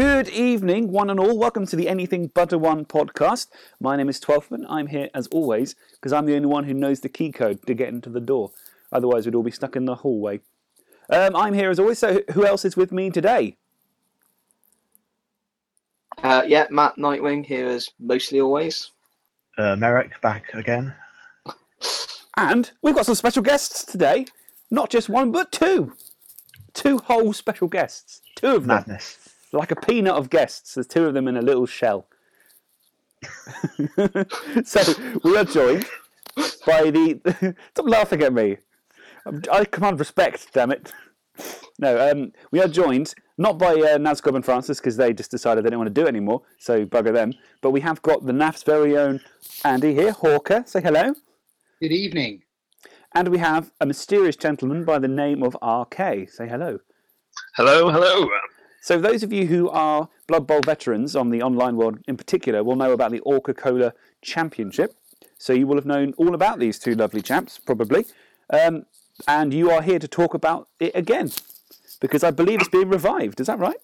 Good evening, one and all. Welcome to the Anything But a One podcast. My name is Twelfthman. I'm here as always because I'm the only one who knows the key code to get into the door. Otherwise, we'd all be stuck in the hallway. Um, I'm here as always. So, who else is with me today? Uh, yeah, Matt Nightwing here as mostly always. Uh, Merrick back again. And we've got some special guests today. Not just one, but two. Two whole special guests. Two of them. Madness. Like a peanut of guests. There's two of them in a little shell. so we are joined by the. Stop laughing at me. I command respect, damn it. No, um, we are joined not by uh, Nazgob and Francis because they just decided they don't want to do it anymore, so bugger them. But we have got the NAF's very own Andy here, Hawker. Say hello. Good evening. And we have a mysterious gentleman by the name of RK. Say hello. Hello, hello. So, those of you who are Blood Bowl veterans on the online world in particular will know about the Orca Cola Championship. So, you will have known all about these two lovely chaps, probably. Um, and you are here to talk about it again because I believe it's being revived. Is that right?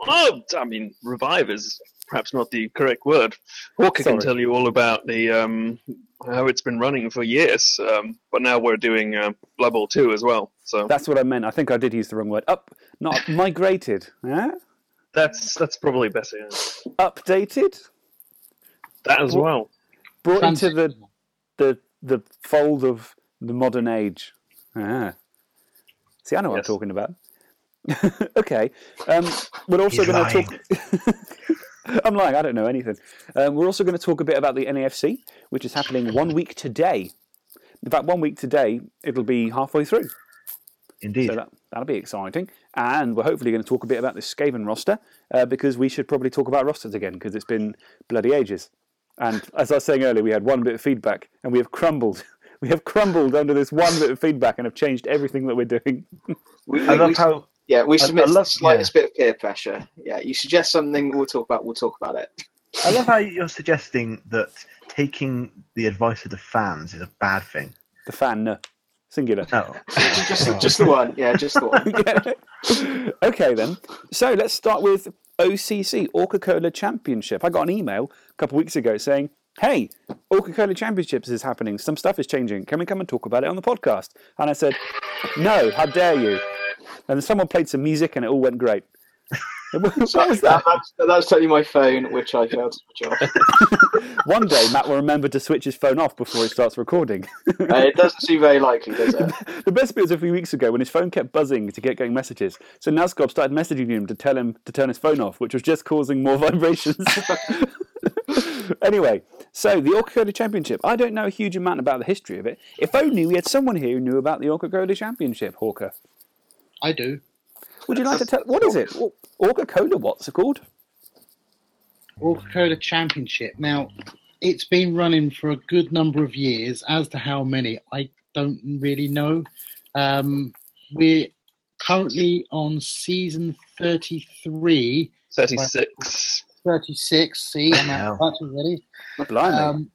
Oh, I mean, revive is perhaps not the correct word. Hawker Sorry. can tell you all about the um, how it's been running for years, um, but now we're doing uh, Blood Bowl 2 as well. So That's what I meant. I think I did use the wrong word. Up, not migrated. Yeah? that's that's probably better. yeah. Updated? That as well. Brought into the, the, the fold of the modern age. Ah. See, I know what Yes. I'm talking about. okay. Um, we're also going to talk. I'm lying. I don't know anything. Um, we're also going to talk a bit about the NAFC, which is happening one week today. In fact, one week today, it'll be halfway through. Indeed. So that, that'll be exciting. And we're hopefully going to talk a bit about this Skaven roster uh, because we should probably talk about rosters again because it's been bloody ages. And as I was saying earlier, we had one bit of feedback and we have crumbled. We have crumbled under this one bit of feedback and have changed everything that we're doing. We, I love we- how yeah, we I- I submit love- the slightest bit of peer pressure. Yeah, you suggest something, we'll talk about. We'll talk about it. I love how you're suggesting that taking the advice of the fans is a bad thing. The fan, no. Singular. No. Just, just the one. Yeah, just the one. Yeah. okay, then. So let's start with OCC, Orca Cola Championship. I got an email a couple of weeks ago saying, hey, Orca Cola Championships is happening. Some stuff is changing. Can we come and talk about it on the podcast? And I said, no, how dare you? And someone played some music and it all went great. what was that? That's, that's totally my phone, which I failed to switch off. One day, Matt will remember to switch his phone off before he starts recording. Uh, it doesn't seem very likely, does it? the best bit was a few weeks ago when his phone kept buzzing to get going messages. So Nazgob started messaging him to tell him to turn his phone off, which was just causing more vibrations. anyway, so the Orca Cola Championship. I don't know a huge amount about the history of it. If only we had someone here who knew about the Orca Cola Championship, Hawker. I do. Would you like to tell? What is it? Orca Cola? What's it called? Orca Cola Championship. Now, it's been running for a good number of years. As to how many, I don't really know. Um, we're currently on season 33, 36. 36. See, I'm Wow. out that's already. Um,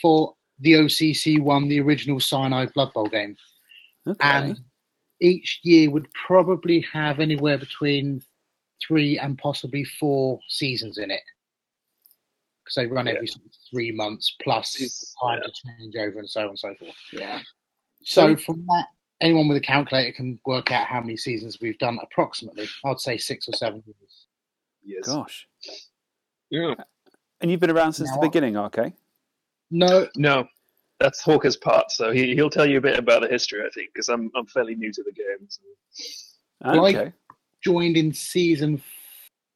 for the OCC one, the original Cyanide Blood Bowl game. okay. and each year would probably have anywhere between three and possibly four seasons in it because they run every three months plus It's- time to change over and so on and so forth. Yeah. So from that, anyone with a calculator can work out how many seasons we've done approximately. I'd say six or seven years. Yes. Gosh. Yeah. And you've been around since Now the what? beginning, okay? No, No, that's Hawker's part. So he, he'll tell you a bit about the history, I think, because I'm, I'm fairly new to the game. So. Like- Okay. joined in season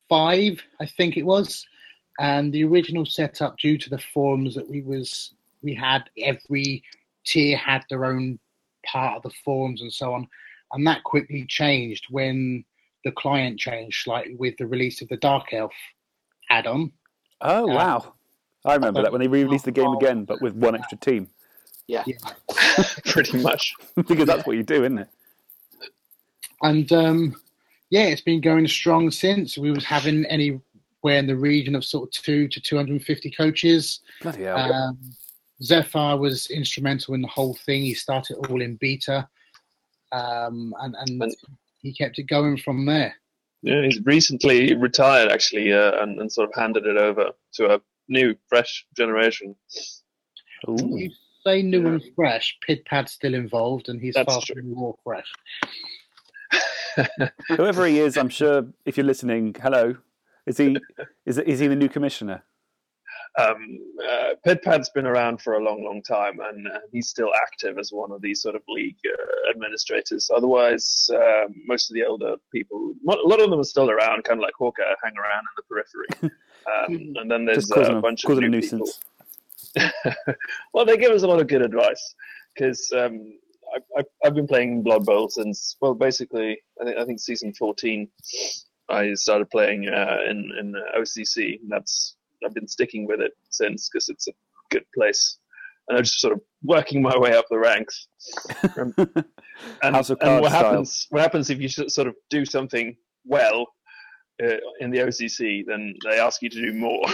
five, I think it was, and the original setup due to the forums that we was we had every tier had their own part of the forums and so on, and that quickly changed when the client changed slightly with the release of the Dark Elf add-on. Oh, Uh, wow. I remember that when they re-released the game again, but with one extra team. Yeah. Yeah. Pretty much. because that's what you do, isn't it? and um, yeah, it's been going strong since. We was having anywhere in the region of sort of two to two hundred and fifty coaches. Bloody hell. Um, Zephyr was instrumental in the whole thing. He started all in beta, um, and, and And- he kept it going from there. Yeah, he's recently retired actually, uh, and, and sort of handed it over to a new, fresh generation. Ooh. You say new and fresh, Pidpad's still involved, and he's That's far true. from more fresh. Whoever he is, I'm sure if you're listening, hello. Is he is is he the new commissioner? Um, uh, Pidpad's been around for a long, long time, and uh, he's still active as one of these sort of league uh, administrators. Otherwise, uh, most of the older people, a lot of them are still around, kind of like Hawker, hang around in the periphery. Um, and then there's uh, a, a bunch of new nuisance. people. well, they give us a lot of good advice because um, I, I've been playing Blood Bowl since well, basically, I think I think season 14. I started playing uh, in in OCC. That's I've been sticking with it since because it's a good place, and I'm just sort of working my way up the ranks. Um, and, House of and what style. happens? What happens if you sort of do something well? Uh, in the OCC, then they ask you to do more.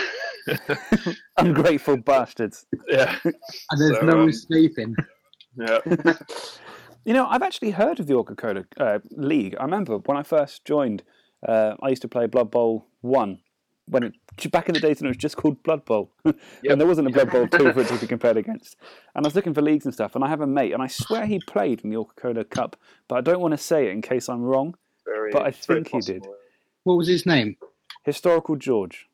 Ungrateful bastards. yeah, And there's So, no um, escaping. yeah. You know, I've actually heard of the Orca Cola uh, League. I remember when I first joined, uh, I used to play Blood Bowl 1. When it, back in the days when it was just called Blood Bowl, Yep. and there wasn't a Blood Bowl two for it to be compared against. And I was looking for leagues and stuff, and I have a mate, and I swear he played in the Orca Cola Cup, but I don't want to say it in case I'm wrong. Very, But I think he did. What was his name? Historical George.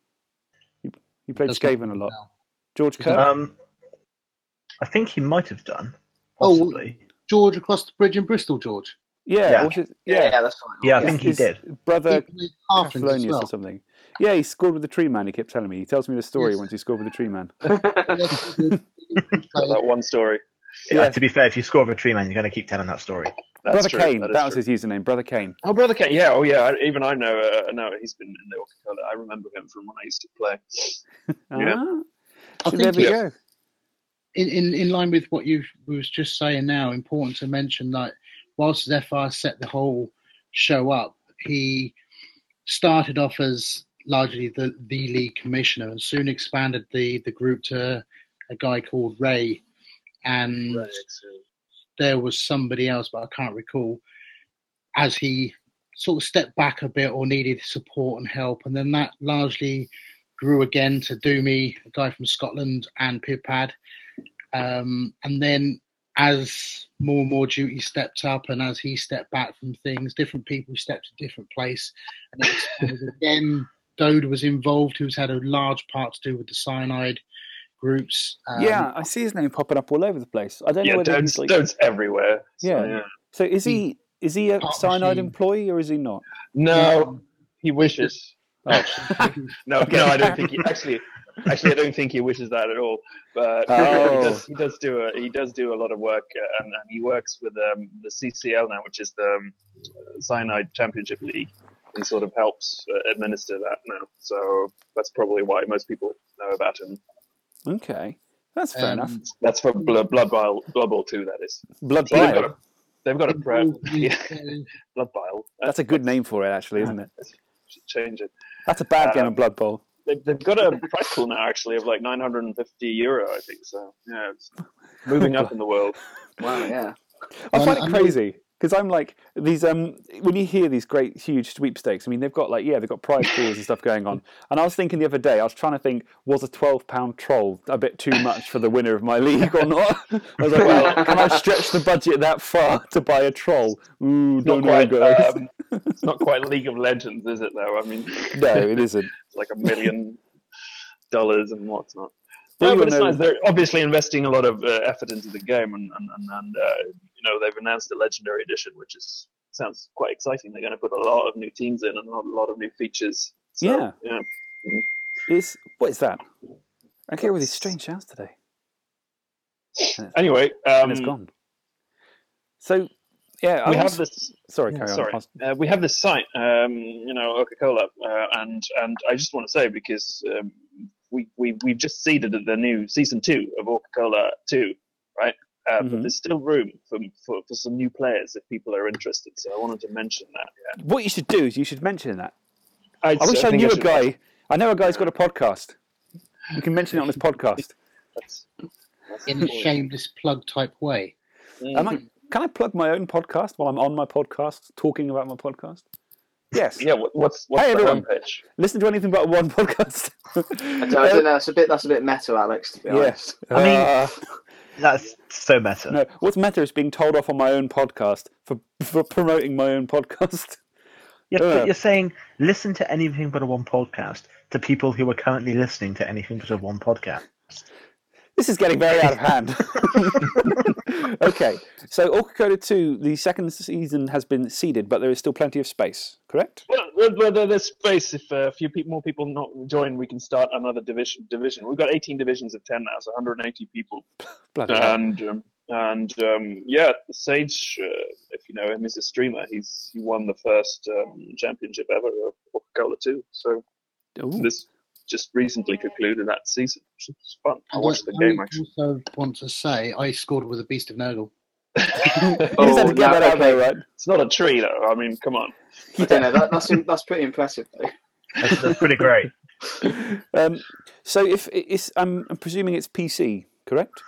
He, he played Does not Skaven a lot. bell. George Is Kirk. Um, I think he might have done. Oh, George across the bridge in Bristol, George. yeah, yeah. what's his- Yeah, yeah. yeah, that's fine. Yeah, I His- think he his did. Brother he played halflings as Cathlonius well. or something. Yeah, he scored with the Tree Man. He kept telling me. He tells me the story Yes. once he scored with the Tree Man. Yes, he did. He Got played- that one story. Yeah, Yeah. to be fair, if you score with a tree man, you're going to keep telling that story. That's Brother true. Kane. That, That, is was true. his username. Brother Kane. Oh, Brother Kane. Yeah. Oh, yeah. I- Even I know. Uh, know he's been in the Orca I remember him from when I used to play. Yeah. Ah, I so think there we yeah. go. in, in, in line with what you was just saying now, important to mention that whilst Zephyr set the whole show up, he started off as largely the, the league commissioner and soon expanded the, the group to a guy called Ray. And there was somebody else, but I can't recall, as he sort of stepped back a bit or needed support and help. And then that largely grew again to Doomy, a guy from Scotland, and Pipad. Um, and then as more and more duty stepped up and as he stepped back from things, different people stepped to different place. And it again, Dode was involved, who's had a large part to do with the cyanide groups. Um, yeah, I see his name popping up all over the place. I don't know Yeah, whether Dode's, he's like. Dode's everywhere. So, Yeah. yeah. So is he is he a Part cyanide machine. employee or is he not? No, he wishes. Oh, No, Okay. no, I don't think he actually. Actually, I don't think he wishes that at all. But Oh. he, does, he does do a he does do a lot of work, uh, and, and he works with um, the CCL now, which is the um, Cyanide Championship League, and sort of helps uh, administer that now. So that's probably why most people know about him. okay, that's fair Um, enough. That's for Blood Blood Bowl Blood Bowl Two. That is. Blood So they've got Bile. a they've got a prep. Yeah, uh, Blood Bile. That's a good name for it, actually, isn't it? Should change it. That's a bad game Um, of Blood Bowl. They've, they've got a price pool now, actually, of like 950 euro, I think. So yeah, it's moving up in the world. Wow, yeah. I find I it know- crazy because I'm like these um when you hear these great huge sweepstakes. I mean, they've got like yeah, they've got prize pools and stuff going on. And I was thinking the other day, I was trying to think, was a twelve pound troll a bit too much for the winner of my league or not? I was like, well, can I stretch the budget that far to buy a troll? Ooh, Not quite, um, it's not quite League of Legends, is it? Though I mean, no, it isn't. it's like a million dollars and what's not. No, but it's nice. They're obviously investing a lot of uh, effort into the game, and and, and, uh, know they've announced a legendary edition, which is sounds quite exciting. They're going to put a lot of new teams in and a lot, of new features. So, Yeah. yeah. It's what is that? I get with these strange sounds today, Anyway, and um, it's gone. So yeah, I we have was- this Sorry, Yeah, carry. Sorry, I uh, we have this site, um, you know, Coca-Cola, uh, and and I just want to say because um, we we we've just seeded the new season two of Coca-Cola two, right? Uh, Mhm. But there's still room for, for for some new players if people are interested. So I wanted to mention that. Yeah. What you should do is you should mention that. I'd- I wish I think knew a should- guy. I know a guy's got a podcast. You can mention it on his podcast. That's, that's in a shameless plug type way. Mm. Am I, can I plug my own podcast while I'm on my podcast, talking about my podcast? Yes. Yeah, what, what's what's Hey, the everyone. Pitch? Listen to anything but one podcast. I don't, I don't know. That's a bit. That's a bit meta, Alex. To be honest. Yes. I mean- Uh, That's so meta. no, what's meta is being told off on my own podcast for for promoting my own podcast. Yeah, Uh. but you're saying listen to anything but a one podcast to people who are currently listening to anything but a one podcast. This is getting very out of hand. okay, so Orca Cola 2, the second season has been seeded, but there is still plenty of space, correct? Well, well, there's space. If a few people, more people not join, we can start another division. Division. We've got 18 divisions of 10 now, so 180 people. Bloody. And um, and um, yeah, Sage, uh, if you know him, is a streamer. He's he won the first um, championship ever of Orca Cola 2. So Ooh. this just recently concluded that season. which was fun. I watched the I game actually. also want to say I scored with a beast of Nurgle. You just had to Oh, get no, that out okay. right? It's not a tree though. I mean, come on. I don't know. That, that's that's pretty impressive. Though. That's, that's pretty great. Um, so if it's, I'm, I'm presuming it's PC, correct?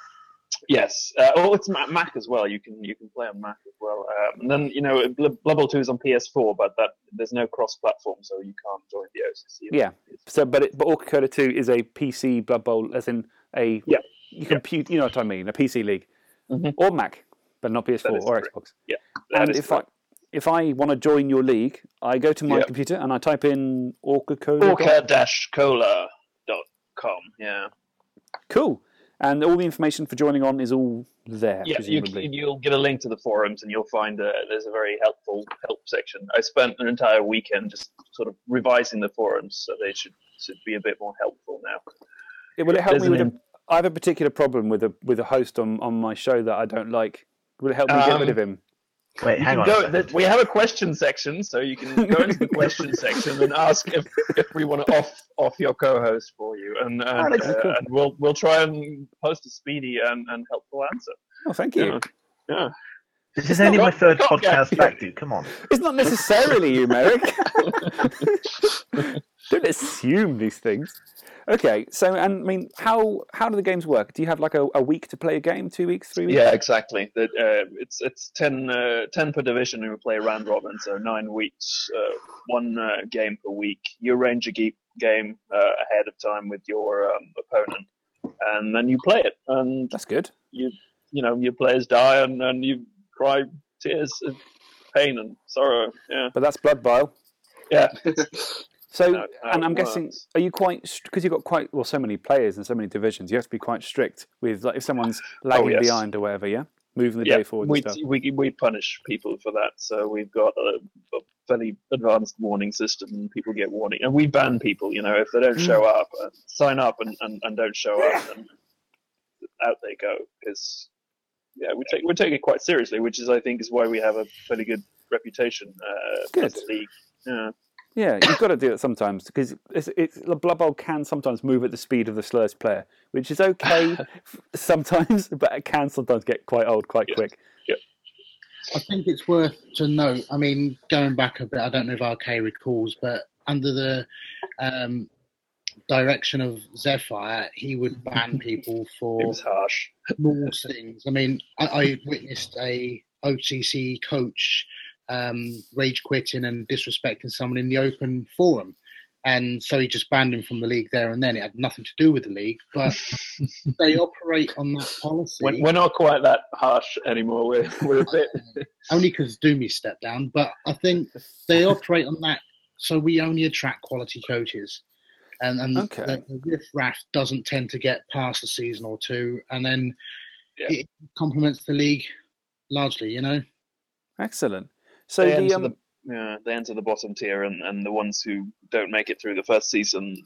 Yes. Uh, oh, it's Mac as well. You can you can play on Mac as well. Um, and then you know Bl- Blood Bowl 2 is on PS4, but that there's no cross-platform, so you can't join the OCC. Yeah. So, but it, but Orca Cola 2 is a PC Blood Bowl, as in a Yeah. you compute. You know what I mean? A PC league Mhm. or Mac, but not PS4 or. Xbox. That and if I if I want to join your league, I go to my Yep. computer and I type in Orca Cola. Orca-cola.com. Yeah. Cool. And all the information for joining on is all there, Yeah, you, presumably. you'll get a link to the forums, and you'll find uh, there's a very helpful help section. I spent an entire weekend just sort of revising the forums, so they should should be a bit more helpful now. It- will it help There's me with a, I have a particular problem with a with a host on, on my show that I don't like. Will it help me get Um, rid of him? Wait, You hang on. go, second. we have a question section, so you can go into the question section and ask if, if we want to off off your co-host for you, and and, Oh, uh, cool. and we'll we'll try and post a speedy and, and helpful answer. Oh, thank you. Yeah. Yeah. This is only my third podcast back, dude. Come on. It's not necessarily you, Merrick. don't assume these things. Okay, so and I mean, how how do the games work? Do you have like a, a week to play a game, two weeks, three weeks? Yeah, exactly. That uh, it's it's 10, uh, 10 per division, and we play round robin, so nine weeks, uh, one uh, game per week. You arrange a ge- game uh, ahead of time with your um, opponent, and then you play it, and That's good. you you know your players die, and, and you cry tears of pain and sorrow. Yeah, But that's blood bile. yeah. So, and I'm guessing, works. are you quite because you've got quite well so many players and so many divisions? You have to be quite strict with like if someone's lagging yes. behind or whatever. Yeah, moving the yeah, day forward we, and stuff. we we punish people for that. So we've got a, a fairly advanced warning system, and people get warning, and we ban people. You know, if they don't show up, uh, sign up and, and, and don't show up, and out they go. Because yeah, we take we take it quite seriously, which is I think is why we have a fairly good reputation uh, Good. as a league. Yeah. Yeah, you've got to do it sometimes because it's, it's the Blood Bowl can sometimes move at the speed of the slurs player, which is okay sometimes, but it can sometimes get quite old quite Yeah. quick. I think it's worth to note. I mean, going back a bit, I don't know if RK recalls, but under the um, direction of Zephyr, he would ban people for harsh. small things. I mean, I, I witnessed a OCC coach um, rage quitting and disrespecting someone in the open forum. And so he just banned him from the league there and then. It had nothing to do with the league, but they operate on that policy. We're, we're not quite that harsh anymore. We're we're a bit. only because Doomy stepped down, but I think they operate on that. So we only attract quality coaches, and and Okay. the, the riff raff doesn't tend to get past a season or two, and then Yeah. it complements the league largely. You know, Excellent. So they the enter um, the yeah, they enter the bottom tier, and, and the ones who don't make it through the first season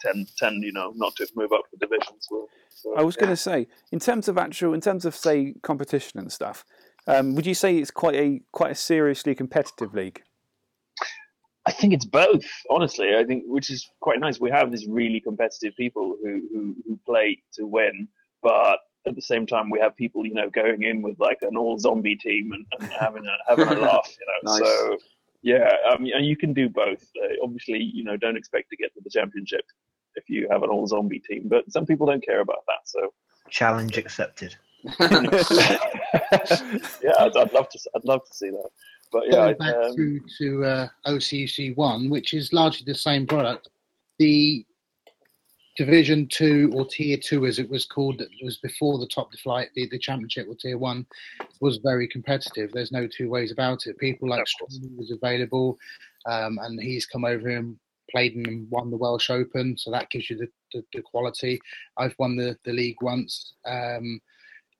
tend tend you know not to move up the divisions. Will so, I was going to say, in terms of actual, in terms of say competition and stuff, um, would you say it's quite a quite a seriously competitive league? I think it's both. Honestly, I think which is quite nice. We have these really competitive people who who, who play to win, but at the same time we have people you know going in with like an all zombie team and, and having a having a laugh. You know, Nice. so. Yeah, um, and you can do both. Uh, obviously, you know, don't expect to get to the championship if you have an all zombie team, but some people don't care about that. So, Challenge accepted. yeah, I'd, I'd love to. I'd love to see that. But yeah, Going back um, through to uh, OCC one, which is largely the same product. The Division Two or Tier Two, as it was called, that was before the top flight, the, the Championship or Tier One, was very competitive. There's no two ways about it. People like. Stromey was available, um, and he's come over and played and won the Welsh Open, so that gives you the, the, the quality. I've won the, the league once. Um,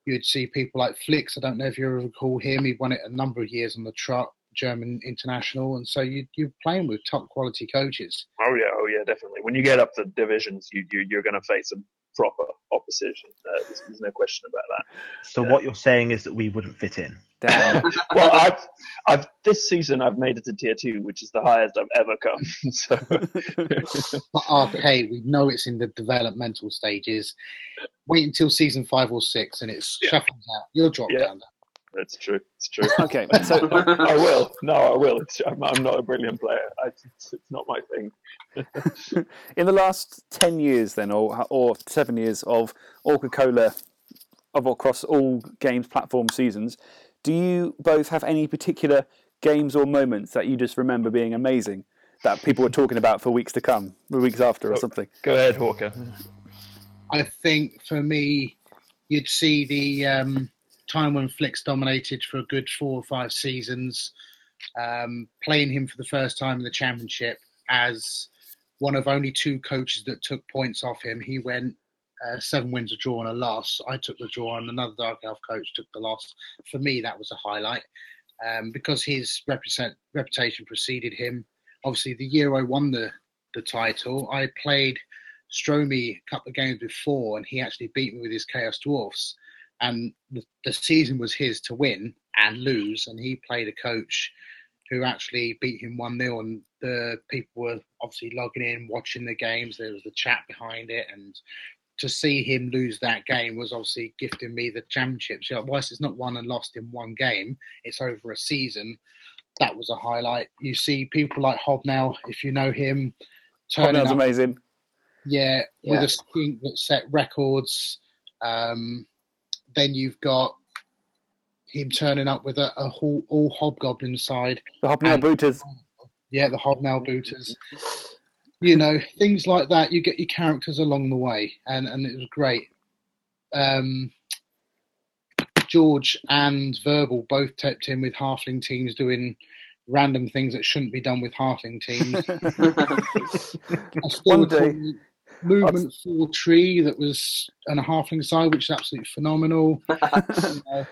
you'd see people like Flicks. I don't know if you recall him. He won it a number of years on the trot, German international, and so you, you're playing with top quality coaches. oh yeah, oh yeah, definitely. When you get up the divisions, you, you you're going to face some proper opposition. Uh, there's, there's no question about that. So Yeah. what you're saying is that we wouldn't fit in. Well, I've, I've this season I've made it to tier two, which is the highest I've ever come. so But okay, we know it's in the developmental stages. Wait until season five or six, and it's Yeah. shuffles out. You'll drop Yeah. down. That's true. It's true. okay, so I will. No, I will. It's, I'm, I'm not a brilliant player. I, it's, it's not my thing. in the last 10 years then or or 7 years of Orca-Cola of across all games platform seasons do you both have any particular games or moments that you just remember being amazing that people were talking about for weeks to come weeks after or So- something Go ahead, Hawker. I think for me, you'd see the um, time when Flicks dominated for a good four or five seasons, um, playing him for the first time in the championship as one of only two coaches that took points off him. He went uh, seven wins, a draw, and a loss. I took the draw, and another Dark Elf coach took the loss. For me, that was a highlight um, because his represent, reputation preceded him. Obviously, the year I won the, the title, I played Stromey a couple of games before, and he actually beat me with his Chaos Dwarfs. And the, the season was his to win and lose, and he played a coach who actually beat him 1 0. And the people were obviously logging in, watching the games. There was the chat behind it. And to see him lose that game was obviously gifting me the championship. So, whilst it's not won and lost in one game, it's over a season. That was a highlight. You see people like Hobnow, if you know him, turning Hobnell's up amazing yeah, Yeah. with a skink that set records. Um, then you've got him turning up with a, a whole, all hobgoblin side. the Hobnail And- Booters Yeah, the hobnail booters. You know, things like that. You get your characters along the way, and, and it was great. Um, George and Verbal both tipped in with halfling teams doing random things that shouldn't be done with halfling teams. One day- recall movement full tree that was and a halfling side, which is absolutely phenomenal. You know,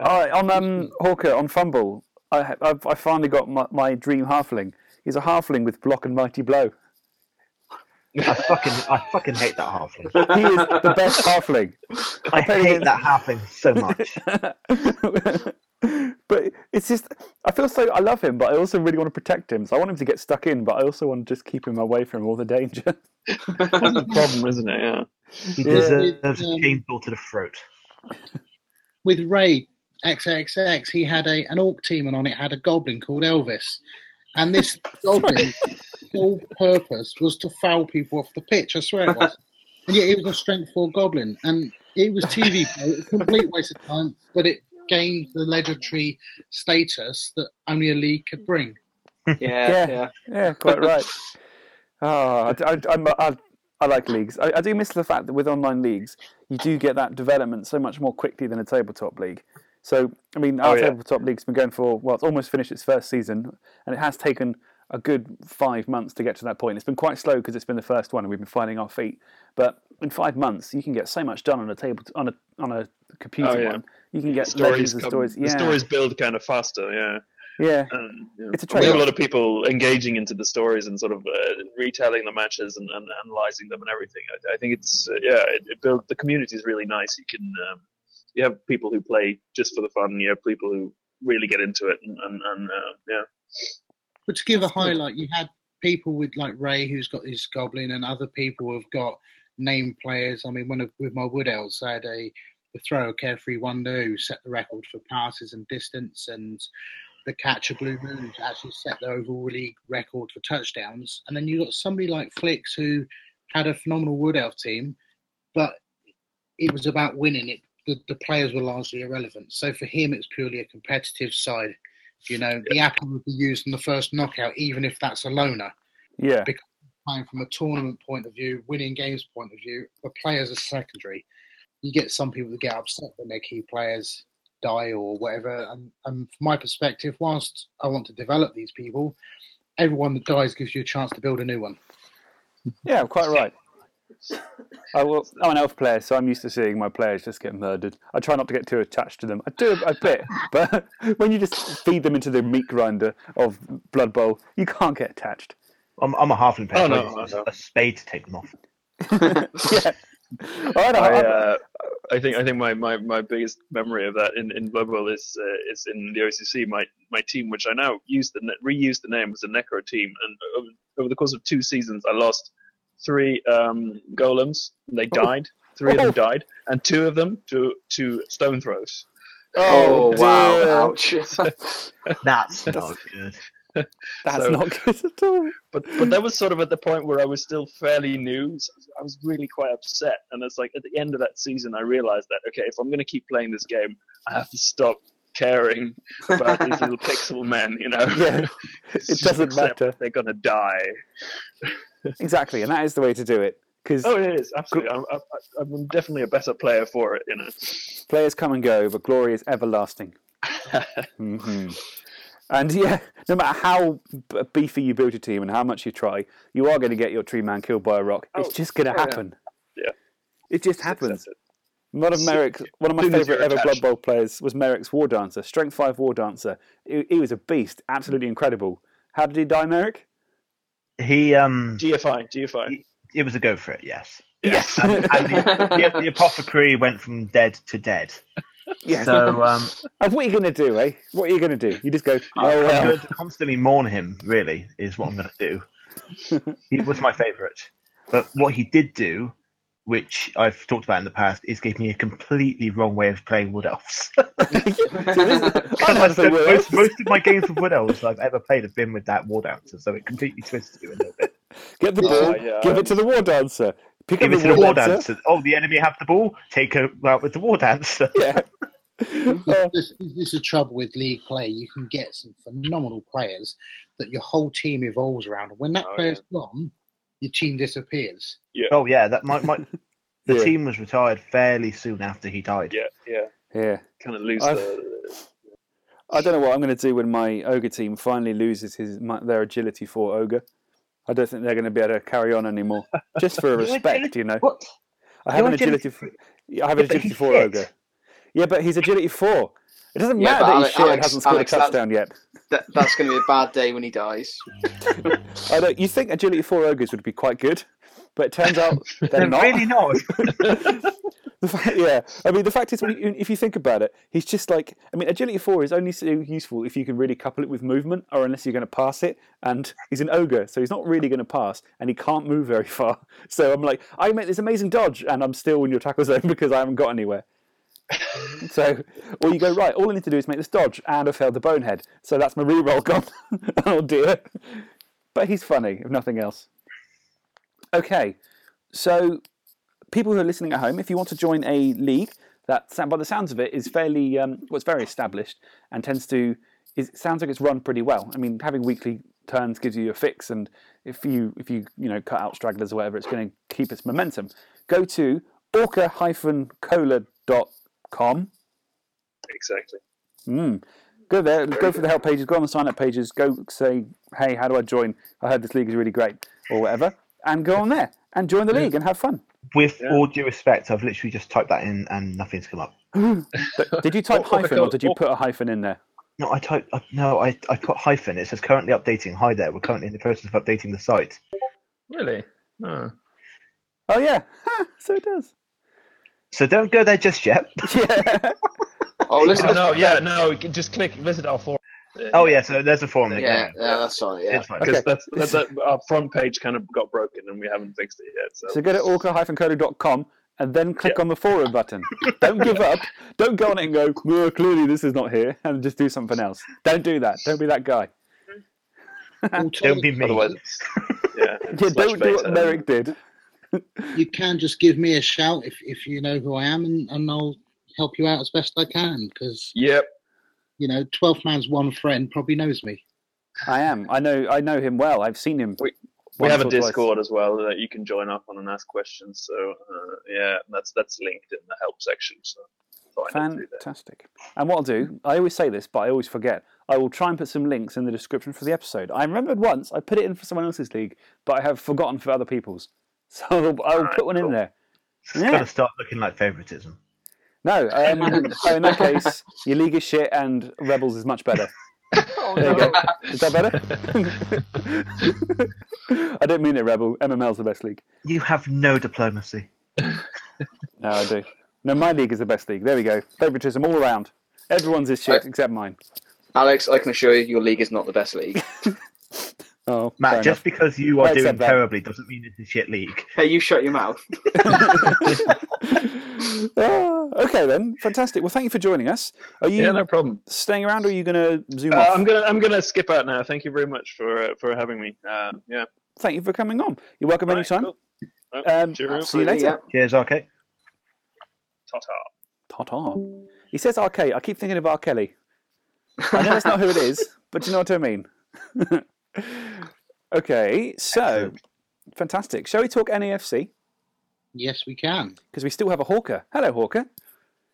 All right, on um, Hawker, on Fumble, I, I've, I finally got my, my dream halfling. He's a halfling with block and mighty blow. I fucking I fucking hate that halfling. He is the best halfling. I played hate that halfling so much. but it's just, I feel so, I love him, but I also really want to protect him. So I want him to get stuck in, but I also want to just keep him away from all the danger. That's the problem, isn't it? Yeah. He Yeah. deserves a Um, chainsaw to the throat. with Ray XXX, he had a an orc team, and on it had a goblin called Elvis. And this goblin, sole purpose was to foul people off the pitch. I swear it was. And yet, it was a strength four goblin, and it was TV play. It was a complete waste of time, but it gained the legendary status that only a league could bring. yeah, Yeah. yeah. yeah, quite right. Oh, I, I, I'm- I, I like leagues. I, I do miss the fact that with online leagues, you do get that development so much more quickly than a tabletop league. So, I mean, oh, our Oh, yeah. tabletop league's been going for, well, it's almost finished its first season, and it has taken a good five months to get to that point. It's been quite slow because it's been the first one and we've been finding our feet. But in five months, you can get so much done on a table, on a on a computer Oh, yeah. one. You can get Stories, legends and come, stories. the stories build kind of faster. Yeah. yeah. And, you know, It's a we have a lot of people engaging into the stories and sort of uh, retelling the matches and, and analyzing them and everything. I, I think it's uh, yeah, it, it build the community is really nice. You can um, you have people who play just for the fun. You have people who really get into it and, and, and uh, yeah. But to give a highlight, you had people with like Ray, who's got his goblin, and other people who've got name players. I mean, one of with my wood elves, I had a the thrower carefree wonder who set the record for passes and distance, and the catcher blue moon actually set the overall league record for touchdowns. And then you got somebody like Flicks who had a phenomenal wood elf team, but it was about winning. It the, the players were largely irrelevant. So for him, it's purely a competitive side. You know, the apple would be used in the first knockout, even if that's a loner. Yeah. Playing from a tournament point of view, winning games point of view, the players are secondary. You get some people that get upset when their key players die or whatever. And, and from my perspective, whilst I want to develop these people, everyone that dies gives you a chance to build a new one. Yeah, quite right. I, well, I'm an elf player, so I'm used to seeing my players just get murdered. I try not to get too attached to them. I do a bit, but when you just feed them into the meat grinder of Blood Bowl, you can't get attached. I'm, I'm a halfling player. Oh, no, I no, no. a spade to take them off. yeah. I, don't I, know, uh, I think I think my, my, my biggest memory of that in, in Blood Bowl is uh, is in the OCC. My my team, which I now used the ne- reused the name, was the Necro team, and over, over the course of two seasons, I lost three um, golems. They Oh. died. Three of Oh. them died, and two of them to to stone throws. Oh, wow! Ouch! That's not good. That's So- not good at all. But but that was sort of at the point where I was still fairly new. So I was really quite upset, and it's like at the end of that season, I realized that okay, if I'm going to keep playing this game, I have to stop caring about these little pixel men. You know, Yeah, it doesn't matter. They're going to die. Exactly, and that is the way to do it. Because Oh, it is absolutely. I'm, I'm, I'm definitely a better player for it. You know. players come and go, but glory is everlasting. hmm And yeah, no matter how beefy you build your team and how much you try, you are going to get your tree man killed by a rock. It's Oh, just going to yeah. happen. Yeah. It just Just happens. it. One of So- Merrick's, one of my favourite you're ever Blood. Bowl players was Merrick's War Dancer, Strength Five War Dancer. He, he was a beast, absolutely incredible. How did he die, Merrick? He um, GFI, GFI. it was a go for it. Yes. Yes. And, and the, the, the apothecary went from dead to dead. Yes. So um, and what are you going to do, eh? What are you going to do? You just go, oh I'm well. going to constantly mourn him. Really, is what I'm going to do. he was my favourite, but what he did do, which I've talked about in the past, is gave me a completely wrong way of playing Wood Elves. I've had some Wood Elves. most, most of my games of Wood Elves I've ever played have been with that War Dancer, so it completely twisted you a little bit. Get the Yeah, ball, yeah, give I it to the War Dancer. Pick Give up it to the War Dancer. Dancer. Oh, the enemy have the ball. Take her out with the War Dancer. Yeah. This, uh, this is the trouble with league play. You can get some phenomenal players that your whole team evolves around. And when that Oh, player's gone, your team disappears. Yeah. Oh yeah, that my, my the Yeah. team was retired fairly soon after he died. Yeah, yeah. yeah. Kind of lose I've- the. I don't know what I'm going to do when my ogre team finally loses his my, their agility for ogre. I don't think they're going to be able to carry on anymore. Just for Your respect, agility- you know. What? I have Your an agility. agility- f- I have an agility four fit. ogre. Yeah, but he's agility four. It doesn't Yeah, matter but that he's shit and Alex- hasn't scored Alex, a that's- touchdown yet. that, that's going to be a bad day when he dies. I don't. You think agility four ogres would be quite good, but it turns out they're They're not. really not. The fact, yeah, I mean, the fact is, when you, if you think about it, he's just like, I mean, agility four is only so useful if you can really couple it with movement, or unless you're going to pass it. And he's an ogre, so he's not really going to pass, and he can't move very far. So I'm like, I make this amazing dodge, and I'm still in your tackle zone because I haven't got anywhere. so, or you go right. All I need to do is make this dodge, and I failed the bonehead. So that's my reroll gone. oh dear. But he's funny, if nothing else. Okay, so people who are listening at home, if you want to join a league that, by the sounds of it, is fairly, um, well, it's very established and tends to, is, sounds like it's run pretty well. I mean, having weekly turns gives you a fix, and if you, if you, you know, cut out stragglers or whatever, it's going to keep its momentum. Go to orca-cola.com. Exactly. Mm. Go there, go for the help pages, go on the sign up pages, go say, hey, how do I join? I heard this league is really great, or whatever, and go on there and join the league and have fun. With Yeah. all due respect, I've literally just typed that in and nothing's come up. Did you type Or- or hyphen or did you put a hyphen in there? No, I typed. Uh, no, I I put hyphen. It says currently updating. Hi there. We're currently in the process of updating the site. Really? Oh. Oh yeah, so it does. So don't go there just yet. Yeah. Oh, listen. Oh, no, yeah, no. Just click visit our forum. Oh yeah. So there's a forum. Yeah, yeah, that's all. Yeah. Fine. Because Okay. that's, that's that, our front page kind of got broken and we haven't fixed it yet. So, So go to orca-cola.com and then click on the forum button. Don't give up. Don't go on it and go, well, clearly this is not here, and just do something else. Don't do that. Don't be that guy. Don't be me. otherwise, yeah. Yeah, don't do what beta. Merrick did. You can just give me a shout if, if you know who I am, and, and I'll help you out as best I can. Because Yep. You know, 12 man's one friend probably knows me. I am. I know. I know him well. I've seen him. We- We have a or twice. Discord as well that you can join up on and ask questions. So uh, yeah, that's that's linked in the help section. So find it through there. Fantastic. And what I'll do, I always say this, but I always forget. I will try and put some links in the description for the episode. I remembered once I put it in for someone else's league, but I have forgotten for other people's. So I'll, I'll Alright, put one in there. It's Yeah. got to start looking like favoritism. No, um, so in that case, your league is shit and Rebels is much better. Oh, There you go. Is that better? I don't mean it, Rebel. MML's the best league. You have no diplomacy. No, I do. No, my league is the best league. There we go. Favoritism all around. Everyone's is shit except mine. Alex, I can assure you, your league is not the best league. Oh, Matt, fair just because you are I doing accept that. terribly doesn't mean it's a shit league. hey, you shut your mouth. Ah, okay then, fantastic. Well, thank you for joining us. Are you Yeah, no problem. staying around, or are you going to zoom Uh, off? I'm gonna I'm gonna skip out now. Thank you very much for uh, for having me. Um, yeah, Thank you for coming on. You're welcome Right, anytime. cool. Oh, Um, cheerio. see you later. Yeah. Cheers, okay. Ta-ta. Ta-ta. He says R. Kelly. I keep thinking of R. Kelly. I know that's not who it is, but do you know what I mean? okay, so Excellent. fantastic. Shall we talk NAFC? Yes, we can. Because we still have a Hawker. Hello, Hawker.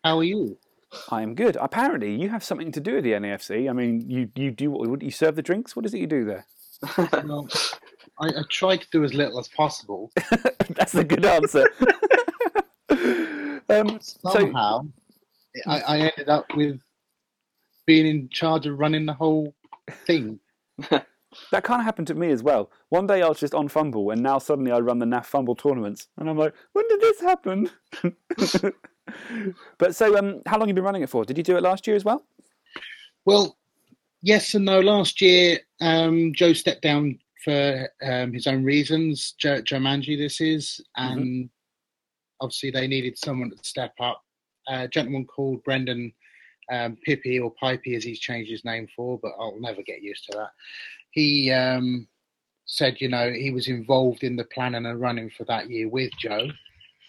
How are you? I am good. Apparently, you have something to do with the NAFC. I mean, you you do what? You serve the drinks. What is it you do there? Well, I, I try to do as little as possible. That's a good answer. um, so, Somehow, I, I ended up with being in charge of running the whole thing. That kind of happened to me as well. One day I was just on Fumble, and now suddenly I run the NAF Fumble tournaments, and I'm like, when did this happen? but so, um, how long have you been running it for? Did you do it last year as well? Well, yes and no. Last year, um, Joe stepped down for um, his own reasons. Joe, Joe Manji, this is, and obviously they needed someone to step up. a gentleman called Brendan um, Pippi or Pipey, as he's changed his name for, but I'll never get used to that. He um, said, you know, he was involved in the planning and running for that year with Joe,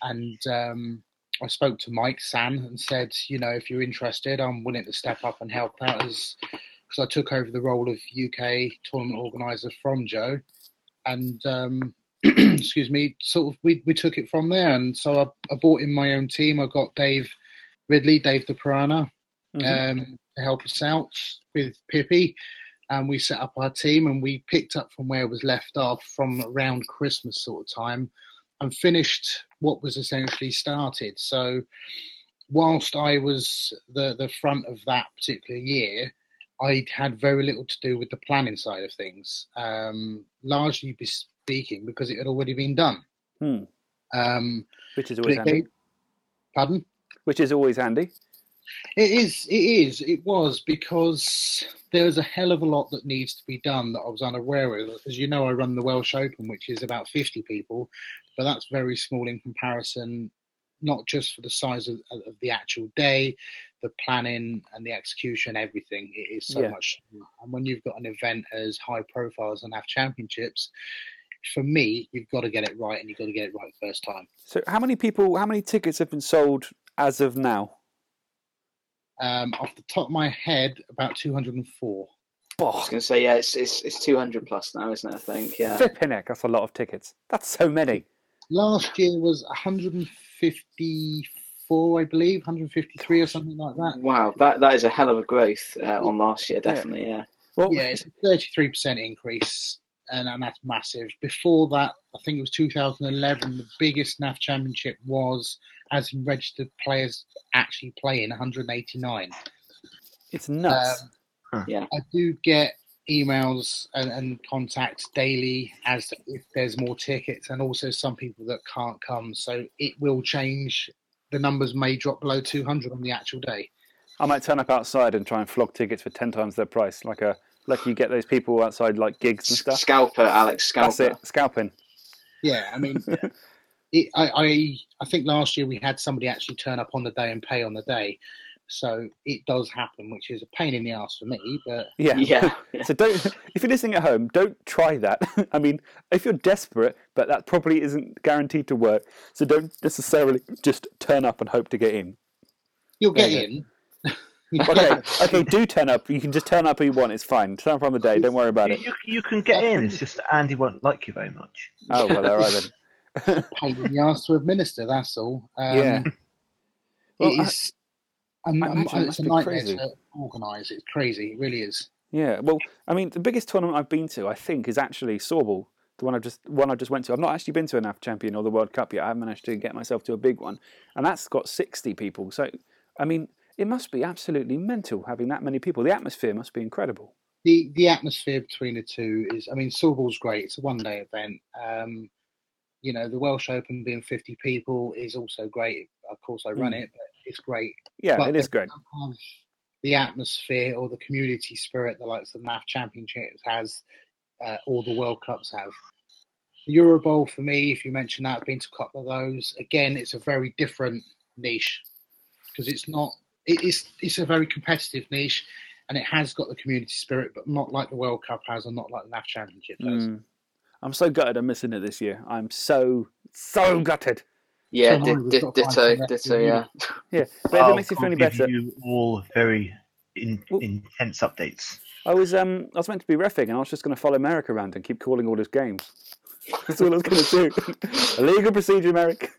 and um, I spoke to Mike San and said, you know, if you're interested, I'm willing to step up and help out as because I took over the role of UK tournament organizer from Joe, and um, excuse me, sort of we, we took it from there. And so I, I brought in my own team. I got Dave Ridley, Dave the Piranha, Mhm. um, to help us out with Pippi. And we set up our team and we picked up from where it was left off from around Christmas sort of time and finished what was essentially started. So, whilst I was the, the front of that particular year, I had very little to do with the planning side of things, um, largely speaking because it had already been done. Hmm. Um, Which is always handy. gave- pardon? Which is always handy. It is. It is. It was because there's a hell of a lot that needs to be done that I was unaware of. As you know, I run the Welsh Open, which is about 50 people, but that's very small in comparison, not just for the size of, of the actual day, the planning and the execution, everything. It is so Yeah. much. And when you've got an event as high profile as an AF Championships, for me, you've got to get it right, and you've got to get it right first time. So, how many people, how many tickets have been sold as of now? Um, off the top of my head, about 204. Oh. I was going to say, yeah, it's, it's it's 200 plus now, isn't it? I think, yeah. Flipping heck, that's a lot of tickets. That's so many. last year was 154, I believe, 153 or something like that. Wow, that that is a hell of a growth uh, on last year, definitely, yeah. Well, Yeah, it's a 33% increase, and, and that's massive. Before that, I think it was 2011, the biggest NAF championship was, as in registered players actually playing, 189. it's nuts. Um, I do get emails and, and contacts daily as to if there's more tickets, and also some people that can't come. So it will change. The numbers may drop below 200 on the actual day. I might turn up outside and try and flog tickets for ten times their price, like a like you get those people outside like gigs and stuff. Scalper, Alex, That's scalper. it, scalping. Yeah, I mean, it, I, I I think last year we had somebody actually turn up on the day and pay on the day, so it does happen, which is a pain in the ass for me. But Yeah. Yeah, yeah. So don't if you're listening at home, don't try that. I mean, if you're desperate, but that probably isn't guaranteed to work. So don't necessarily just turn up and hope to get in. you'll get Yeah, in. Okay, okay, do turn up. You can just turn up who you want. It's fine. Turn up on the day. Don't worry about it. You, you can get in. It's just that Andy won't like you very much. Oh well, all right then. pain in the ass to administer. That's all. Um, Yeah. Well, it I- is. I um, imagine it's a nightmare crazy. to organise. It's crazy. It really is. Yeah, well, I mean, the biggest tournament I've been to, I think, is actually Sorbal, the one I just one I just went to. I've not actually been to a NAF Champion or the World Cup yet. I haven't managed to get myself to a big one, and that's got sixty people. So, I mean, it must be absolutely mental having that many people. The atmosphere must be incredible. The the atmosphere between the two is. I mean, Sorbal's great. It's a one day event. Um, you know, the Welsh Open being fifty people is also great. Of course, I run Mm. it, but it's great. Yeah, But it is great. the atmosphere or the community spirit that likes the NAF Championships has, uh, or the World Cups have. The Euro Bowl for me, if you mention that, I've been to a couple of those. Again, it's a very different niche because it's not. It is. It's a very competitive niche, and it has got the community spirit, but not like the World Cup has, and not like the NAF Championship does. Mm. I'm so gutted I'm missing it this year. I'm so so gutted. Yeah, So di- we've di- got to find ditto, ditto, yeah. Yeah, but if I'll it makes you feel any give better, you all very in, Well- intense updates. I was um I was meant to be refing, and I was just going to follow Merrick around and keep calling all his games. That's all I was going to do. a legal procedure, Merrick.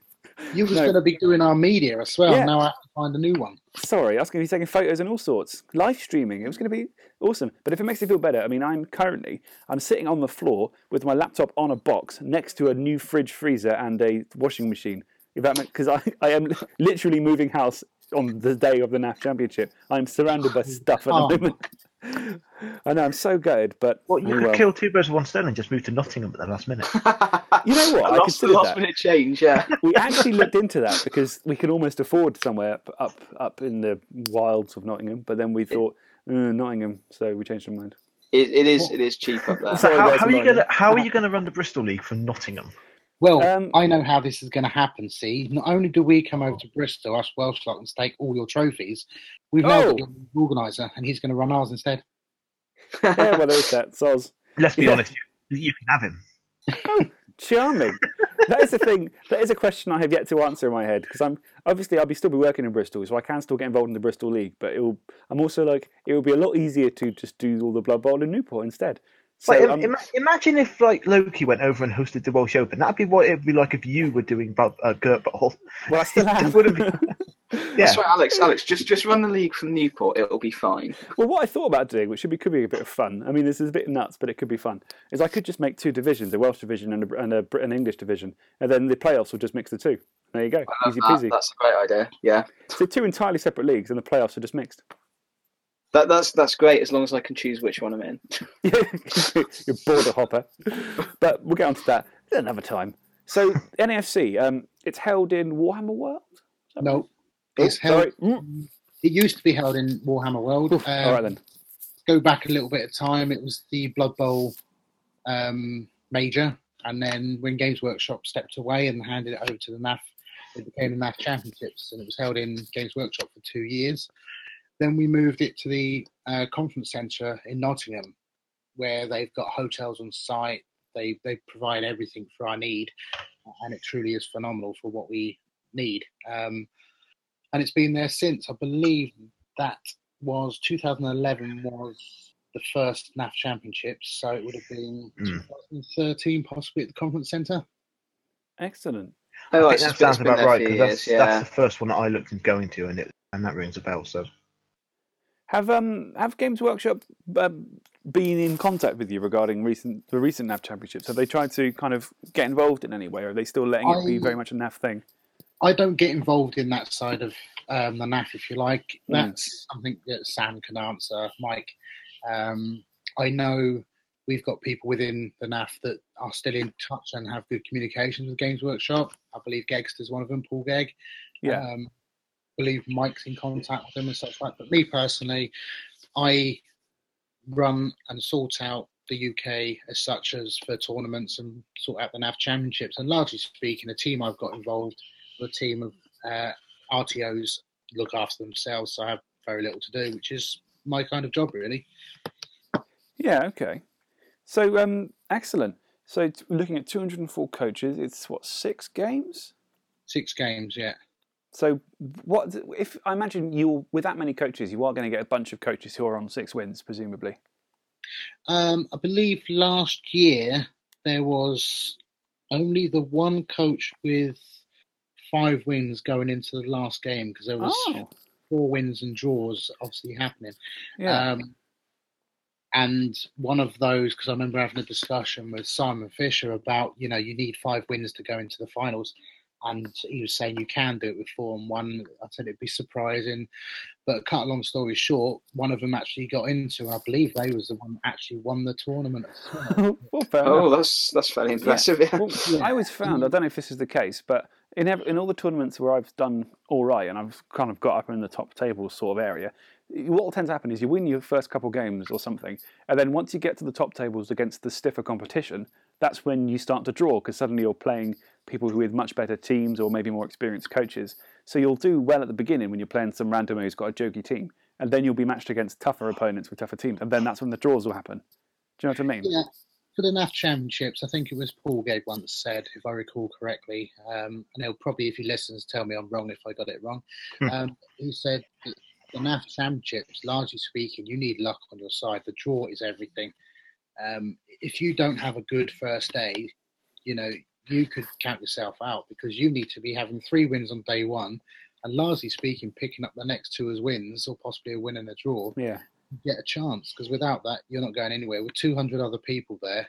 You was No. going to be doing our media as well. Yeah. Now I have to find a new one. Sorry, I was going to be taking photos and all sorts, live streaming. It was going to be awesome. But if it makes you feel better, I mean, I'm currently I'm sitting on the floor with my laptop on a box next to a new fridge, freezer, and a washing machine. If that because I, I am literally moving house on the day of the NAF Championship. I'm surrounded by oh, stuff at the Oh. moment. I know I'm so gutted, but Well, you could well. kill two birds with one stone and just move to Nottingham at the last minute. You know what? I last, considered last that. minute change, yeah. we actually looked into that because we could almost afford somewhere up up, up in the wilds of Nottingham, but then we thought uh, Nottingham, so we changed our mind. It, it is it is cheap up there. So Sorry, how, guys, how are you gonna how are you gonna run the Bristol League from Nottingham? Well, Um, I know how this is going to happen. See, not only do we come over to Bristol, us Welsh lot, and take all your trophies, we've now Oh. got the organizer, and he's going to run ours instead. Yeah, well, there's that. Soz. Let's be Yeah. honest, you, you can have him. Charming. that is the thing. That is a question I have yet to answer in my head because I'm obviously I'll be still be working in Bristol, so I can still get involved in the Bristol League. But it will. I'm also like it will be a lot easier to just do all the Blood Bowl in Newport instead. So Like, um, ima- imagine if like Loki went over and hosted the Welsh Open. That'd be what it'd be like if you were doing Bud- uh, Gert Bowl. well, I still It am. would've been- Yeah. That's right, Alex. Alex, just just run the league from Newport. It'll be fine. Well, what I thought about doing, which should be could be a bit of fun. I mean, this is a bit nuts, but it could be fun. Is I could just make two divisions: a Welsh division and a, and a Brit- an English division, and then the playoffs will just mix the two. There you go, easy That- peasy. that's a great idea. Yeah, So two entirely separate leagues, and the playoffs are just mixed. That that's that's great as long as I can choose which one I'm in. You're border hopper. But we'll get on to that another time. So NFC, um, it's held in Warhammer World. No, right? it's Oh, held. sorry. Mm. It used to be held in Warhammer World. Oof, Um, All right then. Go back a little bit of time. It was the Blood Bowl um, major, and then when Games Workshop stepped away and handed it over to the NAF, it became the NAF Championships, and it was held in Games Workshop for two years. Then we moved it to the uh, conference centre in Nottingham, where they've got hotels on site. They they provide everything for our need, and it truly is phenomenal for what we need. Um, and it's been there since. I believe that was 2011 was the first NAF Championships, so it would have been Hmm. 2013 possibly at the conference centre. Excellent. Oh, I think that sounds about right for because that's, years, that's the first one that I looked into going to, and it and that rings a bell. So Have um have Games Workshop um, been in contact with you regarding recent the recent NAF championships? Have they tried to kind of get involved in any way, or are they still letting it be very much a NAF thing? I don't get involved in that side of um, the NAF, if you like. Mm. That's something that Sam can answer, Mike. Um, I know we've got people within the NAF that are still in touch and have good communications with Games Workshop. I believe Gegster's one of them, Paul Gegg. Yeah. Um, I believe Mike's in contact with them and stuff like that. But me personally, I run and sort out the UK as such as for tournaments and sort out the NAF championships. And largely speaking, the team I've got involved, the team of uh, RTOs look after themselves, so I have very little to do, which is my kind of job really. Yeah. Okay. So um excellent. So looking at 204 coaches, it's what six games? Six games, yeah. So, what if I imagine you with that many coaches, you are going to get a bunch of coaches who are on six wins, presumably. Um, I believe last year there was only the one coach with five wins going into the last game because there was four wins and draws obviously happening. yeah. Um, and one of those, because I remember having a discussion with Simon Fisher about, you know, you need five wins to go into the finals. And he was saying you can do it with four and one. I said it'd be surprising. But cut a long story short, one of them actually got into, I believe they was the one that actually won the tournament. well. well, oh, enough. that's that's fairly impressive. Yeah. Well, Yeah. I always found I don't know if this is the case, but in ev- in all the tournaments where I've done all right and I've kind of got up in the top table sort of area, what tends to happen is you win your first couple games or something, and then once you get to the top tables against the stiffer competition, that's when you start to draw because suddenly you're playing people who with much better teams or maybe more experienced coaches. So you'll do well at the beginning when you're playing some random who's got a jokey team, and then you'll be matched against tougher opponents with tougher teams, and then that's when the draws will happen. Do you know what I mean? Yeah, for the NAF Championships, I think it was Paul Gabe once said, if I recall correctly, um, and he'll probably, if he listens, tell me I'm wrong if I got it wrong. Hmm. um, he said the NAF Championships, largely speaking, you need luck on your side. The draw is everything. Um, if you don't have a good first day, you know, you could count yourself out because you need to be having three wins on day one. And largely speaking, picking up the next two as wins or possibly a win and a draw Yeah. get a chance because without that you're not going anywhere with 200 other people there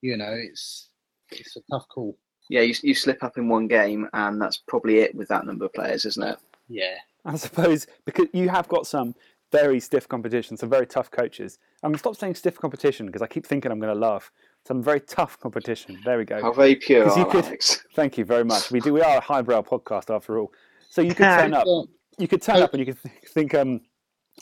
you know it's it's a tough call yeah, you, you slip up in one game, and that's probably it with that number of players, isn't it? yeah I suppose because you have got some very stiff competition, some very tough coaches. I'm going to stop saying stiff competition because I keep thinking I'm going to laugh. Some very tough competition. There we go. How very pure 'Cause you are could- Alex? Thank you very much. We do. We are a highbrow podcast after all. So you could turn up. You could turn up and you could th- think, um,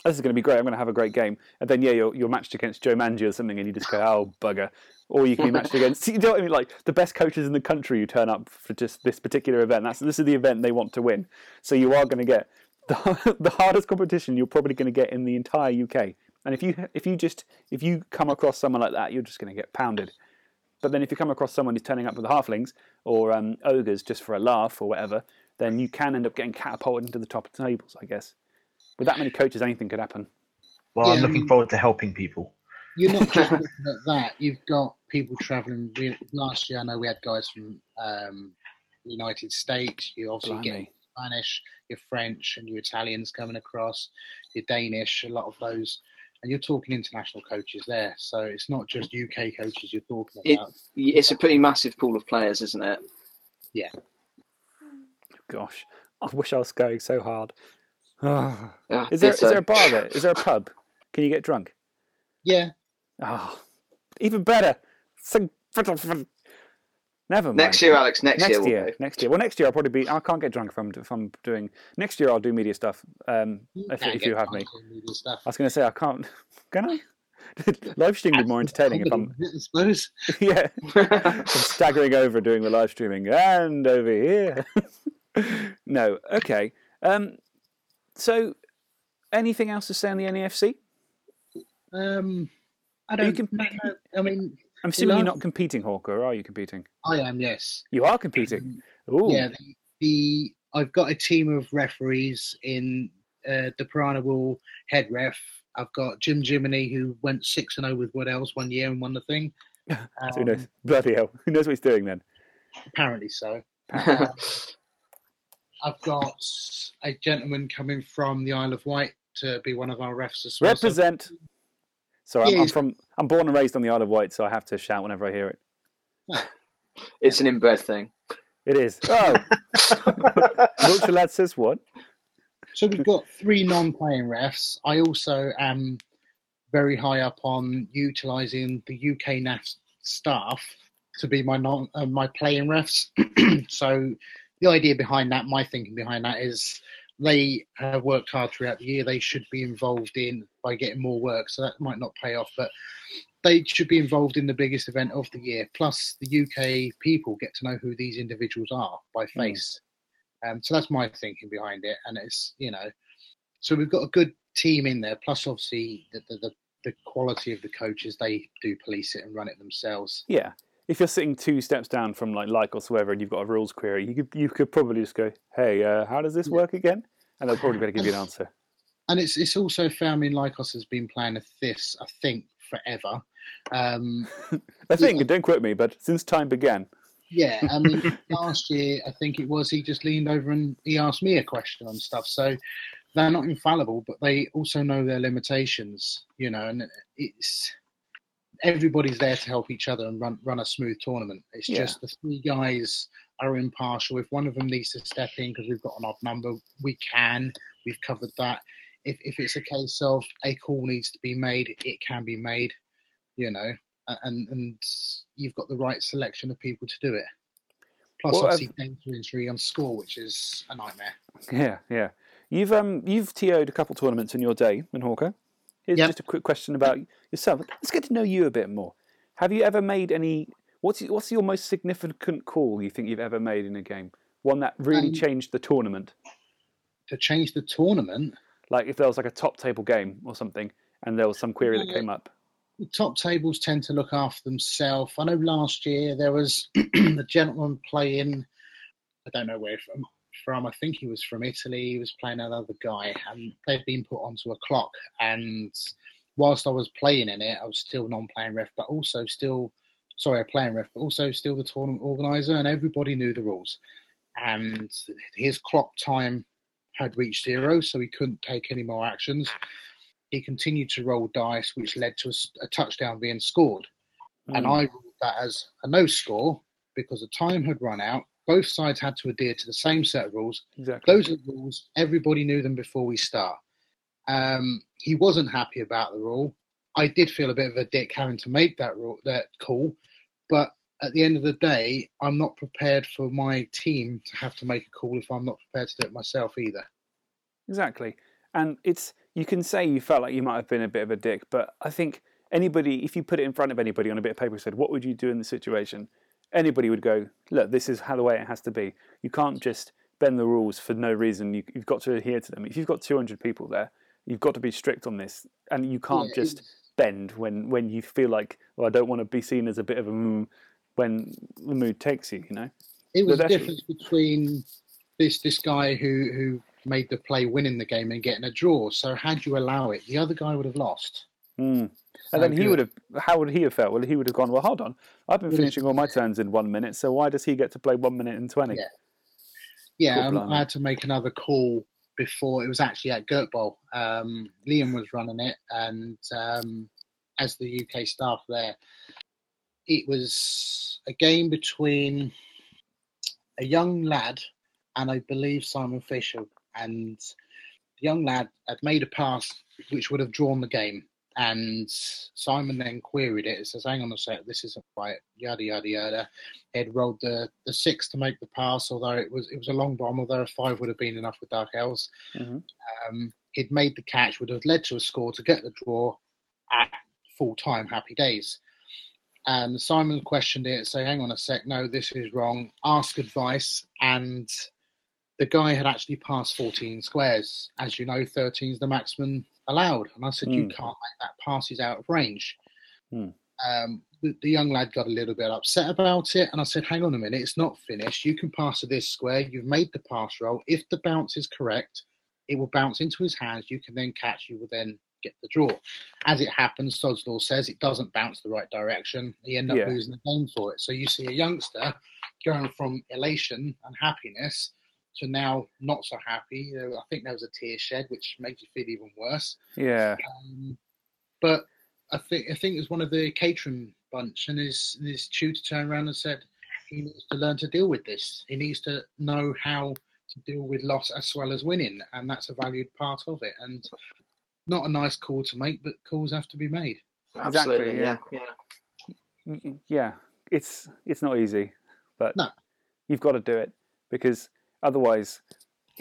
"This is going to be great. I'm going to have a great game." And then yeah, you're, you're matched against Joe Mangi or something, and you just go, "Oh bugger." Or you can be matched against, you know what I mean? Like the best coaches in the country You turn up for just this particular event. That's this is the event they want to win. So you are going to get the, the hardest competition you're probably going to get in the entire UK. And if you if you just if you come across someone like that, you're just going to get pounded. But then if you come across someone who's turning up with the halflings or um, ogres just for a laugh or whatever, then you can end up getting catapulted into the top of tables, I guess. With that many coaches, anything could happen. Well, Yeah, I'm I looking mean- forward to helping people. you're not just looking at that you've got people traveling we, last year i know we had guys from um the united states you obviously get Blimey. spanish your french and your italians coming across your danish a lot of those and you're talking international coaches there so it's not just uk coaches you're talking It- about It's a pretty massive pool of players, isn't it? Yeah. Gosh, I wish I was going so hard. Yeah, is there is ditto. there a bar there? Is there a pub? Can you get drunk? yeah Ah, even better. So- Never mind. Next year, Alex. Next, Next year, we'll year, next year. Well, next year I'll probably be. I can't get drunk if I'm if I'm doing. Next year I'll do media stuff. Um, if, can if get you have me, drunk media stuff. I was going to say I can't. Can I? live stream would be more entertaining if I'm. I suppose. Yeah, I'm staggering over doing the live streaming and over here. no, okay. Um, so, anything else to say on the NAFC? Um, I Are you don't. comp- know. I mean, I'm assuming you're not competing, Hawker, or are you competing? I am. Yes. You are competing. Ooh, Yeah. The, the I've got a team of referees in uh, the Piranha Wall head ref. I've got Jim Jiminy who went six and zero with Wood Elves one year and won the thing. So who Um, knows? Bloody hell! Who knows what he's doing then? apparently so. Um, I've got a gentleman coming from the Isle of Wight to be one of our refs as well. So- Represent. Sorry, I'm, I'm from. I'm born and raised on the Isle of Wight, so I have to shout whenever I hear it. it's an inbred thing. It is. Oh, Wiltshire lad says what? So we've got three non-playing refs. I also am very high up on utilising the UK NAF staff to be my non uh, my playing refs. so the idea behind that, my thinking behind that is they have worked hard throughout the year. They should be involved in by getting more work. So that might not pay off, but they should be involved in the biggest event of the year. Plus, the UK people get to know who these individuals are by face. Um, so that's my thinking behind it, and it's you know, so we've got a good team in there. Plus, obviously, the the, the, the quality of the coaches they do police it and run it themselves. Yeah. if you're sitting two steps down from like Lycos or whatever, and you've got a rules query, you could you could probably just go, "Hey, uh, how does this work again?" And they'll probably be able to give you an answer. and it's it's also fair. I mean, Lycos has been playing with this, I think, forever. Um, I think, don't quote me, but since time began, yeah, I mean, last year I think it was he just leaned over and he asked me a question on stuff. So they're not infallible, but they also know their limitations. You know, and it's everybody's there to help each other and run run a smooth tournament. It's Yeah. just the three guys are impartial. If one of them needs to step in because we've got an odd number, we can. We've covered that. If if it's a case of a call needs to be made, it can be made. You know, and and you've got the right selection of people to do it. Plus, Well, obviously, entry on score, which is a nightmare. yeah, yeah. You've um you've TO'd a couple tournaments in your day, in Hawker. Here's Yep. just a quick question about yourself. Let's get to know you a bit more. Have you ever made any? What's what's your most significant call you think you've ever made in a game? One that really Um, changed the tournament. To change the tournament, Like if there was like a top table game or something, and there was some query that came up. the top tables tend to look after themselves. I know last year there was a gentleman playing, I don't know where from, from, I think he was from Italy. He was playing another guy, and they'd been put onto a clock. And whilst I was playing in it, I was still non playing ref, but also still, sorry, a playing ref, but also still the tournament organizer, and everybody knew the rules. And his clock time had reached zero, so he couldn't take any more actions he continued to roll dice, which led to a touchdown being scored. And Mm. I ruled that as a no score because the time had run out. Both sides had to adhere to the same set of rules. exactly. Those are the rules. Everybody knew them before we start. Um, he wasn't happy about the rule. I did feel a bit of a dick having to make that rule, that call. But at the end of the day, I'm not prepared for my team to have to make a call if I'm not prepared to do it myself either. Exactly. And it's you can say you felt like you might have been a bit of a dick, but I think anybody, if you put it in front of anybody on a bit of paper and said, "What would you do in the situation?" Anybody would go, "Look, this is how the way it has to be. You can't just bend the rules for no reason. You, you've got to adhere to them. If you've got 200 people there, you've got to be strict on this, and you can't Yeah, just bend when when you feel like, well, I don't want to be seen as a bit of a mm, when the mood takes you. You know. It was the difference between this this guy who who made the play winning the game and getting a draw. So had you allow it, the other guy would have lost. Mm. And then he would have. How would he have felt? Well, he would have gone. Well, hold on. I've been finishing all my turns in one minute, so why does he get to play one minute and twenty? Yeah. Yeah, Cool, um. I had to make another call before it was actually at Gert Bowl. Um, Liam was running it, and um, as the UK staff there, it was a game between a young lad and I believe Simon Fisher. And the young lad had made a pass which would have drawn the game. And Simon then queried it. It says, "Hang on a sec, this isn't right." Yada yada yada. He'd rolled the, the six to make the pass, although it was it was a long bomb. Although a five would have been enough with Dark Elves. Mhm. Um, he'd made the catch, would have led to a score to get the draw at full time. Happy days. And Simon questioned it, say, "Hang on a sec, no, this is wrong. Ask advice." And the guy had actually passed 14 squares. As you know, 13 is the maximum allowed. And I said, "You Hmm. can't make that pass. He's out of range." Hmm. Um, the, the young lad got a little bit upset about it, and I said, "Hang on a minute, it's not finished. You can pass to this square. You've made the pass roll. If the bounce is correct, it will bounce into his hands. You can then catch. You will then get the draw. As it happens, Sod's Law says it doesn't bounce the right direction. You end up Yeah. losing the game for it. So you see a youngster going from elation and happiness to now not so happy. Uh, I think there was a tear shed, which makes you feel even worse. Yeah. Um, but I think I think it was one of the catering bunch, and his his tutor turned around and said he needs to learn to deal with this. He needs to know how to deal with loss as well as winning, and that's a valued part of it. And not a nice call to make, but calls have to be made. Absolutely, yeah. yeah, yeah. Yeah, it's it's not easy, but No. you've got to do it because otherwise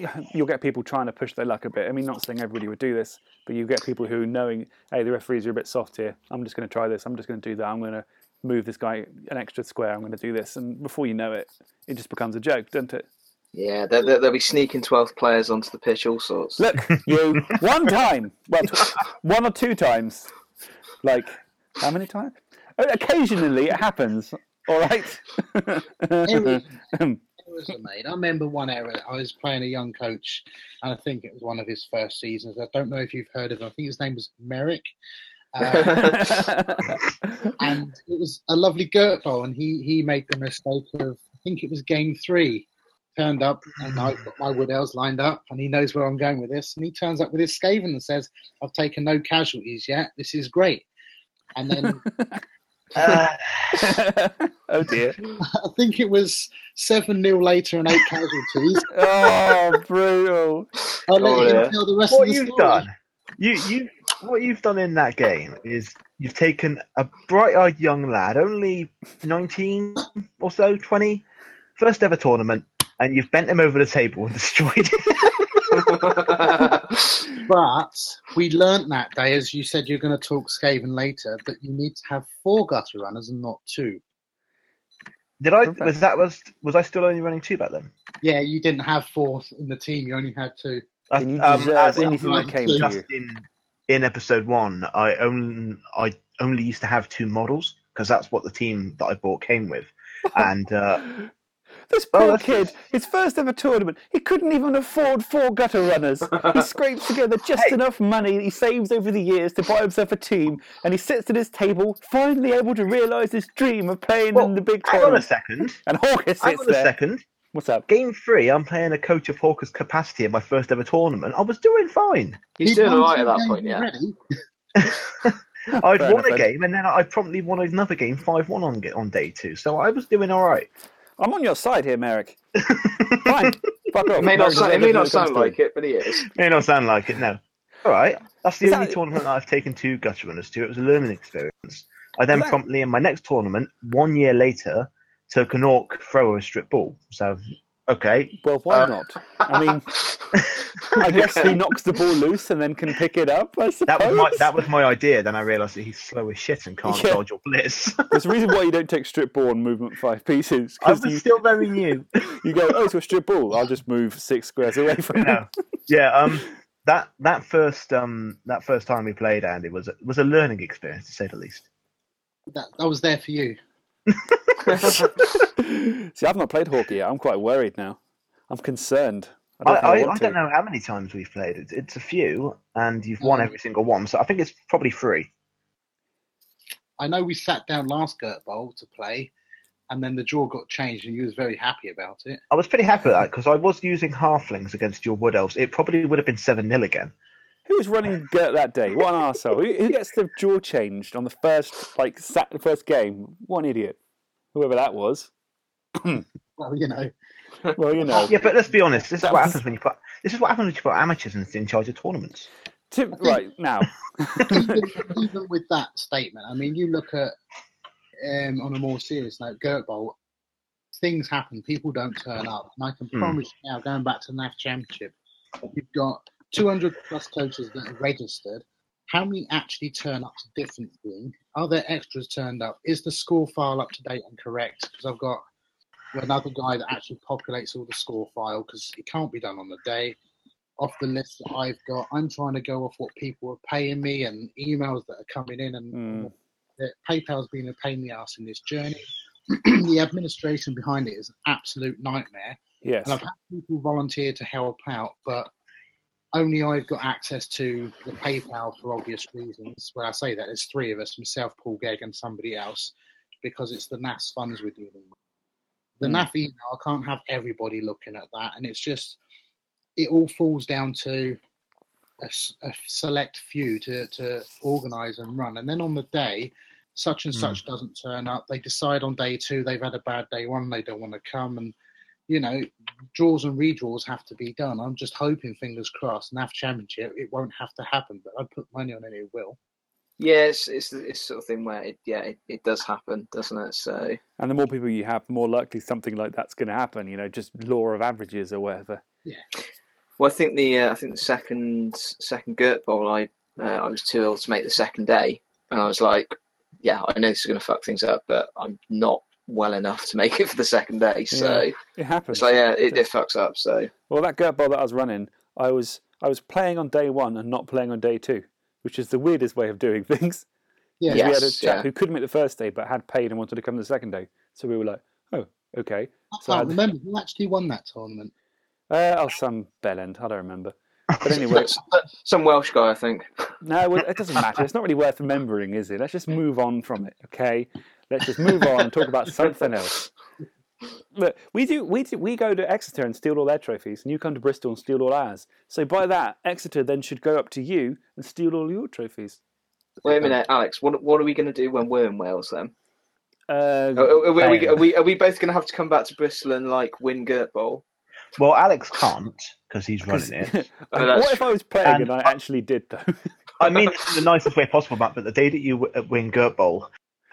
you'll get people trying to push their luck a bit. I mean, not saying everybody would do this, but you get people who knowing, hey, the referees are a bit soft here. I'm just going to try this. I'm just going to do that. I'm going to move this guy an extra square. I'm going to do this, and before you know it, it just becomes a joke, doesn't it? Yeah, there, there, there'll be sneaking 12th players onto the pitch, all sorts. Look, you one time, well, one or two times, like how many times? Occasionally, it happens All right. Errors, are made. I remember one error. I was playing a young coach, and I think it was one of his first seasons. I don't know if you've heard of him. I think his name was Merrick. Uh, and it was a lovely Gert bowl, and he he made the mistake of I think it was game three. Turned up, and I've got my wood elves lined up, and he knows where I'm going with this. And he turns up with his Skaven and says, "I've taken no casualties yet. This is great." And then Uh, oh dear. I think it was seven 0 later and eight casualties. Oh, brutal. I'll let Oh, him yeah. tell the rest what of the you've story. done, you you what you've done in that game is you've taken a bright-eyed young lad, only 19 or so, 20, first ever tournament, and you've bent him over the table and destroyed it. But we learnt that day, as you said, you're going to talk Skaven later, that you need to have four gutter runners and not two. Did I? Okay. Was that was was I still only running two back then? Yeah, you didn't have four in the team. You only had two. I- And you um, deserve as anything that came to just you. in in episode one, I only I only used to have two models because that's what the team that I bought came with, and uh, This Oh, poor that's kid, just- his first ever tournament, he couldn't even afford four gutter runners. He scrapes together just Hey. enough money he saves over the years to buy himself a team, and he sits at his table, finally able to realise his dream of playing well, in the big hang on a tournament. second. And Hawkins sits on a there. second. What's up? Game three, I'm playing a coach of Hawker's capacity in my first ever tournament. I was doing fine. He's doing alright at that point, yeah. I'd Fair won enough, a game and then I promptly won another game five one on on day two. So I was doing all right. I'm on your side here, Merrick. Fine. Fuck off. It may not, sound, it may not sound like it, but he is. May not sound like it, no. All right. That's the Is only that- tournament I've taken two gutter runners to. It was a learning experience. I then that- promptly, in my next tournament, one year later, took an orc thrower a strip ball. So, okay. Well, why Uh, not? I mean, I guess he knocks the ball loose and then can pick it up. I suppose. That was my that was my idea. Then I realised that he's slow as shit and can't Yeah. dodge or blitz. There's a reason why you don't take strip ball and movement five pieces I because was you, still very new. you go, oh, it's a strip ball. I'll just move six squares away from No. it. yeah. Um. That that first um that first time we played Andy was a- was a learning experience to say the least. That, I was there for you. See, I've not played Hawker yet. I'm quite worried now. I'm concerned. I I, don't, think I, I, I, don't know how many times we've played. It's, it's a few, and you've won Mm. every single one. So I think it's probably three. I know we sat down last Gert Bowl to play, and then the draw got changed, and you was very happy about it. I was pretty happy with that because I was using halflings against your wood elves. It probably would have been seven 0 again. Who was running Gert that day? What an arsehole. Who, who gets the draw changed on the first, like, sat the first game? What an idiot. Whoever that was. Well, you know, Well, you know. Yeah, but let's be honest. This is That what was- happens when you put. This is what happens when you put amateurs in, in charge of tournaments. To, right, now. even, even with that statement, I mean, you look at um, on a more serious note, Gert Bowl, things happen, people don't turn up, and I can Hmm. promise you now, going back to the NAF Championship, you've got 200 plus coaches that are registered. How many actually turn up to different thing? Are there extras turned up? Is the score file up to date and correct? Because I've got another guy that actually populates all the score file because it can't be done on the day off the list that I've got. I'm trying to go off what people are paying me and emails that are coming in, and Mm. PayPal's been a pain in the ass in this journey. the administration behind it is an absolute nightmare, Yes. and I've had people volunteer to help out, but only I've got access to the PayPal for obvious reasons. Where I say that, there's three of us: myself, Paul Gegg, and somebody else, because it's the NAF funds we're dealing with. The Mm. NAF email, I can't have everybody looking at that, and it's just it all falls down to a select few to, to organise and run. And then on the day, such and such doesn't turn up. They decide on day two they've had a bad day one, they don't want to come. And, you know, draws and redraws have to be done. I'm just hoping, fingers crossed, NAF Championship, it won't have to happen, but I'd put money on it, it will. Yeah, it's, it's it's sort of thing where it, yeah, it, it does happen, doesn't it? So And the more people you have, the more likely something like that's going to happen. You know, just law of averages or whatever. Yeah. Well, I think the uh, I think the second second Gert Bowl, I uh, I was too ill to make the second day, and I was like, yeah, I know this is going to fuck things up, but I'm not well enough to make it for the second day. So It happens. so yeah, it, it fucks up. So Well, that Gert Bowl that I was running, I was I was playing on day one and not playing on day two, which is the weirdest way of doing things. Yeah, we had a chap yeah. who couldn't make the first day but had paid and wanted to come the second day. So we were like, oh, okay. I So I can't had- remember who actually won that tournament. Uh, oh, some bellend. I don't remember. But anyway, Some Welsh guy, I think. no, well, it doesn't matter. It's not really worth remembering, is it? Let's just move on from it, okay? Let's just move on and talk about something else. Look, we do, we do, we go to Exeter and steal all their trophies, and you come to Bristol and steal all ours. So by that, Exeter then should go up to you and steal all your trophies. Wait a minute, Alex. What what are we going to do when we're in Wales then? Uh, Are, are, we, are, we, are, we, are we both going to have to come back to Bristol and like win Gert Bowl? Well, Alex can't because he's running it. Oh, what if I was playing and, And- I actually did though? I mean, it in the nicest way possible, Matt. But the day that you w- win Gert Bowl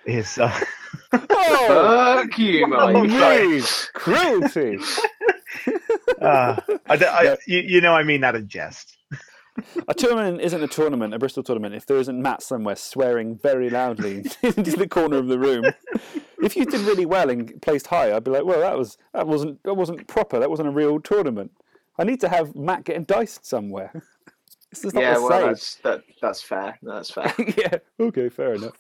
is uh, oh, Fuck you, Oh, mate. sorry. rude, cruelty! uh, I, don't- I, you, you know I mean that in jest. A tournament isn't a tournament, a Bristol tournament, if there isn't Matt somewhere swearing very loudly into the corner of the room. If you did really well and placed high, I'd be like, well, that was that wasn't that wasn't proper. That wasn't a real tournament. I need to have Matt getting diced somewhere. This is not Yeah, the well, same. that's that, that's fair. That's fair. yeah. Okay. Fair enough.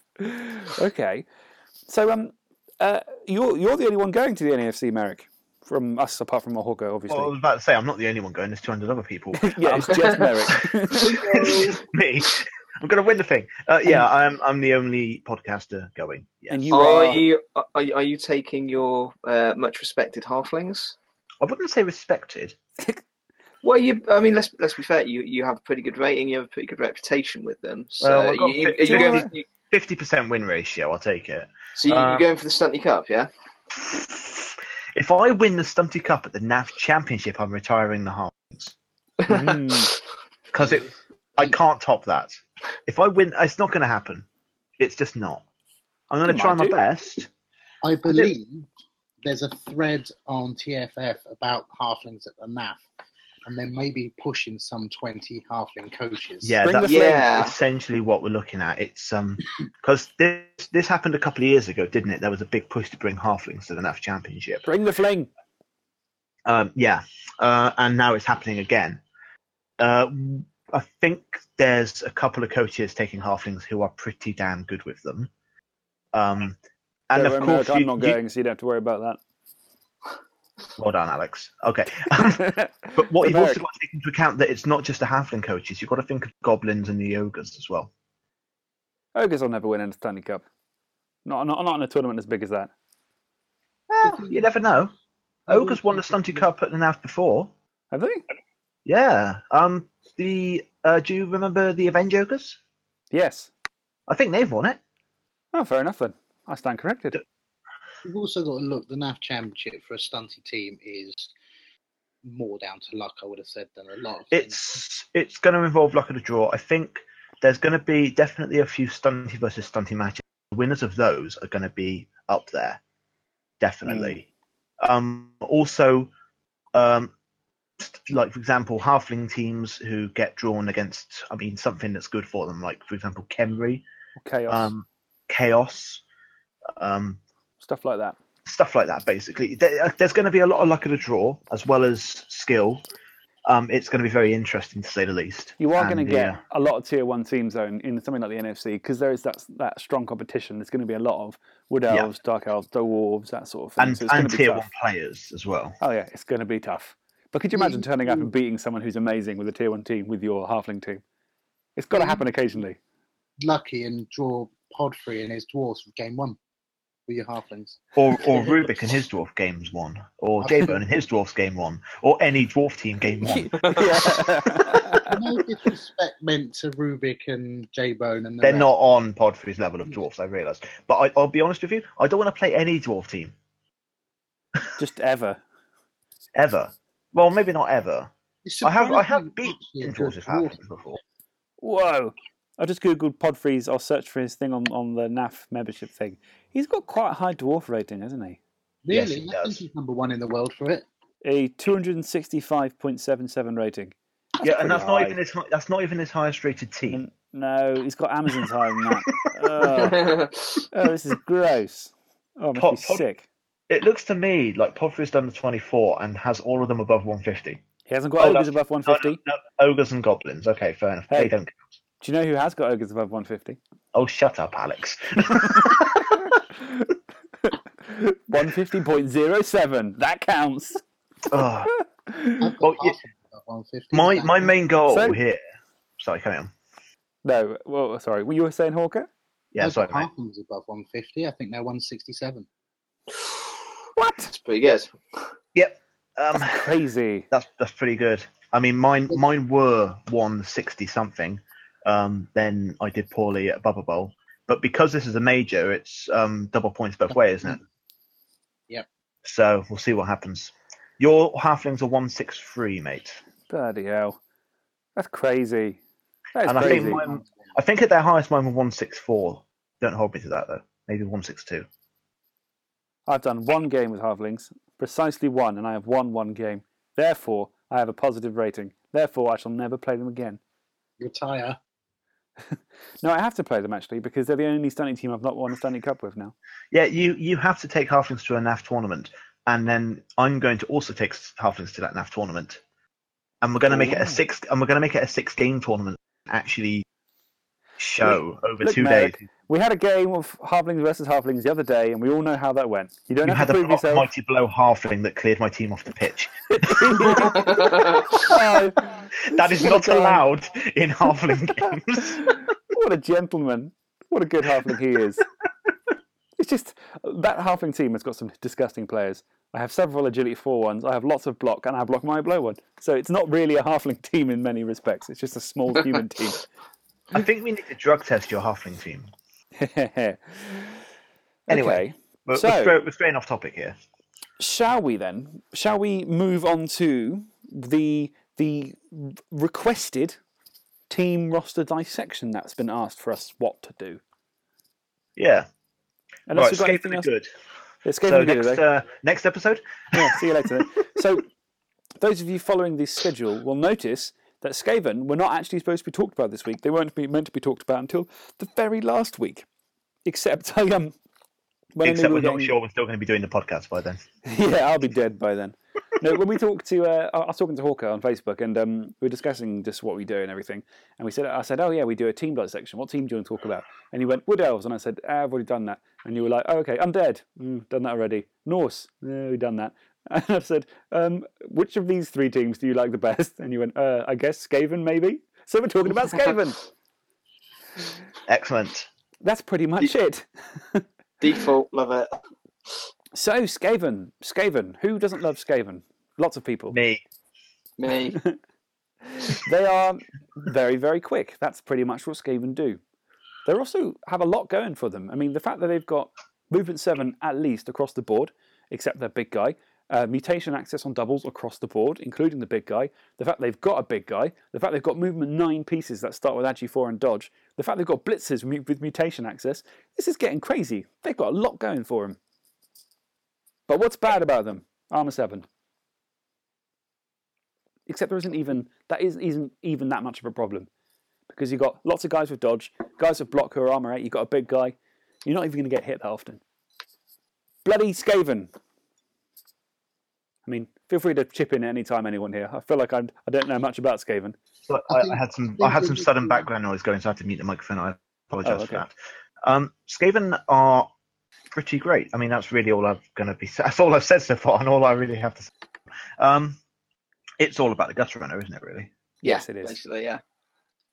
Okay. So um, uh, you're you're the only one going to the NAFC, Merrick, from us apart from Mahorga, obviously. Well, I was about to say I'm not the only one going. There's 200 other people. yeah, it's just Merrick. It's me. I'm going to win the thing. Uh, yeah, I'm. I'm the only podcaster going. Yes. and you are are. you are, you- are you taking your uh, much respected halflings? I wouldn't say respected. Well, you. I mean, let's let's be fair. You you have a pretty good rating. You have a pretty good reputation with them. So Well, you, you, fifty- are you going? Fifty percent win ratio. I'll take it. so you, Uh, you're going for the Stunty Cup, yeah? If I win the Stunty Cup at the NAF Championship, I'm retiring the Halflings Mm. because it. I can't top that. If I win, it's not going to happen. It's just not. I'm going to try my do. best. I believe there's a thread on TFF about halflings at the NAF, and then maybe pushing some 20 halfling coaches. Yeah, Bring that's. Yeah. essentially what we're looking at. It's um because this this happened a couple of years ago, didn't it? There was a big push to bring halflings to the NAF Championship. Bring the fling. Um, yeah, uh, and now it's happening again. Uh, I think there's a couple of coaches taking halflings who are pretty damn good with them. Um, and Don't of course, I'm you, not you- going, so you don't have to worry about well done, Alex. Okay, but what you've also got to take into account that it's not just the halfling coaches. You've got to think of goblins and the ogres as well. Ogres will never win in a Stunty Cup. Not, not, not in a tournament as big as that. Well, you never know. Ogres won the Stunty Cup at the NAF before. Have they? Yeah. Um. The uh, do you remember the Avenge Ogres? Yes. I think they've won it. Oh, fair enough then. I stand corrected. You've also got to look, the NAF Championship for a stunty team is more down to luck, I would have said, than a lot of. It's it's going to involve luck of the draw. I think there's going to be definitely a few stunty versus stunty matches. The winners of those are going to be up there, definitely. Um. Also, um, like for example, halfling teams who get drawn against. I mean, something that's good for them, like for example, Khemri, Chaos. um, Chaos. Um, Stuff like that. stuff like that basically There- uh, there's going to be a lot of luck of the draw as well as skill um, it's going to be very interesting to say the least You are And, going to get yeah, a lot of tier one teams though in, in something like the NFC because there is that that strong competition. There's going to be a lot of wood Yeah. elves, dark elves, dwarves, that sort of thing. and, so it's going and to be tier tough. one players as well Oh yeah, it's going to be tough. But could you imagine turning up and beating someone who's amazing with a tier one team with your halfling team? It's got to mm. happen occasionally. lucky and draw Podfrey and his dwarves for game one with your halflings. or or Rubik and his dwarf games one or J-Bone and his dwarfs game one or any dwarf team game one yeah. no disrespect meant to Rubik and J Bone and the they're rest. not on Podfrey's level of dwarfs I realise but I, I'll be honest with you I don't want to play any dwarf team Just ever. ever well maybe not ever It's I have I have surprising beat actually a dwarves dwarf. halflings before Whoa. I just googled Podfreeze. I'll search for his thing on, on the NAF membership thing. He's got quite a high dwarf rating, hasn't he? Yes, Really? he I does. think he's number one in the world for it. A 265.77 rating. yeah and pretty that's not even his hi- that's not even his highest rated team no, he's got Amazon's higher than that. oh, oh, this is gross. Oh, it must Pod- be pod- sick. It looks to me like Podfrey's done the 24 and has all of them above 150. He hasn't got Oh, ogres that's- above 150. no, no, ogres and goblins. Okay, fair enough. Hey. They don't. Do you know who has got ogres above 150? Oh, shut up, Alex. 150.07. That counts. Oh, Well, yeah, Arsenal above 150. my my main goal So- here. Sorry, carry on. No, well, sorry. What you were saying, Hawker? Yeah, I've sorry, got mate. Above 150. I think they're 167. What? It's pretty good. Yep. Um, Crazy. that's that's pretty good. I mean, mine mine were one sixty something. Um, then I did poorly at Bubble Bowl, but because this is a major, it's um double points both ways, isn't it? Yep. So we'll see what happens. Your halflings are one six three, mate. Bloody hell. That's crazy. That's And I think mine, I think at their highest mine were one six four. Don't hold me to that though. Maybe one six two. I've done one game with halflings, precisely one, and I have won one game. Therefore, I have a positive rating. Therefore, I shall never play them again. Retire. No, I have to play them actually because they're the only Stunty team I've not won a Stunty Cup with now. Yeah, you you have to take halflings to a NAF tournament, and then I'm going to also take halflings to that NAF tournament, and we're going to make it a oh, six, and we're going to make it a six game tournament. Actually, show over look, two days. We had a game of halflings versus halflings the other day, and we all know how that went. You don't You have had to a prove yourself. mighty blow halfling that cleared my team off the pitch. That is not allowed in halfling games. what a gentleman. What a good halfling he is. It's just that halfling team has got some disgusting players. I have several agility four ones. I have lots of block, and I block my blow one. So it's not really a halfling team in many respects. It's just a small human team. I think we need to drug test your halfling team. Anyway, Okay. We're, So- we're, stray- we're straying off topic here. Shall we then? Shall we move on to the the requested team roster dissection that's been asked for us what to do? Yeah. Unless right, you've got escape anything the else. good. Let's So go for next, uh, next episode. Yeah, see you later. So, those of you following this schedule will notice that Skaven were not actually supposed to be talked about this week. They weren't meant to be talked about until the very last week. Except I um, when Except we we're were not sure we're still going to be doing the podcast by then. yeah, I'll be dead by then. No, when we talked to, uh, I was talking to Hawker on Facebook, and um, we were discussing just what we do and everything. And we said, I said, oh yeah, we do a team blood section. What team do you want to talk about? And he went Wood Elves, and I said, ah, I've already done that. And you were like, oh okay, Undead, mm, done that already. Norse, no, we've done that. And I said, um, which of these three teams do you like the best? And you went, uh, I guess Skaven, maybe. So we're talking about Skaven. Excellent. That's pretty much it. Default, love it. So Skaven, Skaven, who doesn't love Skaven? Lots of people. Me. Me. They are very, very quick. That's pretty much what Skaven do. They also have a lot going for them. I mean, the fact that they've got movement seven at least across the board, except their big guy, uh, mutation access on doubles across the board, including the big guy, the fact they've got a big guy, the fact they've got movement nine pieces that start with Agi 4 and dodge, the fact they've got blitzes with mutation access, this is getting crazy. They've got a lot going for them. But what's bad about them? Armor 7. Except there isn't even that isn't, isn't even that much of a problem because you've got lots of guys with dodge, guys with block who are armor eight. You've got a big guy. You're not even going to get hit that often. Bloody Skaven. I mean, feel free to chip in at any time, anyone here. I feel like I'm, I don't know much about Skaven. So I I, had some I I had some sudden background noise going, so I had to mute the microphone. I apologise Oh, for that. Um, Skaven are pretty great. I mean, that's really all I'm going to be. That's all I've said so far, and all I really have to say. Um, it's all about the gutter runner, isn't it? Really. Yes, it is. Basically, yeah.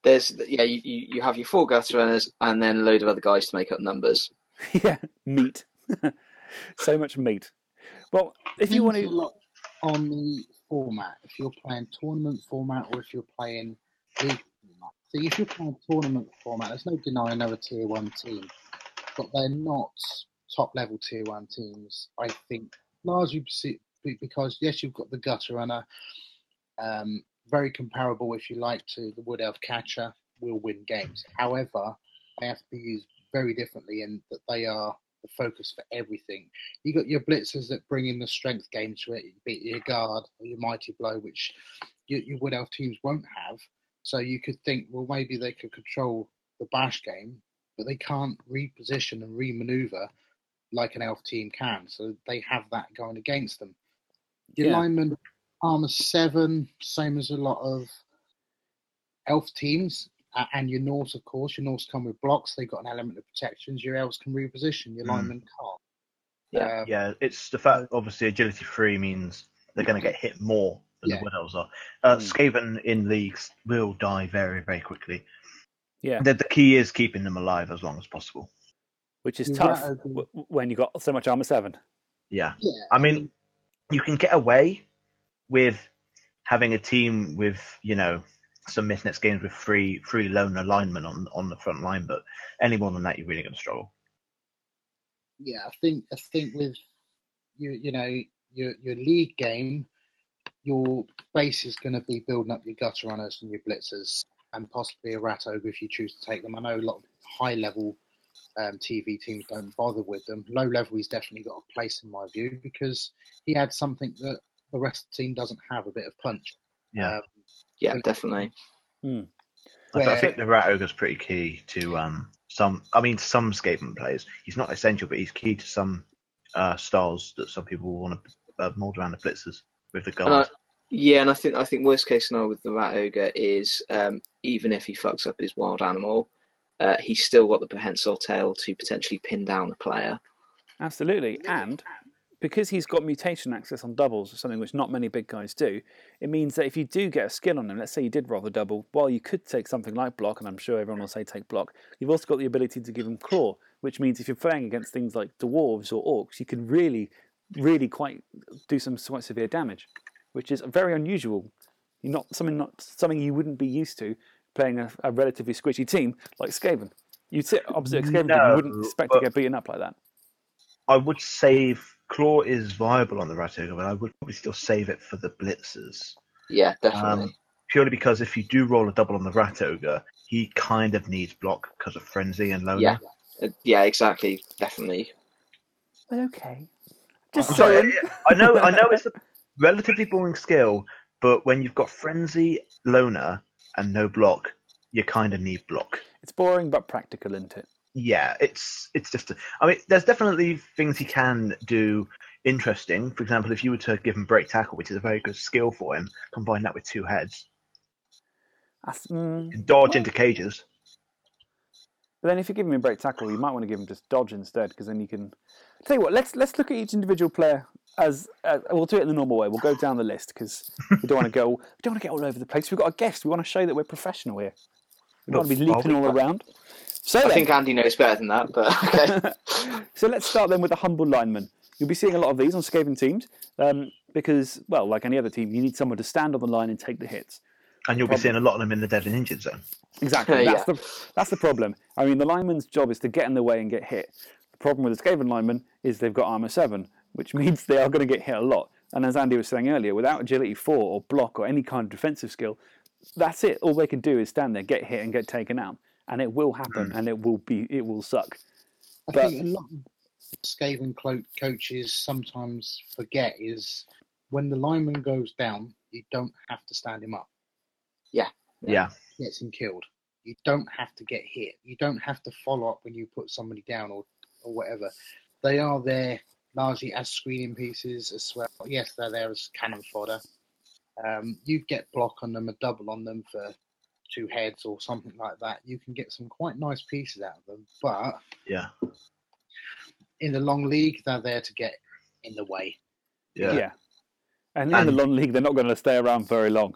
There's yeah, you, you you have your four gutter runners and then a load of other guys to make up numbers. yeah, meat. so much meat. Well, if you want to, lot on the format. If you're playing tournament format or if you're playing league format. So if you're playing tournament format, there's no denying another tier one team, but they're not top level tier one teams. I think largely because yes, you've got the gutter runner, um, very comparable if you like to the wood elf catcher, will win games. However, they have to be used very differently in that they are the focus for everything you got your blitzers that bring in the strength game to it, be it your guard or your mighty blow, which your, your wood elf teams won't have. So you could think, well, maybe they could control the bash game, but they can't reposition and remaneuver like an elf team can. So they have that going against them. Your Yeah. lineman armor seven, same as a lot of elf teams. A- And your Norse, of course, your Norse come with blocks. They've got an element of protections. Your elves can reposition. Your Mm. linemen can't. Yeah. Um, Yeah, it's the fact. Obviously, agility three means they're going to get hit more than Yeah. the Wood Elves are. Uh, Mm. Skaven in leagues will die very, very quickly. Yeah, The, the key is keeping them alive as long as possible. which is Yeah, tough w- w- when you got so much armor seven. Yeah, yeah, I mean, you can get away with having a team with you know some misnets games with three three lone alignment on on the front line, but any more than that, you're really going to struggle. yeah, I think I think with you, you know, your your league game, your base is going to be building up your gutter runners and your blitzers, and possibly a rat ogre if you choose to take them. I know a lot of high level um, TV teams don't bother with them. Low level, he's definitely got a place in my view because he had something that the rest of the team doesn't have—a bit of punch. Yeah. Um, Yeah, definitely. I, th- I think the Rat Ogre's pretty key to um some. I mean, some Skaven players. He's not essential, but he's key to some uh, styles that some people want to uh, mold around the blitzers with the And I, yeah, and I think I think worst case scenario with the rat ogre is um, even if he fucks up his wild animal, uh, he's still got the prehensile tail to potentially pin down a player. Absolutely, and because he's got mutation access on doubles, something which not many big guys do, it means that if you do get a skill on him, let's say you did roll the double, while you could take something like block, and I'm sure everyone will say take block, you've also got the ability to give him claw, which means if you're playing against things like dwarves or orcs, you can really, really quite do some quite severe damage, which is very unusual. You're not something not something you wouldn't be used to playing a, a relatively squishy team like Skaven. You'd sit opposite Skaven team, you wouldn't expect to get beaten up like that. I would save Claw is viable on the Rat Ogre, but I would probably still save it for the blitzers. Yeah, definitely. Um, purely because if you do roll a double on the Rat Ogre, he kind of needs block because of frenzy and loner. Yeah. Uh, yeah, exactly. Definitely. But okay. Just I'm sorry. I know, I know, it's a relatively boring skill, but when you've got frenzy, loner, and no block, you kind of need block. It's boring but practical, isn't it? Yeah, it's it's just. I mean, there's definitely things he can do interesting. For example, if you were to give him break tackle, which is a very good skill for him, combine that with two heads, can dodge into cages. but then if you give him a break tackle, you might want to give him just dodge instead, because then you can. Tell you what, let's let's look at each individual player as uh, we'll do it in the normal way. We'll go down the list because we don't want to go. We don't want to get all over the place. We've got a guest. We want to show that we're professional here. We don't want to be Well, leaping all around. So I then, think Andy knows better than that, but okay. so let's start then with the humble lineman. You'll be seeing a lot of these on Skaven teams um, because, well, like any other team, you need someone to stand on the line and take the hits. And you'll be seeing a lot of them in the dead and injured zone. Exactly. Yeah. That's the that's the problem. I mean, the lineman's job is to get in the way and get hit. The problem with the Skaven lineman is they've got armor seven, which means they are going to get hit a lot. And as Andy was saying earlier, without agility four or block or any kind of defensive skill, that's it. All they can do is stand there, get hit, and get taken out, and it will happen, and it will be it will suck. I But- think a lot of Skaven clo- coaches sometimes forget is when the lineman goes down, you don't have to stand him up. Yeah, Yeah. Gets him killed. You don't have to get hit. You don't have to follow up when you put somebody down or, or whatever. They are there largely as screening pieces as well. Yes, they're there as cannon fodder. Um, you get block on them, a double on them for two heads or something like that. You can get some quite nice pieces out of them, but yeah, in the long league, they're there to get in the way. yeah. yeah. And in the long league, they're not going to stay around very long.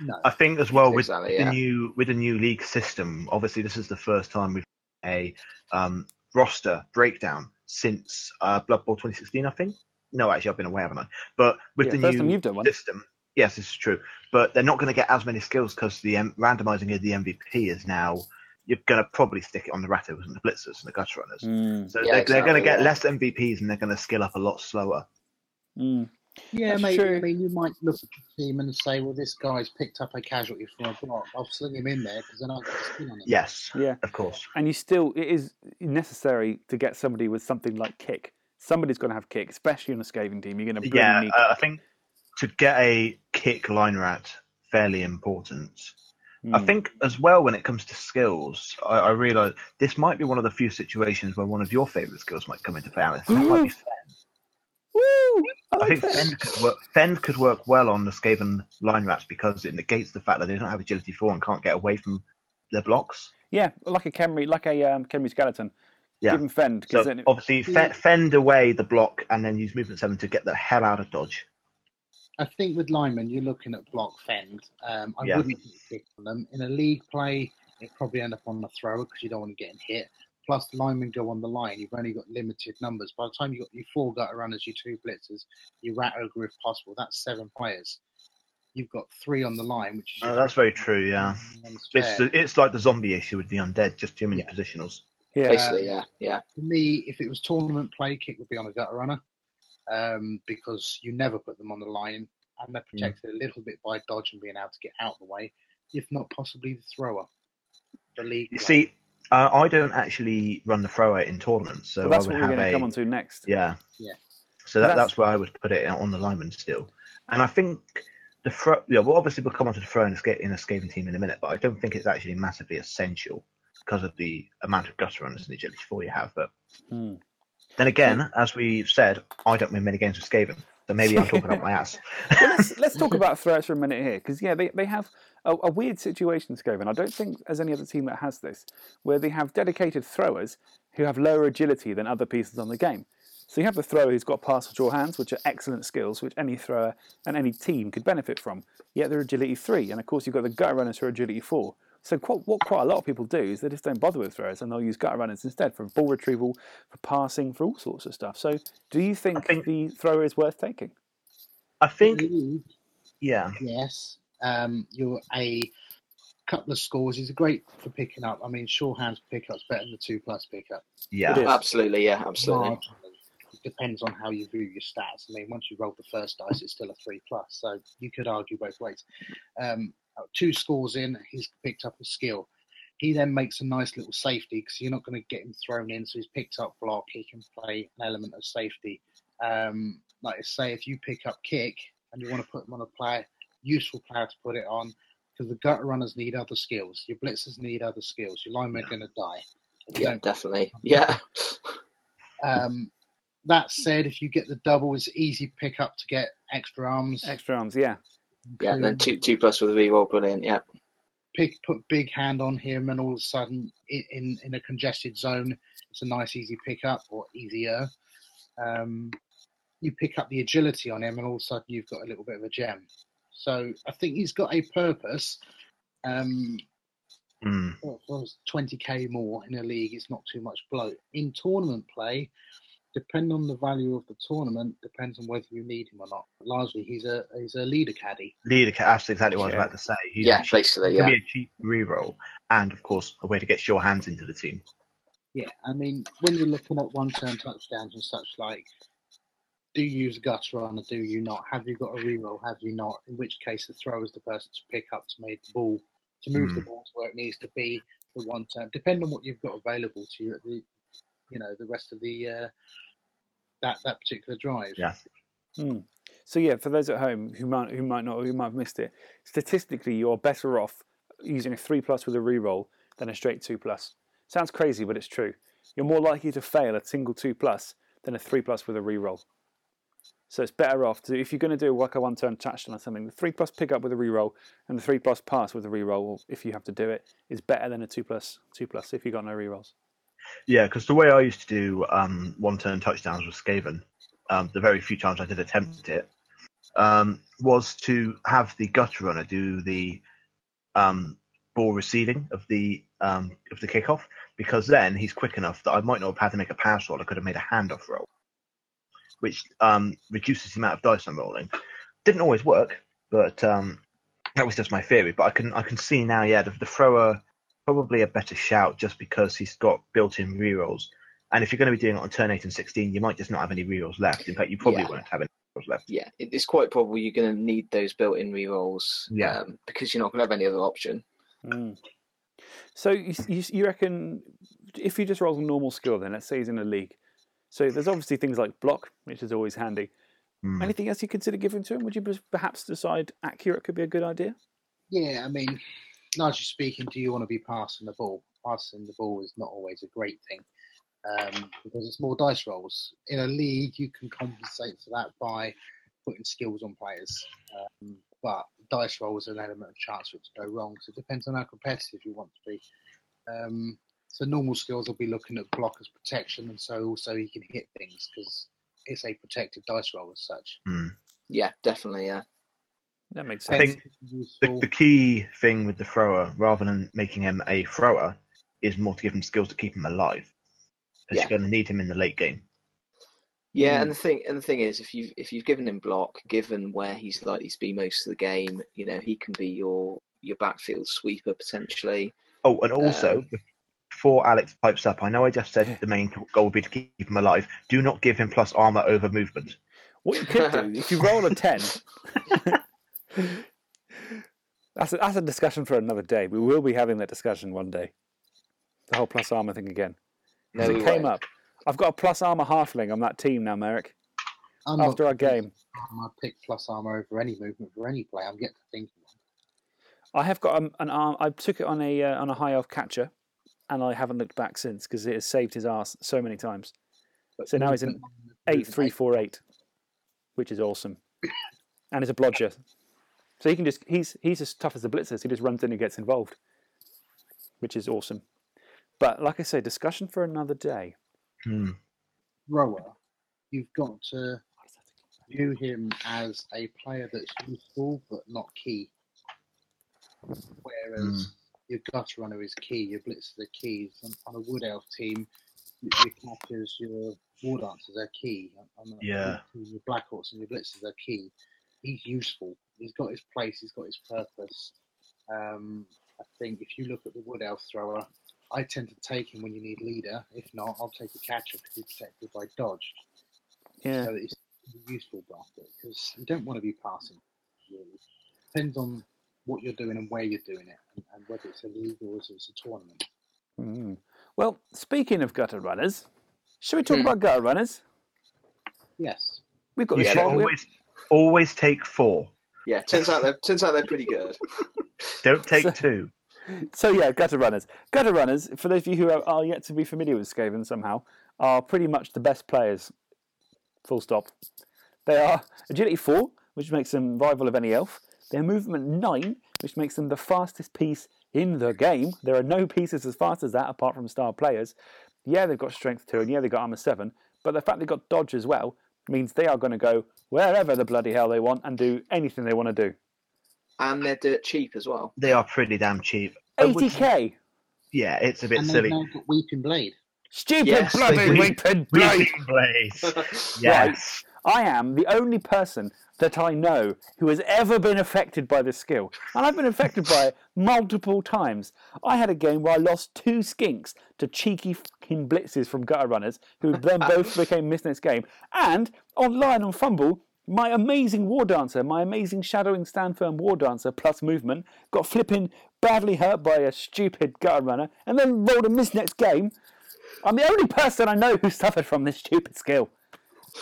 No, I think as well with Exactly, the yeah. new with the new league system. Obviously, this is the first time we've a um, roster breakdown since uh, Blood Bowl 2016. I think. No, actually, I've been away, haven't I? But with Yeah, the first new time you've done one. system, yes, this is true. But they're not going to get as many skills because the um, randomizing of the MVP is now. You're going to probably stick it on the Rattos and the Blitzers and the Gutter Runners. Mm, So Yeah, they're, they're going to get yeah. less MVPs and they're going to skill up a lot slower. mm. yeah, That's maybe. true. I mean, you might look at the team and say, "Well, this guy's picked up a casualty from a block. I'll sling him in there because then I'll get a skin on him." Yes, Yeah. of course. and you still it is necessary to get somebody with something like kick. Somebody's going to have kick, especially on a Skaven team. You're going to Yeah, need. uh, I think to get a kick line rat fairly important. I Mm. think as well when it comes to skills, I, I realise this might be one of the few situations where one of your favourite skills might come into play. Alice. That might be Fend. Woo! I I think that. Fend could, work, Fend could work well on the Skaven line rats because it negates the fact that they don't have agility four and can't get away from their blocks. Yeah, like a Khemri, like a um, Khemri skeleton. Yeah. Give him fend So because then obviously, fe- fend away the block and then use movement seven to get the hell out of dodge. I think with linemen, you're looking at block fend. Um, I Yeah. wouldn't pick on them in a league play. It probably end up on the thrower because you don't want to get hit. Plus, the linemen go on the line. You've only got limited numbers. By the time you've got your four gutter runners, your two blitzers, your rat ogre if possible, that's seven players. You've got three on the line, which is Oh, that's very true. Yeah, it's fair. it's like the zombie issue with the undead, just too many Yeah. positionals. yeah, Basically, yeah, yeah. For me, if it was tournament play, kick would be on a gutter runner um, because you never put them on the line and they're protected a little bit by dodge and being able to get out of the way, if not possibly the thrower. The league. You see, uh, I don't actually run the thrower in tournaments, so well, that's I what would we're going to come on to next. yeah. Yeah. So that, That's- that's where I would put it on the lineman still, and I think the throw. Yeah, well, obviously we'll come on to the throw in a, sca- in a scaling team in a minute, but I don't think it's actually massively essential because of the amount of gutter runners and agility four you have. But Hmm. Then again, as we've said, I don't win many games with Skaven, so maybe I'm talking out my ass. well, let's, let's talk about threats for a minute here, because yeah, they, they have a, a weird situation, Skaven. I don't think there's any other team that has this, where they have dedicated throwers who have lower agility than other pieces on the game. So you have the thrower who's got pass or draw hands, which are excellent skills, which any thrower and any team could benefit from. Yet they're agility three, and of course you've got the gutter runners who are agility four. So quite, what quite a lot of people do is they just don't bother with throwers, and they'll use gutter runners instead for ball retrieval, for passing, for all sorts of stuff. So do you think, think- the thrower is worth taking? I think, yeah, yes. Um, you're a couple of scores. is great for picking up. I mean, sure hands pickup's better than the two plus pickup. yeah. Absolutely, yeah, absolutely. Marginally. It depends on how you view your stats. I mean, once you roll the first dice, it's still a three plus. So you could argue both ways. Um, two scores in, he's picked up a skill. He then makes a nice little safety because you're not going to get him thrown in. So he's picked up block. He can play an element of safety. Um, like I say, if you pick up kick and you want to put him on a player, useful player to put it on because the gutter runners need other skills. Your blitzers need other skills. Your linemen are going to die. Yeah, don't definitely. Yeah, um, that said, if you get the double, it's easy pick up to get extra arms. Extra arms, yeah. Yeah. And then two two plus with a reroll, brilliant. Yeah, pick put big hand on him, and all of a sudden, i- in in a congested zone, it's a nice easy pick up or easier. Um, you pick up the agility on him, and all of a sudden, you've got a little bit of a gem. So I think he's got a purpose. Um, Mm. well, well, 20k more in a league, it's not too much bloat. In tournament play, depending on the value of the tournament, depends on whether you need him or not. Largely, he's a he's a leader caddy. Leader, caddy. that's exactly what I was about to say. He's yeah, a cheap- basically, it can yeah. be a cheap reroll, and of course, a way to get your hands into the team. Yeah, I mean, when you're looking at one-turn touchdowns and such like, do you use a gutter runner? Do you not? Have you got a reroll? Have you not? In which case, the throw is the person to pick up to make the ball, to move the hmm. ball to where it needs to be for one turn. Depending on what you've got available to you at the, you know, the rest of the uh, that that particular drive. Yeah. Hmm. So yeah, for those at home who might who might not who might have missed it, statistically you're better off using a three plus with a reroll than a straight two plus. Sounds crazy, but it's true. You're more likely to fail a single two plus than a three plus with a reroll. So it's better off to if you're going to do like a one turn touchdown or something, the three plus pick up with a reroll and the three plus pass with a reroll, if you have to do it, is better than a two plus two plus if you've got no rerolls. Yeah, because the way I used to do um, one-turn touchdowns with Skaven, um, the very few times I did attempt it, um, was to have the gutter runner do the um, ball receiving of the um, of the kickoff, because then he's quick enough that I might not have had to make a pass roll. I could have made a handoff roll, which um, reduces the amount of dice I'm rolling. Didn't always work, but um, that was just my theory. But I can I can see now, yeah, the, the thrower probably a better shout just because he's got built-in rerolls. And if you're going to be doing it on turn eight and sixteen, you might just not have any rerolls left. In fact, you probably Yeah. won't have any rerolls left. Yeah, it's quite probable you're going to need those built-in rerolls. Yeah. um, because you're not going to have any other option. Mm. So you, you, you reckon if you just roll a normal skill, then let's say he's in a league. So there's obviously things like block, which is always handy. Mm. Anything else you consider giving to him? Would you perhaps decide accurate could be a good idea? Yeah, I mean, largely speaking, do you want to be passing the ball? Passing the ball is not always a great thing um, because it's more dice rolls. In a league, you can compensate for that by putting skills on players. Um, but dice rolls are an element of chance for it to go wrong. So it depends on how competitive you want to be. Um, So normal skills will be looking at blockers protection, and so also he can hit things because it's a protected dice roll as such. Hmm. Yeah, definitely. Yeah. That makes sense. I sense. think the, the key thing with the thrower, rather than making him a thrower, is more to give him skills to keep him alive. Because Yeah. you're going to need him in the late game. Yeah, Mm. and the thing and the thing is, if you if you've given him block, given where he's likely to be most of the game, you know he can be your your backfield sweeper potentially. Oh, and also, Um, before Alex pipes up, I know I just said the main goal would be to keep him alive. Do not give him plus armor over movement. What you could do if you roll a ten. that's a, that's a discussion for another day. We will be having that discussion one day. The whole plus armor thing again. No, it came up. I've got a plus armor halfling on that team now, Merrick. I'm After our game, I pick plus armor over any movement for any play. I'm yet to think. I have got um, an arm. I took it on a uh, on a high elf catcher, and I haven't looked back since because it has saved his ass so many times. one. So now he's an Movement- Eight movement three eight. four eight, which is awesome, and he's a blodger, so he can just he's he's as tough as the blitzers. He just runs in and gets involved, which is awesome. But like I say, discussion for another day. Hmm. Rower, you've got to view him as a player that's useful but not key. Whereas Mm. your gutter runner is key, your blitzers are keys. On, on a wood elf team, your your catchers, your war dancers are key. On, on a Yeah. team, your black orcs and your blitzers are key. He's useful. He's got his place. He's got his purpose. Um, I think if you look at the wood elf thrower, I tend to take him when you need leader. If not, I'll take a catcher because he's protected by dodge. Yeah, So it's a useful bracket because you don't want to be passing. Really. Depends on what you're doing and where you're doing it, and, and whether it's a league or whether it's a tournament. Mm. Well, speaking of gutter runners, should we talk Hmm. about gutter runners? Yes. We've got You should always always take four. Yeah, turns out they're turns out they're pretty good. Don't take So- two. So yeah, gutter runners. Gutter runners, for those of you who are, are yet to be familiar with Skaven somehow, are pretty much the best players. Full stop. They are agility four, which makes them rival of any elf. They're movement nine, which makes them the fastest piece in the game. There are no pieces as fast as that apart from star players. Yeah, they've got strength two, and yeah, they've got armor seven. But the fact they've got dodge as well means they are going to go wherever the bloody hell they want and do anything they want to do. And they're dirt cheap as well. They are pretty damn cheap. 80k. Yeah, it's a bit and they've silly. now got Weeping Blade. Stupid Yes, bloody they do. weeping blade. Weeping Blaze. Yes. I am the only person that I know who has ever been affected by this skill. And I've been affected by it multiple times. I had a game where I lost two skinks to cheeky fucking blitzes from gutter runners, who then both became missed next game. And online on FUMBBL, my amazing war dancer, my amazing shadowing stand firm war dancer plus movement, got flipping badly hurt by a stupid gutter runner, and then rolled a miss next game. I'm the only person I know who suffered from this stupid skill.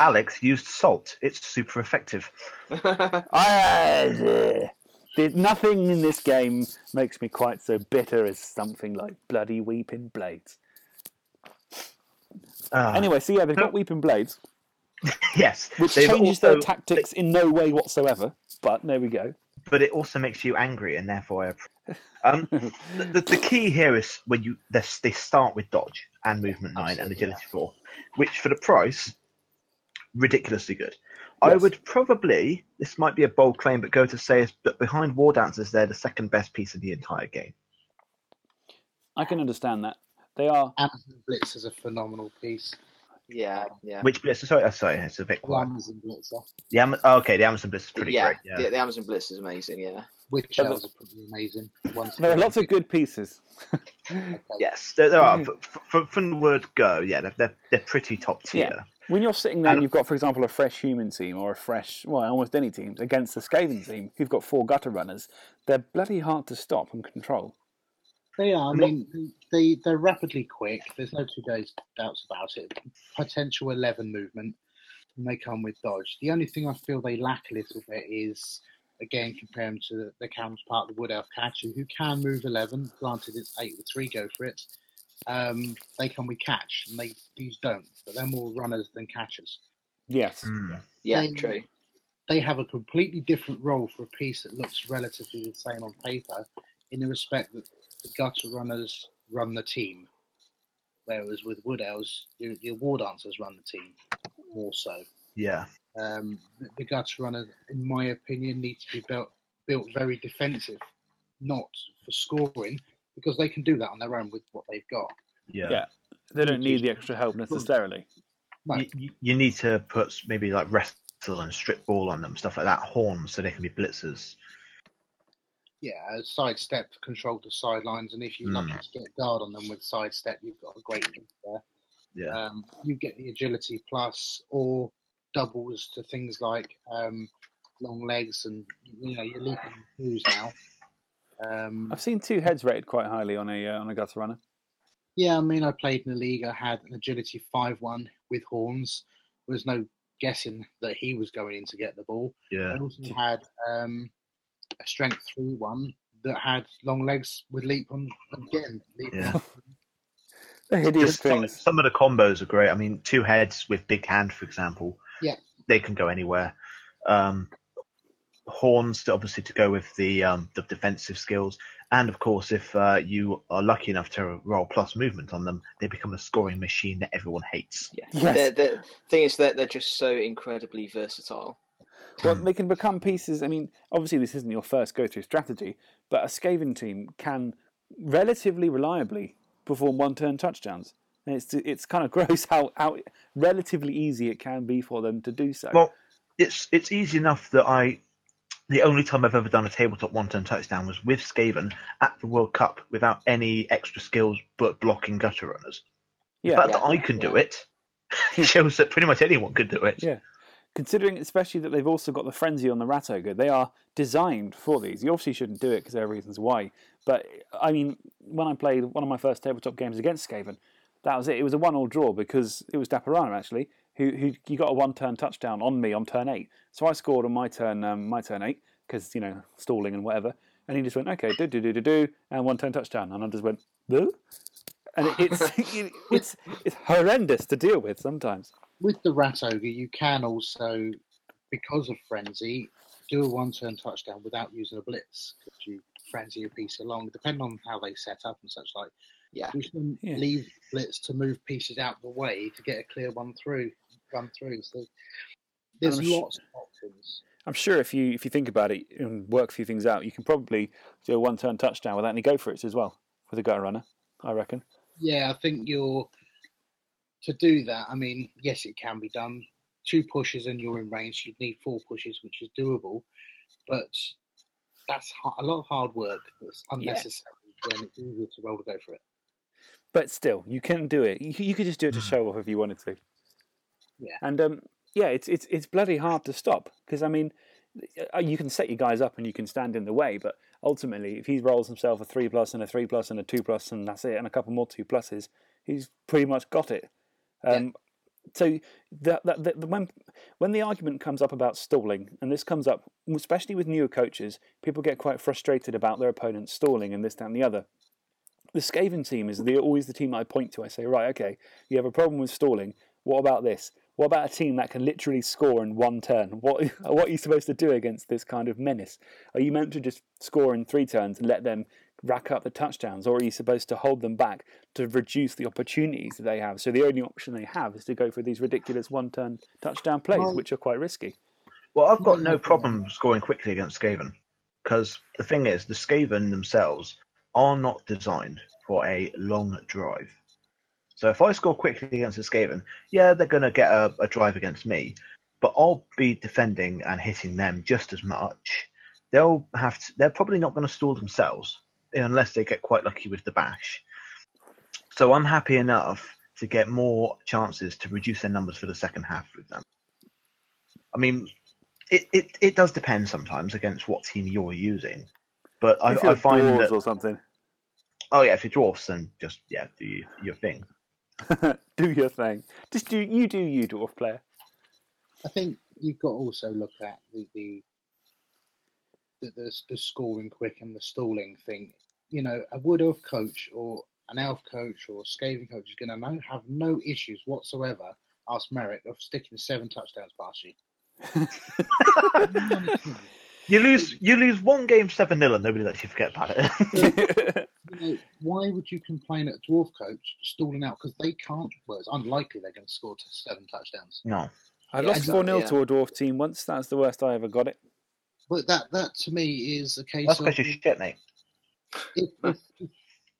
Alex used salt. It's super effective. I, there's nothing in this game makes me quite so bitter as something like bloody weeping blades. Ah, Anyway, so yeah, they've got weeping blades, yes, which they've changes their also- tactics in no way whatsoever. But there we go. but it also makes you angry, and therefore, I um, the, the, the key here is when you they, they start with dodge and movement nine and Absolutely, agility four, which for the price, ridiculously good. I would probably this might be a bold claim, but go to say is that behind War Dancers, they're the second best piece of the entire game. I can understand that. They are. Amazon Blitz is a phenomenal piece. yeah, yeah. Which Blitz? Sorry, uh, sorry, it's a bit The quiet. Amazon Blitzer. The Am- oh, okay, the Amazon Blitz is pretty yeah, great. Yeah. The, the Amazon Blitz is amazing. Yeah, Witch Yeah, elves are pretty amazing. One's There are lots of good pieces. Okay. Yes, there, there are. F- f- from the word go, yeah, they're, they're, they're pretty top tier. Yeah. When you're sitting there and And- you've got, for example, a fresh human team or a fresh, well, almost any team against the Skaven team who've got four gutter runners, they're bloody hard to stop and control. They are. I mean, they they're rapidly quick. There's no two days doubts about it. Potential eleven movement, and they come with dodge. The only thing I feel they lack a little bit is again compare comparing to the, the counterpart, the Wood Elf Catcher, who can move eleven. Granted, it's eight with three go for it. Um, they can with catch, and they these don't. But they're more runners than catchers. Yes. Hmm. yeah, They- true. they have a completely different role for a piece that looks relatively the same on paper, in the respect that the gutter runners run the team. Whereas with Wood Elves, your, your war dancers run the team more so. Yeah. Um, the, the guts runner, in my opinion, needs to be built built very defensive, not for scoring, because they can do that on their own with what they've got. Yeah. Yeah. They don't need the extra help necessarily. No, You, you- you need to put maybe like wrestle and strip ball on them, stuff like that, horns, so they can be blitzers. yeah, a sidestep to control the sidelines, and if you're lucky Mm. to get guard on them with sidestep, you've got a great there. Yeah. Um, you get the agility plus or doubles to things like um, long legs and you know you're leaping moves now. Um, I've seen two heads rated quite highly on a uh, on a gutter runner. yeah, I mean I played in the league. I had an agility five one with horns. There was no guessing that he was going in to get the ball. yeah. I also had um, a strength three one that had long legs with leap on again. Leap Yeah. on. The hideous some, things. some of the combos are great. I mean, two heads with big hand, for example. Yeah. They can go anywhere. Um, horns, to, obviously, to go with the um, the defensive skills, and of course, if uh, you are lucky enough to roll plus movement on them, they become a scoring machine that everyone hates. Yeah. Yes. The, the thing is that they're just so incredibly versatile. Well, they can become pieces. I mean, obviously, this isn't your first go through strategy, but a Skaven team can relatively reliably perform one-turn touchdowns. And it's it's kind of gross how how relatively easy it can be for them to do so. Well, it's it's easy enough that I. The only time I've ever done a tabletop one-turn touchdown was with Skaven at the World Cup without any extra skills but blocking gutter runners. The yeah, fact Yeah. that I can do Yeah. it shows that pretty much anyone could do it. Yeah. considering especially that they've also got the frenzy on the rat ogre, they are designed for these. You obviously shouldn't do it because there are reasons why. But I mean, when I played one of my first tabletop games against Skaven, that was it. It was a one-all draw because it was Daparana actually who who you got a one-turn touchdown on me on turn eight. So I scored on my turn um, my turn eight because you know stalling and whatever. And he just went okay, do do do do do, and one turn touchdown, and I just went boo. And it, it's it, it's it's horrendous to deal with sometimes. With the Rat Ogre, you can also, because of Frenzy, do a one turn touchdown without using a blitz. Because you frenzy a piece along, depending on how they set up and such like. Yeah. You can Yeah. leave blitz to move pieces out of the way to get a clear one through, run through. So there's I'm sh- lots of options. I'm sure if you if you think about it and work a few things out, you can probably do a one-turn touchdown without any go for it as well with a gutter runner. I reckon. Yeah, I think you're to do that. I mean, yes, it can be done. Two pushes and you're in range. You'd need four pushes, which is doable, but that's a lot of hard work. That's unnecessary when it's easier to roll to go for it. But still, you can do it. You, you could just do it to show off if you wanted to. Yeah. And um, yeah, it's it's it's bloody hard to stop because I mean, uh, you can set your guys up and you can stand in the way, but ultimately, if he rolls himself a three plus and a three plus and a two plus and that's it, and a couple more two pluses, he's pretty much got it. Um, So that, that, that when when the argument comes up about stalling, and this comes up especially with newer coaches, people get quite frustrated about their opponents stalling and this, that, and the other. The Skaven team is the, always the team I point to. I say, right, okay, you have a problem with stalling. What about this? What about a team that can literally score in one turn? What what are you supposed to do against this kind of menace? Are you meant to just score in three turns and let them rack up the touchdowns, or are you supposed to hold them back to reduce the opportunities that they have? So the only option they have is to go for these ridiculous one-turn touchdown plays, Well- which are quite risky. Well, I've got no problem scoring quickly against Skaven because the thing is, the Skaven themselves are not designed for a long drive. So if I score quickly against a Skaven, yeah, they're going to get a, a drive against me, but I'll be defending and hitting them just as much. They'll have to, they're probably not going to stall themselves unless they get quite lucky with the bash. So I'm happy enough to get more chances to reduce their numbers for the second half with them. I mean, it, it, it does depend sometimes against what team you're using. But I, I find dwarves that or something, oh yeah, if you're dwarfs, then just yeah, do you, your thing. do your thing. Just do you do you dwarf player. I think you've got to also look at the the the, the, the scoring quick and the stalling thing. You know, a wood elf coach or an elf coach or a Skaven coach is going to no, have no issues whatsoever. Ask Merrick of sticking seven touchdowns past you. You lose you lose one game seven 0 and nobody lets you forget about it. You know, why why would you complain at a dwarf coach stalling out because they can't? Well, it's unlikely they're going to score seven touchdowns. No. I Yeah, lost exactly, 4 0 yeah. to a dwarf team once. That's the worst I ever got it. But that that to me is a case That's because you're shit, mate. if, if, if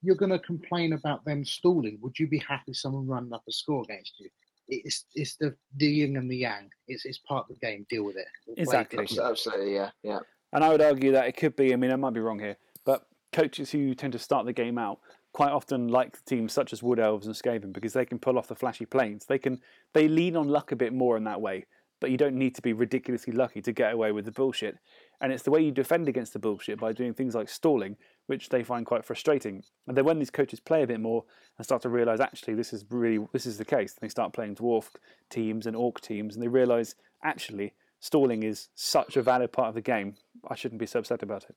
you're going to complain about them stalling, would you be happy someone running up a score against you? It's it's the the yin and the yang. It's it's part of the game. Deal with it. Exactly. it. Absolutely, yeah, yeah. And I would argue that it could be, I mean, I might be wrong here, but coaches who tend to start the game out quite often like teams such as Wood Elves and Skaven because they can pull off the flashy planes. They can they lean on luck a bit more in that way, but you don't need to be ridiculously lucky to get away with the bullshit. And it's the way you defend against the bullshit by doing things like stalling, which they find quite frustrating. And then when these coaches play a bit more and start to realise actually this is really this is the case, they start playing dwarf teams and orc teams, and they realise actually stalling is such a valid part of the game. I shouldn't be so upset about it.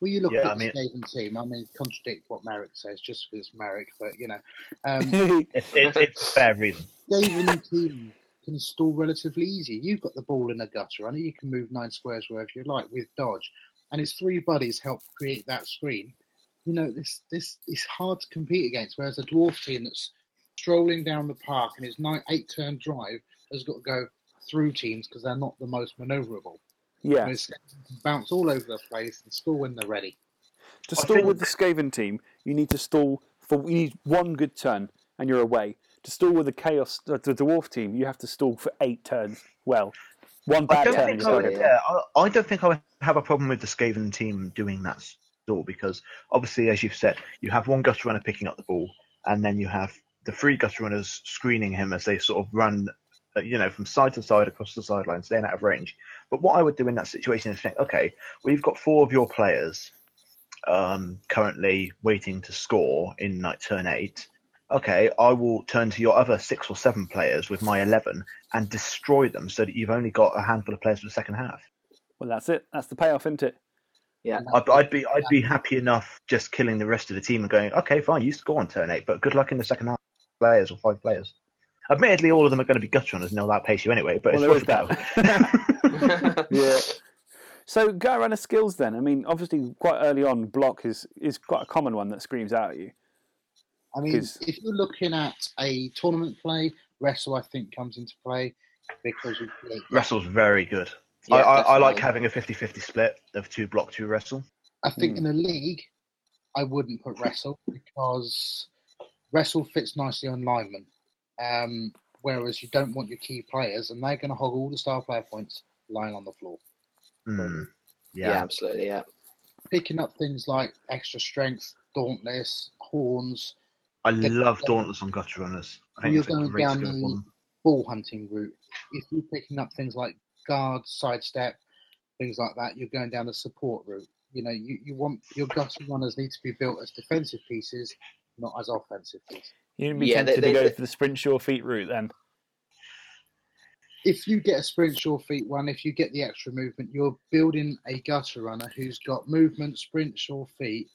Well, you look Yeah, at I the mean- Skaven team. I mean, contradict what Merrick says just because it's Merrick, but you know, um, It's, it's, it's a fair reason. Skaven team can stall relatively easy. You've got the ball in a gutter runner. You can move nine squares wherever you like with dodge, and his three buddies help create that screen. You know, this this is hard to compete against. Whereas a dwarf team that's strolling down the park and his nine eight turn drive has got to go through teams because they're not the most manoeuvrable. yeah. Bounce all over the place and stall when they're ready. To stall with the Skaven team, you need to stall for you need one good turn and you're away. To stall with the Chaos, uh, the Dwarf team, you have to stall for eight turns. Well, one I bad don't, turn think and I, would, yeah, I, I don't think I would have a problem with the Skaven team doing that stall because obviously, as you've said, you have one gutter runner picking up the ball, and then you have the three gutter runners screening him as they sort of run, uh, you know, from side to side across the sideline, staying out of range. But what I would do in that situation is think, okay, we've got four of your players um, currently waiting to score in like turn eight. Okay, I will turn to your other six or seven players with my eleven and destroy them so that you've only got a handful of players for the second half. Well, that's it. That's the payoff, isn't it? Yeah. I'd, I'd be I'd be happy enough just killing the rest of the team and going, okay, fine, you score on turn eight, but good luck in the second half. Players or five players. Admittedly, all of them are going to be gut runners and they'll outpace you anyway. But Well, it's there worth is a that. yeah. So, go runner skills then. I mean, obviously, quite early on, block is, is quite a common one that screams out at you. I mean, 'Cause- if you're looking at a tournament play, wrestle I think comes into play because you create Wrestle's very good. Yeah, I, I, I like definitely. having a 50-50 split of two block, two wrestle. I think Hmm. in a league, I wouldn't put wrestle because wrestle fits nicely on linemen. Um, whereas you don't want your key players, and they're going to hog all the star player points lying on the floor. Hmm. yeah. Yeah. absolutely, yeah. Picking up things like extra strength, dauntless, horns, I Yeah. love Dauntless on gutter runners. I think You're going great down skill the- ball hunting route. If you're picking up things like guard, sidestep, things like that, you're going down the support route. You know, you, you want your gutter runners need to be built as defensive pieces, not as offensive pieces. You'd be Yeah, they- tempted they- to go they- for the sprint sure feet route then. If you get a sprint sure feet one, if you get the extra movement, you're building a gutter runner who's got movement, sprint sure feet,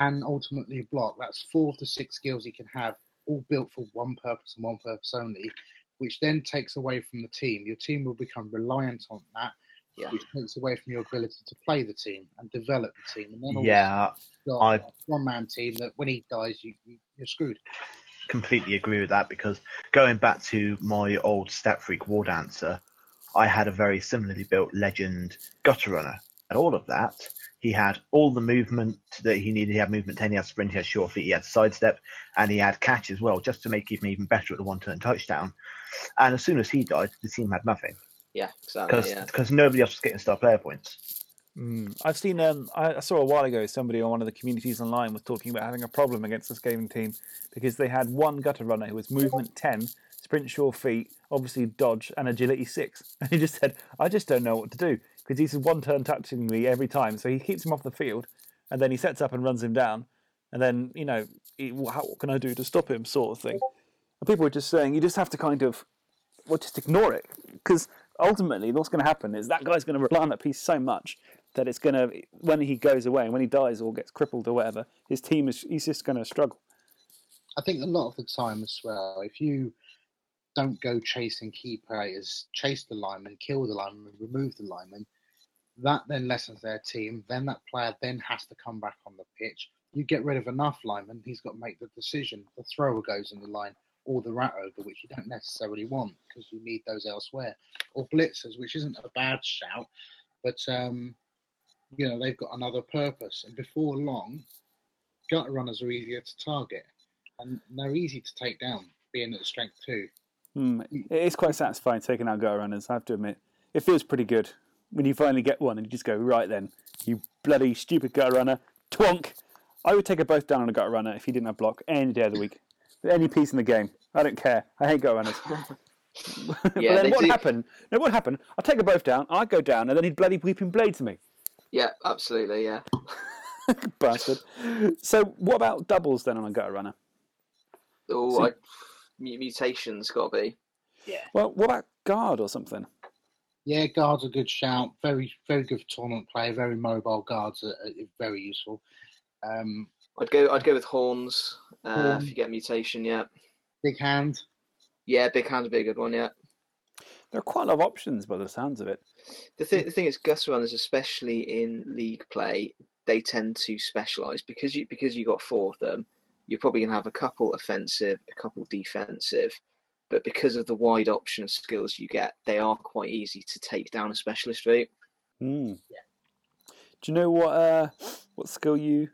and ultimately block. That's four to six skills he can have, all built for one purpose and one purpose only, which then takes away from the team. Your team will become reliant on that, Yeah. which takes away from your ability to play the team and develop the team. And then Yeah, one man team that when he dies, you, you, you're screwed. completely agree with that because going back to my old stat freak war dancer, I had a very similarly built legend gutter runner. And all of that, he had all the movement that he needed. He had movement 10, he had sprint, he had short feet, he had sidestep, and he had catch as well, just to make him even better at the one turn touchdown. And as soon as he died, the team had nothing Yeah, exactly, because yeah. nobody else was getting star player points. Mm. I've seen. Um, I, I saw a while ago somebody on one of the communities online was talking about having a problem against this Skaven team because they had one gutter runner who was movement ten, sprint sure feet, obviously dodge, and agility six. And he just said, "I just don't know what to do because he's one turn touching me every time, so he keeps him off the field, and then he sets up and runs him down, and then you know, he, how, what can I do to stop him, sort of thing." And people were just saying, you just have to kind of, well, just ignore it. Because ultimately what's going to happen is that guy's going to rely on that piece so much that it's going to when he goes away and when he dies or gets crippled or whatever his team is he's just going to struggle. I think a lot of the time as well, if you don't go chasing key players, chase the lineman, kill the lineman, remove the lineman, that then lessens their team. Then that player then has to come back on the pitch, you get rid of enough linemen, he's got to make the decision. The thrower goes in the line, or the rat ogre, which you don't necessarily want because you need those elsewhere, or blitzers, which isn't a bad shout, but um, you know they've got another purpose. And before long, gutter runners are easier to target, and they're easy to take down, being at strength two. Hmm, It is quite satisfying taking out gutter runners, I have to admit. It feels pretty good when you finally get one and you just go, right then, you bloody stupid gutter runner, twonk. I would take a both down on a gutter runner if he didn't have block any day of the week. Any piece in the game. I don't care. I hate gutter runners. but then what do- happened? No, what happened? I'll take a both down, I'd go down, and then he'd bloody weeping blade to me. Yeah, absolutely. Yeah. Bastard. So what about doubles then on a gutter runner? Oh, See- I, mu- mutations got to be. Yeah. Well, what about guard or something? Yeah, guards a good shout. Very, very good for tournament player. Very mobile guards are, are very useful. Um, I'd go. I'd go with horns. Uh, Horn. If you get mutation, yeah. big hand. Yeah, big hand's a big good one. Yeah. There are quite a lot of options by the sounds of it. The thing, the thing is, gutter runners, especially in league play, they tend to specialise because you because you got four of them. You're probably gonna have a couple offensive, a couple defensive, but because of the wide option of skills you get, they are quite easy to take down a specialist route. Hmm. Do you know what uh, what skill you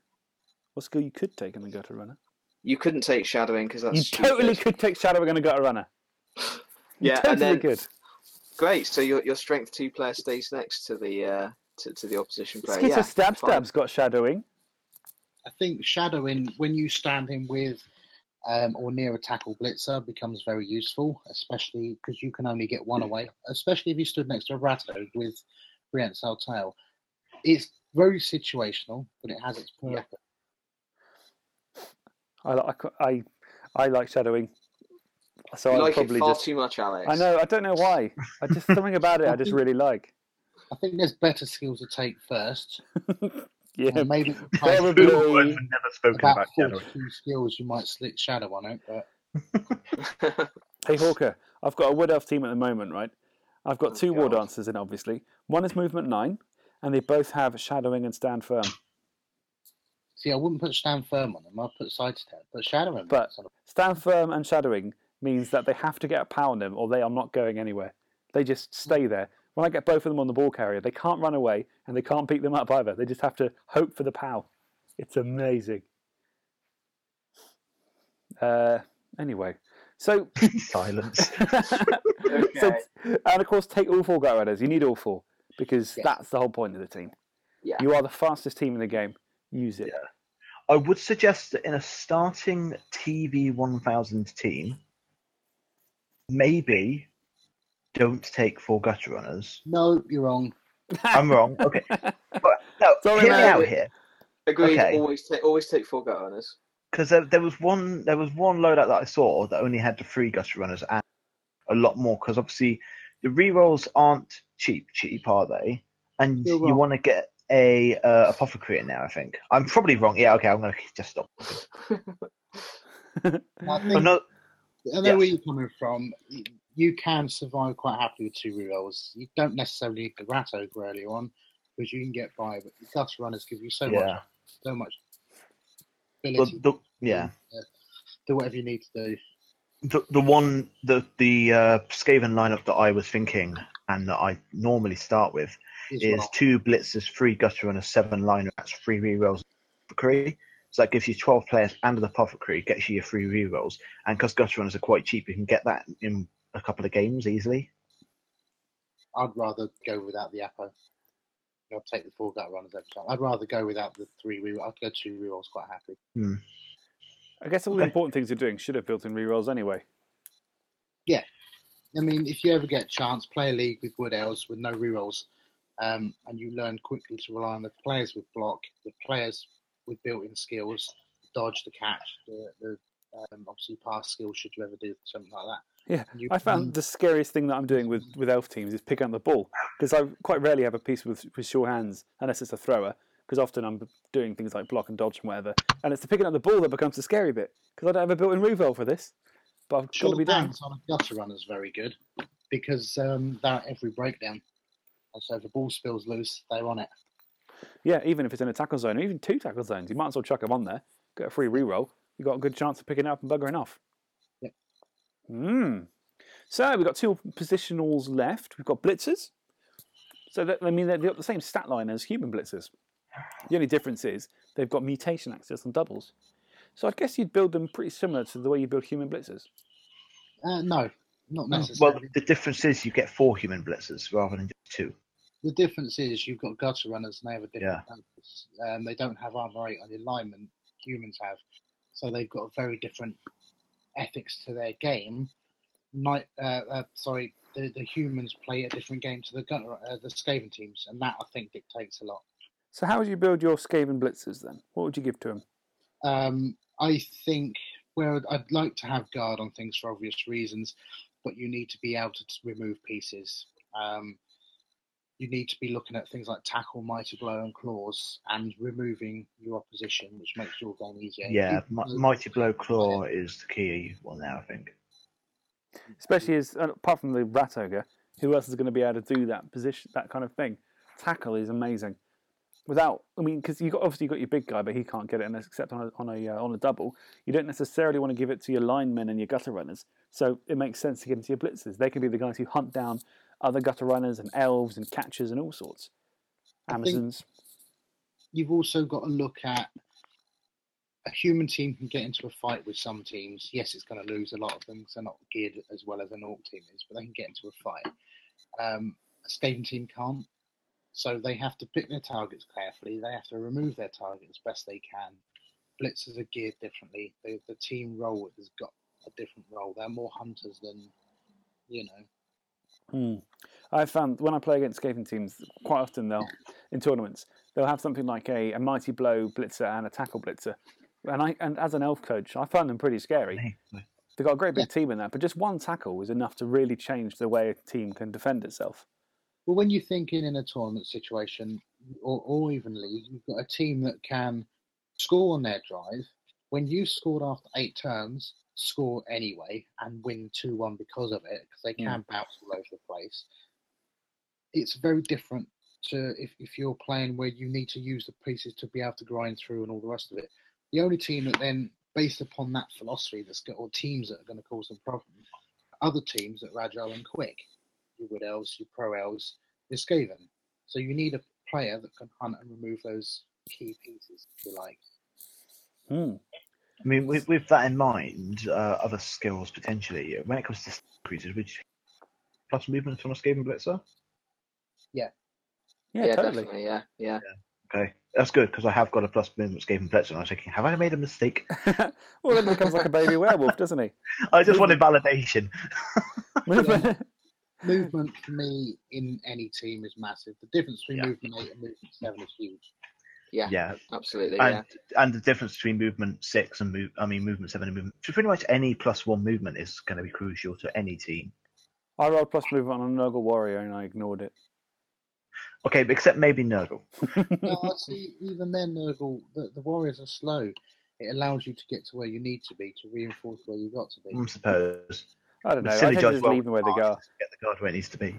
what skill you could take in the gutter runner? You couldn't take shadowing because that's you stupid. totally could take shadowing on a gutter runner. Yeah, totally and then good. great. So your your strength two player stays next to the uh, to, to the opposition player. Skitter Yeah, stab fine. stab's got shadowing. I think shadowing when you stand him with um, or near a tackle blitzer becomes very useful, especially because you can only get one away. Especially if you stood next to a ratto with prehensile tail. It's very situational, but it has its Yeah. purpose. I like I I like shadowing. So You I'll like it probably far just too much, Alex. I know, I don't know why. I just something about it I just really like. I think there's better skills to take first. Yeah. and maybe Probably- Two words were never spoken about about Shadow. 42 skills you might slit shadow on it, but Hey Hawker, I've got a wood elf team at the moment, right? I've got Oh, two war dancers in, obviously. One is movement nine, and they both have shadowing and stand firm. see, I wouldn't put stand firm on them. I'd put sidestep, but shadow him. But- Stand firm and shadowing means that they have to get a power on them, or they are not going anywhere. They just stay hmm. there. When I get both of them on the ball carrier, they can't run away and they can't beat them up either. They just have to hope for the pow. It's amazing. Uh, anyway, so Silence. so, and of course, take all four guy riders. You need all four because Yeah. that's the whole point of the team. Yeah. You are the fastest team in the game. Use it. I would suggest that in a starting TV 1000 team, maybe don't take four gutter runners. No, you're wrong. I'm wrong. Okay. But no, Sorry, hear me mate. out here. Agreed. Okay. Always take always take four gutter runners. Because there, there was one there was one loadout that I saw that only had the three gutter runners and a lot more because obviously the rerolls aren't cheap, cheap are they? And You're you want to get a uh, apothecary in there, I think. I'm probably wrong. Yeah, okay, I'm gonna just stop. I Oh, think no, I know Yes. where you're coming from. You can survive quite happily with two rerolls. You don't necessarily need the rat ogre earlier on because you can get by, but the gutter runners give you so Yeah. much, so much the, ability the, yeah. to do whatever you need to do. the, the one the the uh, Skaven lineup that I was thinking and that I normally start with Is is two blitzers, three gutter and a seven liner. That's three rerolls. Apothecary. So that gives you twelve players and an apothecary. Gets you your three rerolls. And because gutter runners are quite cheap, you can get that in a couple of games easily. I'd rather go without the Apo. I'll take the four gut runners every time. I'd rather go without the three rerolls. I'd go two rerolls quite happy. I guess all the Okay. important things you're doing should have built in rerolls anyway. Yeah, I mean, if you ever get a chance, play a league with Wood Elves with no rerolls, um, and you learn quickly to rely on the players with block, the players with built-in skills, dodge, the catch, the, the um, obviously pass skills. Should you ever do something like that? Yeah, You I found the scariest thing that I'm doing with, with elf teams is picking up the ball because I quite rarely have a piece with, with sure hands unless it's a thrower because often I'm doing things like block and dodge and whatever, and it's the picking up the ball that becomes the scary bit because I don't have a built-in reroll for this. But I've got to be done. hands on a gutter runner is very good because um, they're at every breakdown. And so if the ball spills loose, they're on it. Yeah, even if it's in a tackle zone, or even two tackle zones, you might as well chuck them on there. Get a free reroll. You've got a good chance of picking it up and buggering off. Yep. Hmm. So we've got two positionals left. We've got blitzers. So that, I mean, they've got the same stat line as human blitzers. The only difference is they've got mutation access on doubles. So I guess you'd build them pretty similar to the way you build human blitzers. Uh, no, not necessarily. Well, the difference is you get four human blitzers rather than just two. the difference is you've got gutter runners and they have a different purpose. Um, they don't have armor eight on the alignment. Humans have, so they've got a very different ethics to their game. Night, uh, uh, sorry, the, the humans play a different game to the gutter, uh, the Skaven teams, and that I think dictates a lot. So how would you build your Skaven blitzers then? What would you give to them? Um, I think where I'd- I'd like to have guard on things for obvious reasons, but you need to be able to remove pieces. Um, you need to be looking at things like tackle, mighty blow, and claws, and removing your opposition, which makes your game easier. Yeah, Even Mighty Blow Claw is the key one now, I think. Especially as uh, apart from the rat ogre, who else is going to be able to do that position, that kind of thing? Tackle is amazing. Without, I mean, because you got obviously you got your big guy, but he can't get it unless except on a on a uh, on a double. You don't necessarily want to give it to your linemen and your gutter runners. So it makes sense to get into your blitzers. They can be the guys who hunt down other gutter runners and elves and catchers and all sorts. Amazons. You've also got to look at a human team can get into a fight with some teams. Yes, it's going to lose a lot of them because they're not geared as well as an orc team is, but they can get into a fight. Um, a Skaven team can't. So they have to pick their targets carefully. They have to remove their target as best they can. Blitzers are geared differently. The, the team role has got a different role. They're more hunters than, you know. Hmm. I've found when I play against Skaven teams, quite often they'll in tournaments they'll have something like a, a mighty blow blitzer and a tackle blitzer. And I and as an elf coach, I find them pretty scary. They've got a great big team in that, but just one tackle is enough to really change the way a team can defend itself. Well, when you're thinking in a tournament situation, or, or even league, you've got a team that can score on their drive. When you scored after eight turns, score anyway and win 2 1 because of it, because they can bounce all over the place. It's very different to if, if you're playing where you need to use the pieces to be able to grind through and all the rest of it. The only team that then, based upon that philosophy, that's got, or teams that are going to cause them problems, other teams that are agile and quick your wood elves, your pro elves, your skaven. So you need a player that can hunt and remove those key pieces, if you like. Hmm. I mean, with, with that in mind, uh, other skills potentially, when it comes to creatures, which plus movement from a Skaven Blitzer? Yeah, yeah, totally. definitely. Yeah, yeah. Okay, that's good because I have got a plus movement Skaven Blitzer, and I was thinking, have I made a mistake? well, then he becomes like a baby werewolf, doesn't he? I just wanted validation. Movement. movement for me in any team is massive. The difference between Yeah. movement eight and movement seven is huge. Yeah, Yeah, absolutely. and yeah. and the difference between movement six and move, I mean movement seven and movement, pretty much any plus one movement is going to be crucial to any team. I rolled plus movement on a Nurgle warrior and I ignored it. Okay, except maybe Nurgle. no, see. Even then, Nurgle, the, the warriors are slow. It allows you to get to where you need to be to reinforce where you got to be. I suppose. I don't know. I Silly tend to just well leave them where they go. Get the guard where it needs to be.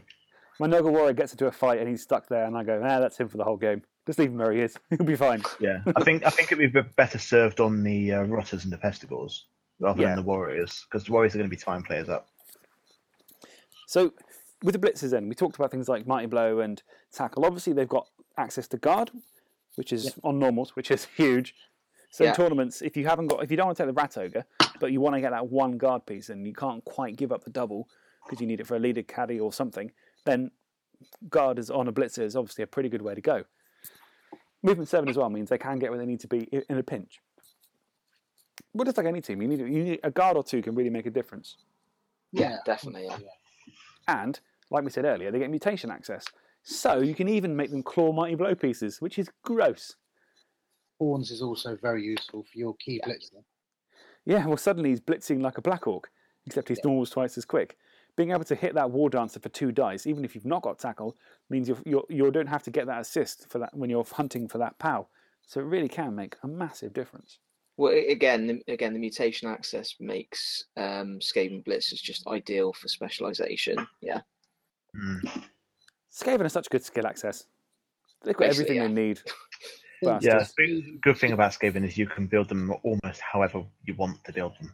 My Nurgle warrior gets into a fight and he's stuck there, and I go, "Ah, that's him for the whole game. Just leave him where he is. He'll be fine." Yeah, I think I think it'd be better served on the uh, Rotters and the Pestigors rather Yeah. than the Warriors because the Warriors are going to be time players up. So, with the blitzers, then we talked about things like mighty blow and tackle. Obviously, they've got access to guard, which is on normals, which is huge. So in tournaments, if you haven't got, if you don't want to take the rat ogre, but you want to get that one guard piece and you can't quite give up the double because you need it for a leader caddy or something, then guard is on a blitzer is obviously a pretty good way to go. Movement seven as well means they can get where they need to be in a pinch. Well, just like any team, you need you need a guard or two can really make a difference. Yeah, definitely, yeah. And like we said earlier, they get mutation access, so you can even make them claw mighty blow pieces, which is gross. Horns is also very useful for your key blitzer. Yeah, well, suddenly he's blitzing like a Black Orc, except he's almost twice as quick. Being able to hit that War Dancer for two dice, even if you've not got tackle, means you're, you're, you don't have to get that assist for that when you're hunting for that POW. So it really can make a massive difference. Well, again, the, again, the mutation access makes um, Skaven is just ideal for specialization. Yeah, Mm. Skaven has such good skill access. They've got Basically, everything they need. Yeah. Yeah, the good thing about Skaven is you can build them almost however you want to build them.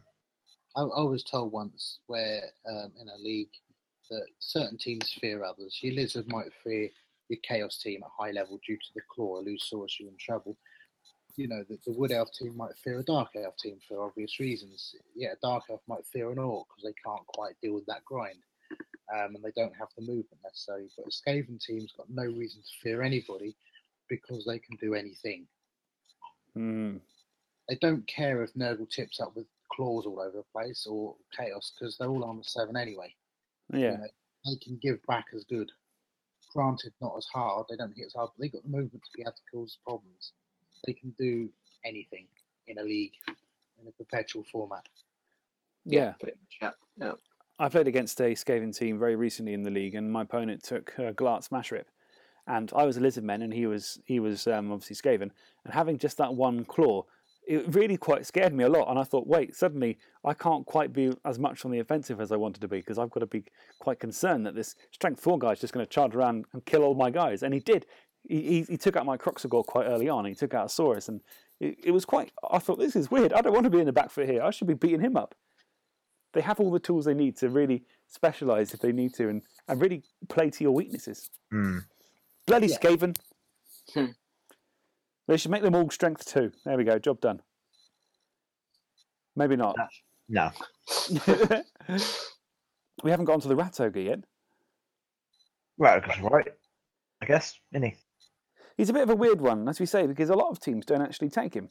I, I was told once where um, in a league that certain teams fear others. Your lizard might fear your chaos team at high level due to the claw, who source you in trouble. You know, the, the wood elf team might fear a dark elf team for obvious reasons. Yeah, a dark elf might fear an orc because they can't quite deal with that grind. Um, and they don't have the movement necessarily. But a Skaven team's got no reason to fear anybody because they can do anything. Mm. They don't care if Nurgle tips up with claws all over the place or chaos because they're all armor seven anyway. Yeah. You know, they can give back as good. Granted, not as hard. They don't hit as hard, but they got the movement to be able to cause problems. They can do anything in a league in a perpetual format. Yeah. Pretty yeah. yeah. I played against a Skaven team very recently in the league, and my opponent took uh, Glart Smashrip, and I was a Lizardman, and he was he was um, obviously Skaven, and having just that one claw, it really quite scared me a lot. And I thought, wait, suddenly I can't quite be as much on the offensive as I wanted to be because I've got to be quite concerned that this strength four guy is just going to charge around and kill all my guys, and he did. He, he, he took out my Kroxigor quite early on. He took out Saurus, and it, it was quite. I thought this is weird. I don't want to be in the back foot here. I should be beating him up they have all the tools they need to really specialize if they need to and, and really play to your weaknesses. Hmm. Bloody Yeah. Skaven. They should make them all strength two. There we go, job done. Maybe not. No, we haven't got onto the Rat Ogre yet. right, that's right. I guess, isn't he? He's a bit of a weird one, as we say, because a lot of teams don't actually take him.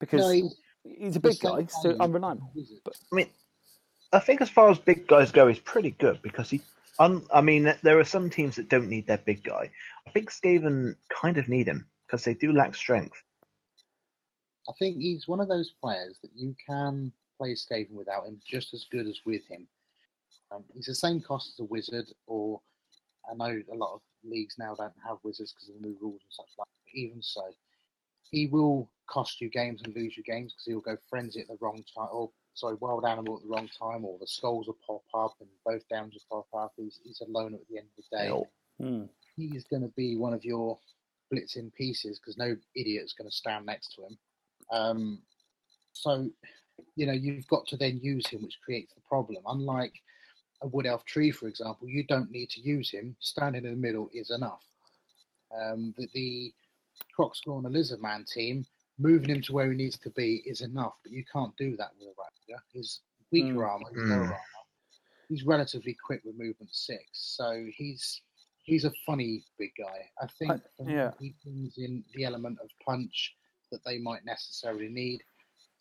Because No, he's he's a the big guy, so unreliable. as Wizard. I mean, I think as far as big guys go, he's pretty good because he. Un, I mean, there are some teams that don't need their big guy. I think Skaven kind of need him because they do lack strength. I think he's one of those players that you can play Skaven without him just as good as with him. Um, he's the same cost as a wizard, or I know a lot of leagues now don't have wizards because of the new rules and such like. But even so, he will cost you games and lose you games because he'll go frenzy at the wrong time, or sorry, wild animal at the wrong time, or the skulls will pop up and both downs will pop up. He's, he's a loner at the end of the day. Hmm. He's going to be one of your blitzing pieces because no idiot's going to stand next to him. Um, so, you know, you've got to then use him, which creates the problem. Unlike a wood elf tree, for example, you don't need to use him. Standing in the middle is enough. Um, the, the Kroxigor and the Lizard Man team, moving him to where he needs to be is enough, but you can't do that with a Raptor. He's weaker Mm. armor, he's Mm. armor. He's relatively quick with movement six, so he's he's a funny big guy. I think yeah. he brings in the element of punch that they might necessarily need.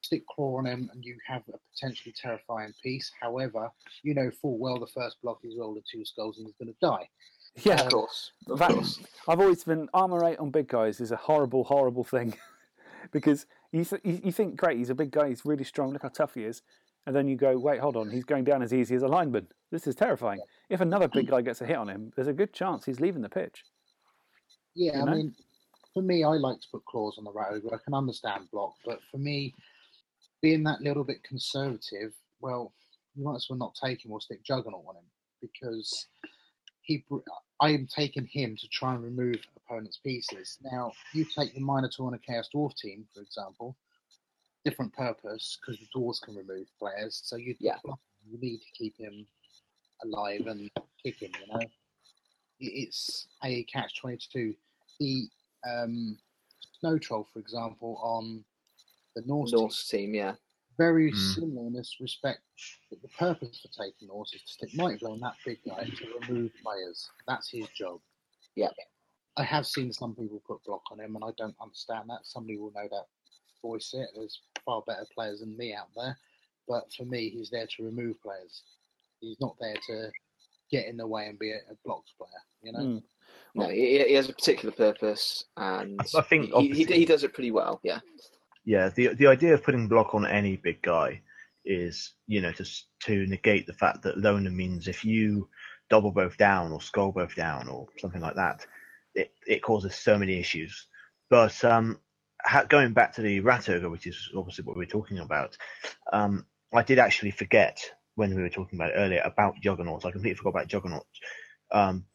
Stick claw on him, and you have a potentially terrifying piece. However, you know full well the first block he's rolled a two skulls and he's going to die. Yeah, Of um, course. That- course. I've always been armor eight on big guys is a horrible, horrible thing because you, th- you you think great, he's a big guy, he's really strong, look how tough he is, and then you go, wait, hold on, he's going down as easy as a lineman. This is terrifying. If another big guy gets a hit on him, there's a good chance he's leaving the pitch. Yeah, You I mean, for me, I like to put claws on the rat ogre. I can understand block, but for me, being that little bit conservative, well, you might as well not take him or stick Juggernaut on him because he. I am taking him to try and remove opponents' pieces. Now, you take the Minotaur and a Chaos Dwarf team, for example, different purpose because the dwarves can remove players. So you Yeah. you need to keep him alive and kick him. You know, it's a catch twenty two. The um, Snow Troll, for example, on the Norse, team, Norse team, yeah. very Mm. similar in this respect. That the purpose for taking Norse is to stick Mighty Blow on that big guy to remove players. That's his job. Yeah. I have seen some people put block on him, and I don't understand that. Somebody will know that voice it. There's far better players than me out there, but for me, he's there to remove players. He's not there to get in the way and be a, a blocked player. You know. Mm. No, he, he has a particular purpose, and I think he, he, he does it pretty well. Yeah, Yeah, the the idea of putting block on any big guy is, you know, to to negate the fact that loner means if you double both down or skull both down or something like that, it, it causes so many issues. But um, ha- going back to the rat ogre, which is obviously what we we're talking about, um, I did actually forget when we were talking about it earlier about Juggernauts. I completely forgot about Juggernauts. Um,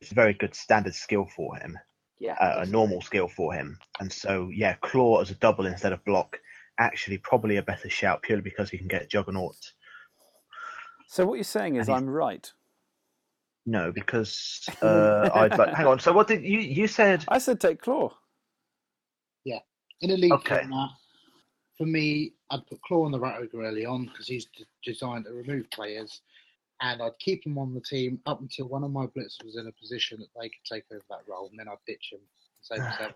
it's a very good standard skill for him. Yeah, a, a normal skill for him. And so, yeah, claw as a double instead of block, actually probably a better shout purely because he can get juggernaut. So what you're saying is I'm right. No, because uh, I'd like. Hang on. So what did you you said? I said take claw. In a league Okay. format, for me, I'd put Claw on the Rat Ogre early on because he's d- designed to remove players, and I'd keep him on the team up until one of my blitzers was in a position that they could take over that role, and then I'd ditch him and save myself.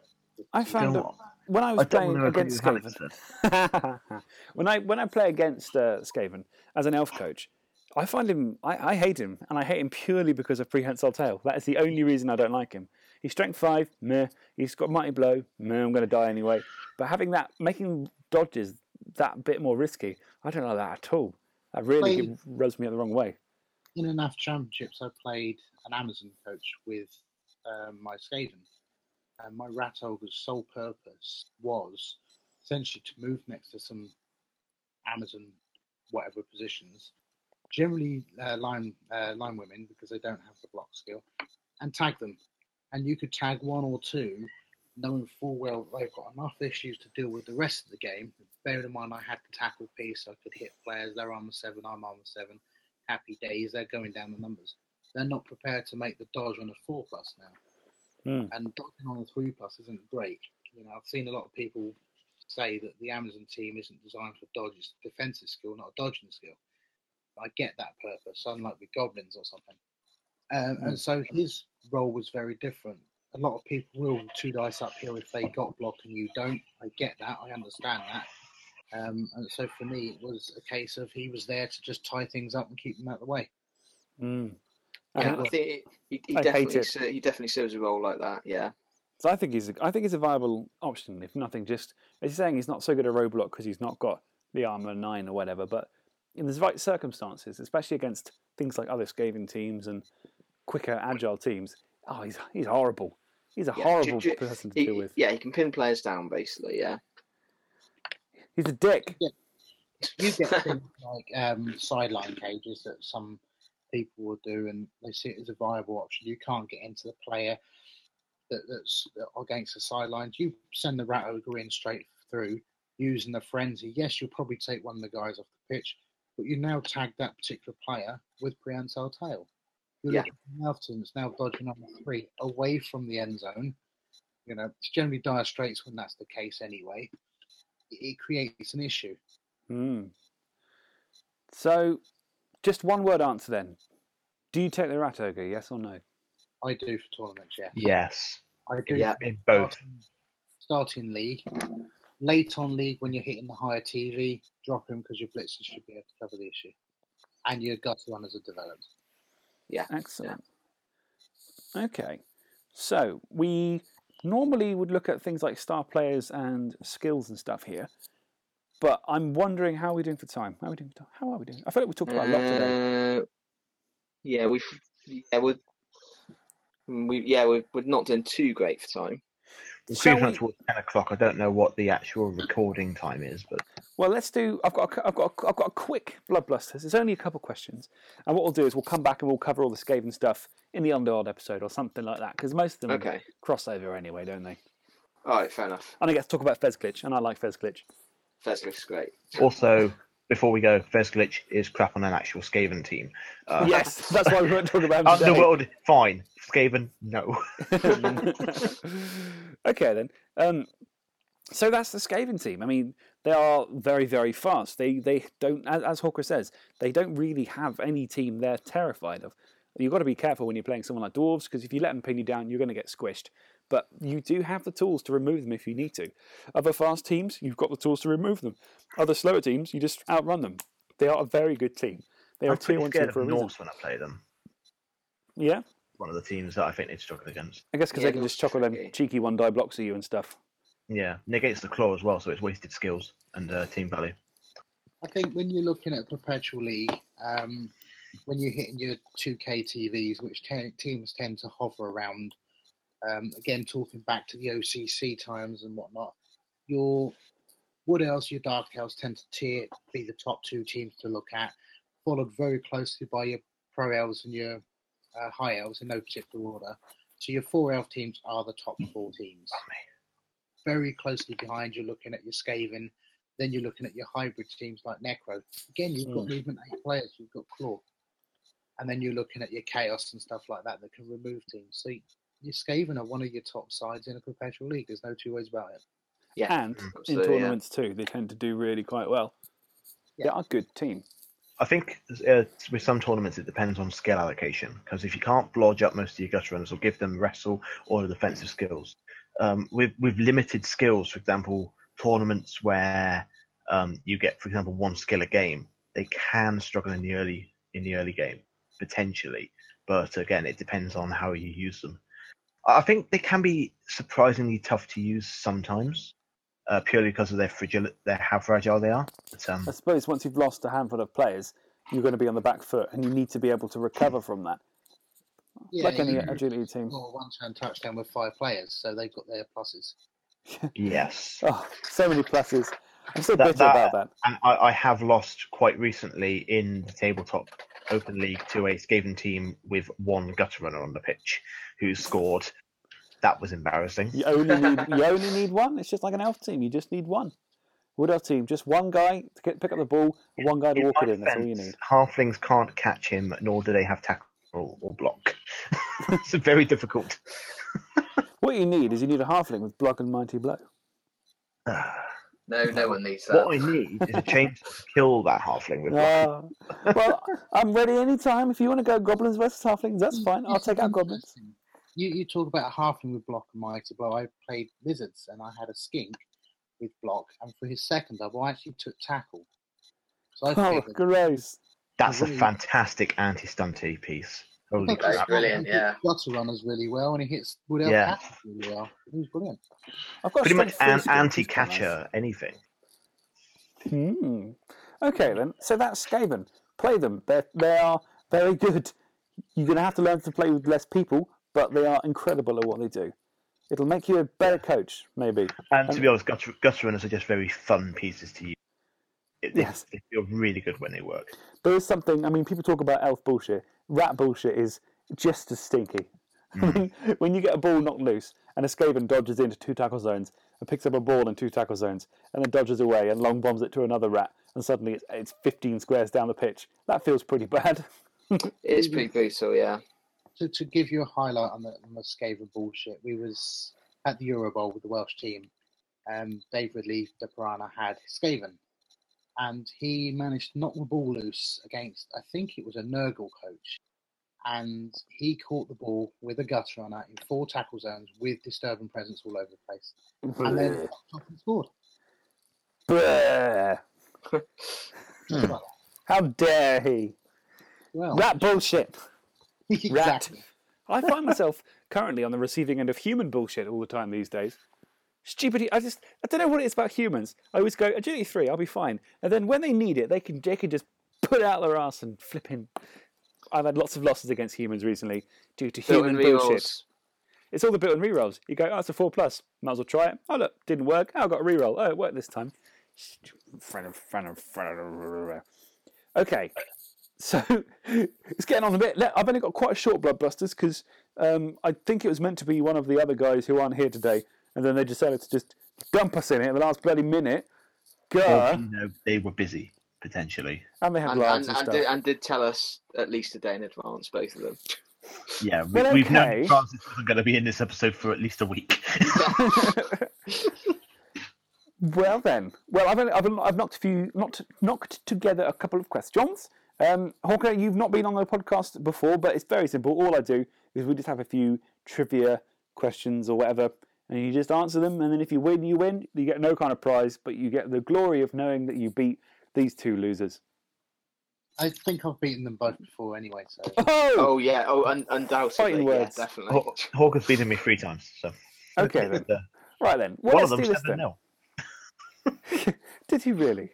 I You found know that when I I was don't playing against Skaven, when I when I play against uh, Skaven as an elf coach, I find him I, I hate him, and I hate him purely because of prehensile tail. That is the only reason I don't like him. He's strength five, meh. He's got mighty blow, meh. I'm going to die anyway. But having that, making dodges that bit more risky, I don't like that at all. That really Play- gi- rubs me up the wrong way. In NAF championships, I played an Amazon coach with um, my Skaven, and my Rat Ogre's sole purpose was essentially to move next to some Amazon whatever positions, generally uh, line uh, line women because they don't have the block skill, and tag them. And you could tag one or two, knowing full well they've got enough issues to deal with the rest of the game. Bearing in mind I had the tackle piece, I could hit players. They're on armor seven, I'm on armor seven. Happy days. They're going down the numbers. They're not prepared to make the dodge on a four plus now Hmm. and dodging on a three plus isn't great. You know, I've seen a lot of people say that the Amazon team isn't designed for dodge; it's defensive skill, not a dodging skill. I get that purpose, unlike with goblins or something. Um, and so his role was very different. A lot of people will two dice up here if they got block and you don't. I get that. I understand that. Um, and so for me, it was a case of he was there to just tie things up and keep them out of the way. Mm. Yeah, I think it, he, he I hate definitely it. ser- he definitely serves a role like that. Yeah, So I think he's a, I think he's a viable option. If nothing, just as you're saying, he's not so good at roadblock because he's not got the armor nine or whatever. But in the right circumstances, especially against things like other Skaven teams and quicker, agile teams, oh, he's he's horrible. He's a Yeah, horrible ju- ju- person to he, deal with. yeah, he can pin players down basically. Yeah, He's a dick. you get things like um, sideline cages that some people will do, and they see it as a viable option. You can't get into the player that, that's against the sidelines. You send the rat ogre in straight through using the frenzy. Yes, you'll probably take one of the guys off the pitch, but you now tag that particular player with prehensile tail. You're Yeah. looking Melton that's now dodging on three away from the end zone. You know, it's generally dire straits when that's the case anyway. It, it creates an issue. Hmm. So, just one word answer then. Do you take the rat ogre? Yes or no? I do for tournaments, yeah. Yes, I do. Yeah. in both. Starting, starting league, late on league when you're hitting the higher TV, drop him because your blitzers should be able to cover the issue, and your gut runners are developed. Yeah. Excellent. Okay. So we normally would look at things like star players and skills and stuff here. But I'm wondering how are we doing for time? How are we doing for time? How are we doing? I feel like we talked about a lot today. Uh, yeah, we've yeah we're we yeah we're, we're not doing too great for time. We're Shall creeping we- towards ten o'clock. I don't know what the actual recording time is, but Well, let's do. I've got. A, I've got. A, I've got a quick blood blusters. It's only a couple of questions, and what we'll do is we'll come back and we'll cover all the Skaven stuff in the Underworld episode or something like that because most of them Okay, cross over anyway, don't they? all right, fair enough. And I get to talk about Fezglitch, and I like Fezglitch. First looks great. also before we go, Fezglitch is crap on an actual Skaven team. Uh, yes, that's why we won't talk about him. Underworld, fine. Skaven, no. okay then. Um, so that's the Skaven team. I mean, they are very, very fast. They they don't, as, as Hawker says, they don't really have any team they're terrified of. You've got to be careful when you're playing someone like dwarves because if you let them pin you down, you're going to get squished. But you do have the tools to remove them if you need to. Other fast teams, you've got the tools to remove them. Other slower teams, you just outrun them. They are a very good team. They are I'm a pretty one scared for a of reason. Norse when I play them. Yeah, One of the teams that I think they'd struggle against. I guess because Yeah, they can just chuckle them cheeky one die blocks at you and stuff. Yeah, negates the claw as well, so it's wasted skills and uh, team value. I think when you're looking at perpetual league, um, when you're hitting your 2K TVs, which te- teams tend to hover around, um, again talking back to the OCC times and whatnot, your Wood Elves, your Dark Elves tend to tier, be the top two teams to look at, followed very closely by your Pro Elves and your uh, High Elves in no particular order. So your four elf teams are the top four teams. Very closely behind, you're looking at your Skaven. Then you're looking at your hybrid teams like Necro. Again, you've got Hmm. movement eight players. You've got Claw. And then you're looking at your Chaos and stuff like that that can remove teams. So your Skaven are one of your top sides in a professional league. There's no two ways about it. Yeah, And in absolutely, yeah. tournaments too, they tend to do really quite well. They Yeah. are a good team. I think uh, with some tournaments it depends on skill allocation because if you can't blodge up most of your gutter runners or give them wrestle or defensive skills, um, with with limited skills, for example, tournaments where um, you get, for example, one skill a game, they can struggle in the early in the early game potentially. But again, it depends on how you use them. I think they can be surprisingly tough to use sometimes, uh, purely because of their fragile, their how fragile they are. But, um, I suppose once you've lost a handful of players, you're going to be on the back foot, and you need to be able to recover from that. Yeah, like any you- agility team. Well, one turn touchdown with five players, so they've got their pluses. yes. Oh, so many pluses. I'm so That- bitter that- about that. And I, I have lost quite recently in the tabletop open league to a Skaven team with one gutter runner on the pitch who scored. That was embarrassing. You only need you only need one. It's just like an elf team. You just need one. Wood elf team, just one guy to get, pick up the ball, one guy to walk it in. That's all you need. Halflings can't catch him, nor do they have tackle or, or block. it's very difficult. What you need is you need a halfling with block and mighty blow. Ah. No, no one needs that. what I need is a chainsaw to kill that halfling with. block. Ah. well, I'm ready anytime. If you want to go goblins versus halflings, that's fine. I'll take out goblins. You, you talk about halfling with block and mighty blow. I played lizards and I had a skink with block, and for his second double, I actually took tackle. So I Oh, figured gross. That's a fantastic anti-stunty piece. Holy Look, That's crap! brilliant, he hits yeah. Gutter runners really well, and he hits Wood Elf Yeah. really well. He was brilliant. I've got Pretty much an three skill, which is quite anti-catcher, anything. Hmm. Okay then. So that's Skaven. Play them. They they are very good. You're going to have to learn to play with less people, but they are incredible at what they do. It'll make you a better coach, maybe. And to Um, be honest, gutter, gutter runners are just very fun pieces to use. It, they- Yes. they feel really good when they work. There is something. I mean, people talk about elf bullshit. Rat bullshit is just as stinky. Mm. I mean, when you get a ball knocked loose and a Skaven dodges into two tackle zones and picks up a ball in two tackle zones and then dodges away and long bombs it to another rat and suddenly it's, it's 15 squares down the pitch, that feels pretty bad. It is pretty brutal, yeah. To, to give you a highlight on the, on the Skaven bullshit, we was at the Euro Bowl with the Welsh team, and Dave Ridley, the Piranha, had Skaven, and he managed to knock the ball loose against, I think it was a Nurgle coach, and he caught the ball with a gutter runner in four tackle zones with disturbing presence all over the place, and then and scored. Bleh. Just. Hmm. How dare he? Well, Rat bullshit. exactly. I find myself currently on the receiving end of human bullshit all the time these days. Stupidity. I just I don't know what it is about humans. I always go agility three, I'll be fine, and then when they need it, they can they can just put out their ass and flip in. I've had lots of losses against humans recently due to human bullshit. rerolls. It's all the built-in rerolls. You go, oh, it's a four plus. Might as well try it. Oh look, didn't work. Oh, I got a reroll. Oh, it worked this time. Okay, so it's getting on a bit. I've only got quite a short bloodbusters because um, I think it was meant to be one of the other guys who aren't here today, and then they decided to just dump us in it at the last bloody minute. Or, Go, you know, they were busy potentially. and they had And, lives and, and, and, stuff. did, and did tell us at least a day in advance, both of them. Yeah, we, Well, we've known. Francis wasn't going to be in this episode for at least a week. Well then, well I've only, I've, I've knocked a few knocked knocked together a couple of questions. Um, Hawker, you've not been on the podcast before, but it's very simple. All I do is we just have a few trivia questions or whatever, and you just answer them. And then if you win, you win. You get no kind of prize, but you get the glory of knowing that you beat these two losers. I think I've beaten them both before anyway. So Oh, Oh yeah, oh un- undoubtedly, Fighting yeah, words. definitely. Haw- Hawk has beaten me three times, so okay then. Uh, Right then. Well, one of them do seven then. nil. Did he really?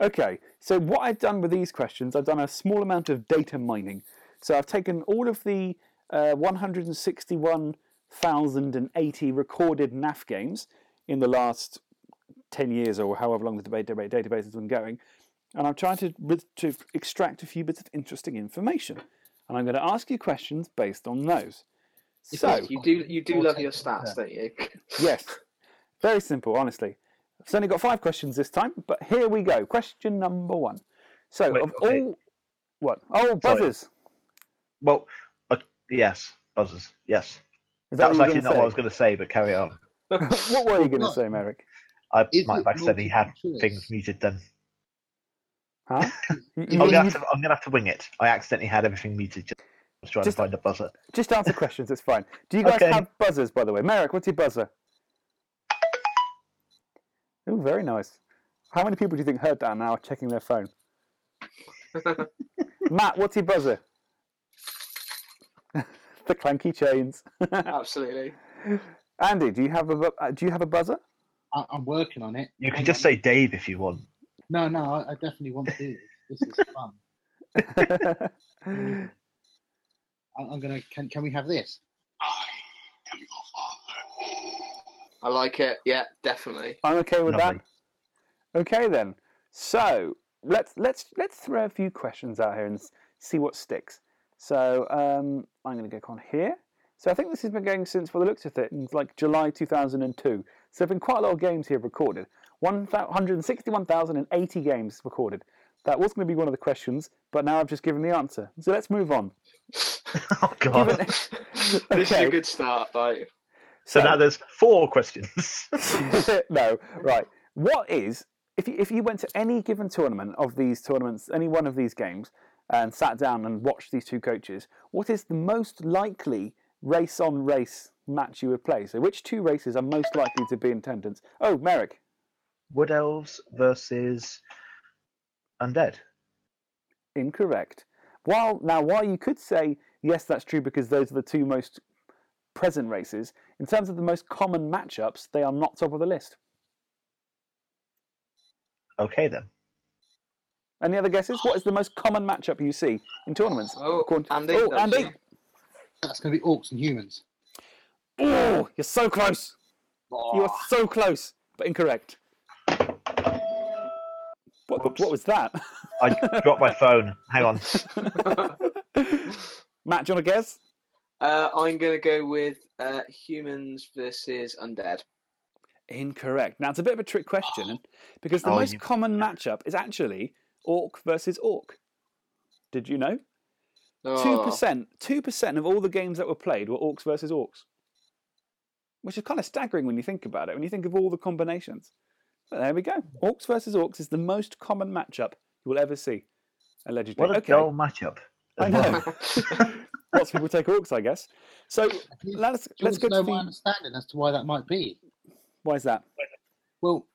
Okay, so what I've done with these questions, I've done a small amount of data mining. So I've taken all of the uh, 161,080 recorded NAF games in the last 10 years or however long the debate, debate database has been going, and I'm trying to, to extract a few bits of interesting information. And I'm going to ask you questions based on those. So, You do you do love your stats, don't you? yes, very simple, honestly. I've only got five questions this time, but here we go. Question number one. So, Wait, of okay. all. What? Oh, Sorry. Well, uh, yes, buzzers. Yes, Is that that was actually you not what I was going to say, but carry on. going to say? what were you going to say, Merrick? I Is might it have accidentally had choice? things muted then. Huh? You- you- I'm gonna, have to, I'm gonna have to wing it. I accidentally had everything muted. Just, I was trying Just- to find a buzzer. Just answer questions, it's fine. Do you guys Okay. have buzzers, by the way? Merrick, what's your buzzer? Oh, very nice. How many people do you think heard that and now are checking their phone? Matt, what's your buzzer? The clanky chains. Absolutely. Andy, do you have a uh, do you have a buzzer? I, I'm working on it. You can just say Dave if you want. No, no, I, I definitely want to do this. This is fun. I, I'm gonna. Can can we have this? I am your father. I like it. Yeah, definitely. I'm okay with Lovely. that. Okay then. So let's let's let's throw a few questions out here and see what sticks. So um, I'm going to go on here. So I think this has been going since, for the looks of it, like July 2002. So there've been quite a lot of games here recorded. 161,080 games recorded. That was going to be one of the questions, but now I've just given the answer. So let's move on. Oh God! Given- this is a good start. Like, so now there's four questions. no, right. What is if you, if you went to any given tournament of these tournaments, any one of these games, and sat down and watched these two coaches, what is the most likely race on race match you would play? So, which two races are most likely to be in attendance? Oh, Merrick, Wood elves versus undead. incorrect. While now, while you could say yes, that's true because those are the two most present races. In terms of the most common matchups, they are not top of the list. Okay then. Any other guesses? What is the most common matchup you see in tournaments? Oh, According to- Andy, Oh, that's Andy. That's gonna be orcs and humans. Oh, you're so close. You are so close, but incorrect. What, what was that? I dropped my phone. Hang on. Matt, do you want to guess? Uh, I'm going to go with uh, humans versus undead. Incorrect. Now, it's a bit of a trick question because the Oh, most you- common matchup is actually orc versus orc. Did you know? Ah. Two percent, two percent of all the games that were played were orcs versus orcs, which is kind of staggering when you think about it. When you think of all the combinations, but there we go. Orcs versus orcs is the most common matchup you will ever see, allegedly. What a okay, dull matchup. I know. Lots of people take orcs, I guess. So let's let's want go to know to my the. understanding as to why that might be. Why is that? Well,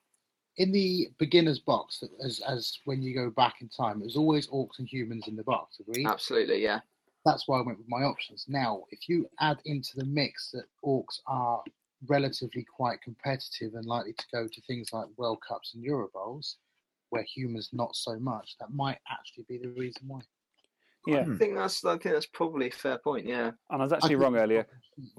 in the beginner's box, as as when you go back in time, it was always orcs and humans in the box. Agreed. Absolutely, yeah. That's why I went with my options. Now, if you add into the mix that orcs are relatively quite competitive and likely to go to things like World Cups and Euro Bowls, where humans not so much, that might actually be the reason why. Yeah. I think that's I think that's probably a fair point. Yeah. and I was actually could wrong earlier.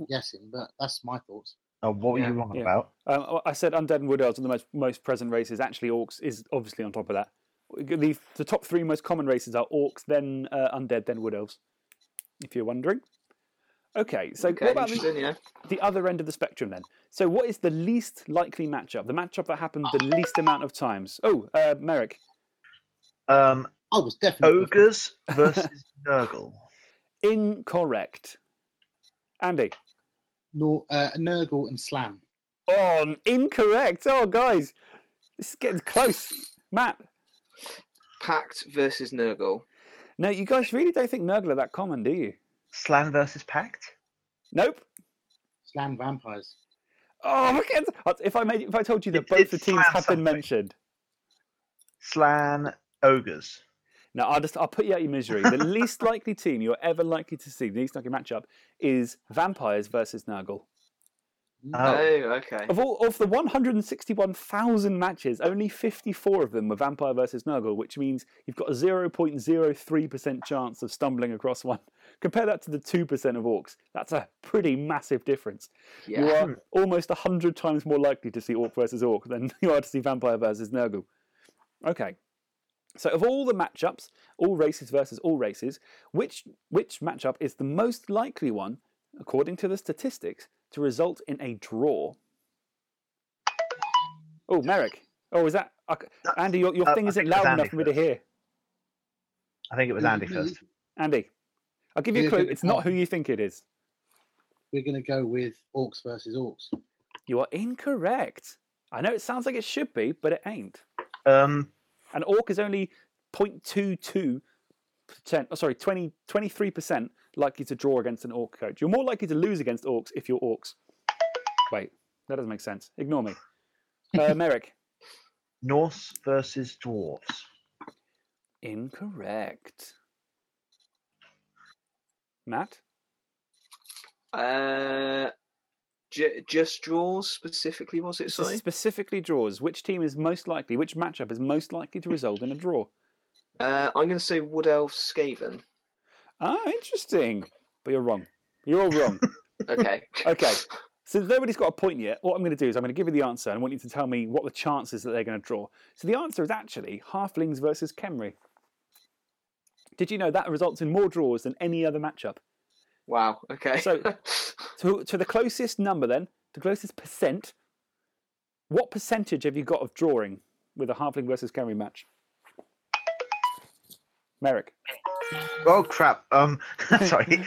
Guessing, but that's my thoughts. Oh, what were Yeah, you wrong yeah. about? Um, I said undead and wood elves are the most most present races. Actually, orcs is obviously on top of that. The the top three most common races are orcs, then uh, undead, then wood elves. If you're wondering. Okay, so okay. what about the, yeah. the other end of the spectrum then? So, what is the least likely matchup? The matchup that happened the least amount of times? Oh, uh, Merrick. Um, I was definitely ogres versus Nurgle. Incorrect. Andy. Nor, uh, Nurgle and Slann. Oh, incorrect. Oh, guys, this is getting close. Matt. Pact versus Nurgle. No, you guys really don't think Nurgle are that common, do you? Slann versus Pact. Nope. Slann vampires. Oh, look at if I made if I told you that It- both the teams Slann have been mentioned. Slann ogres. No, I'll just I'll put you out your misery. The least likely team you're ever likely to see, the least likely matchup, is vampires versus Nurgle. Oh, Oh, okay. Of all of the 161,000 matches, only 54 of them were vampire versus Nurgle, which means you've got a 0.03% chance of stumbling across one. Compare that to the 2% of orcs. That's a pretty massive difference. You are almost 100 times more likely to see orc versus orc than you are to see vampire versus Nurgle. Okay. So, of all the matchups, all races versus all races, which which matchup is the most likely one according to the statistics, to result in a draw? Oh, Merrick. Oh, is that. okay, Andy, your, your uh, thing isn't think it loud Andy enough for me to hear. I think it was Andy first. Andy, I'll give you a clue. It's not who you think it is. We're going to go with Orcs versus Orcs. You are incorrect. I know it sounds like it should be, but it ain't. Um, An orc is only 0.22%, oh, sorry, 20, 23% likely to draw against an orc coach. You're more likely to lose against orcs if you're orcs. Wait, that doesn't make sense. Ignore me. Uh, Merrick, Norse versus dwarves. incorrect. Matt, Uh, ju- just draws specifically, was it? Sorry. specifically draws. Which team is most likely, which matchup is most likely to result in a draw? Uh, I'm going to say Wood Elf Skaven. Ah, interesting. But you're wrong. You're all wrong. Okay. Okay. Since nobody's got a point yet, what I'm going to do is I'm going to give you the answer and I want you to tell me what the chances that they're going to draw. So the answer is actually Halflings versus Khemri. Did you know that results in more draws than any other matchup? Wow. Okay. So- To, to the closest number, then, the closest percent, what percentage have you got of drawing with a Halfling versus Khemri match? Merrick. Oh crap! Um, sorry,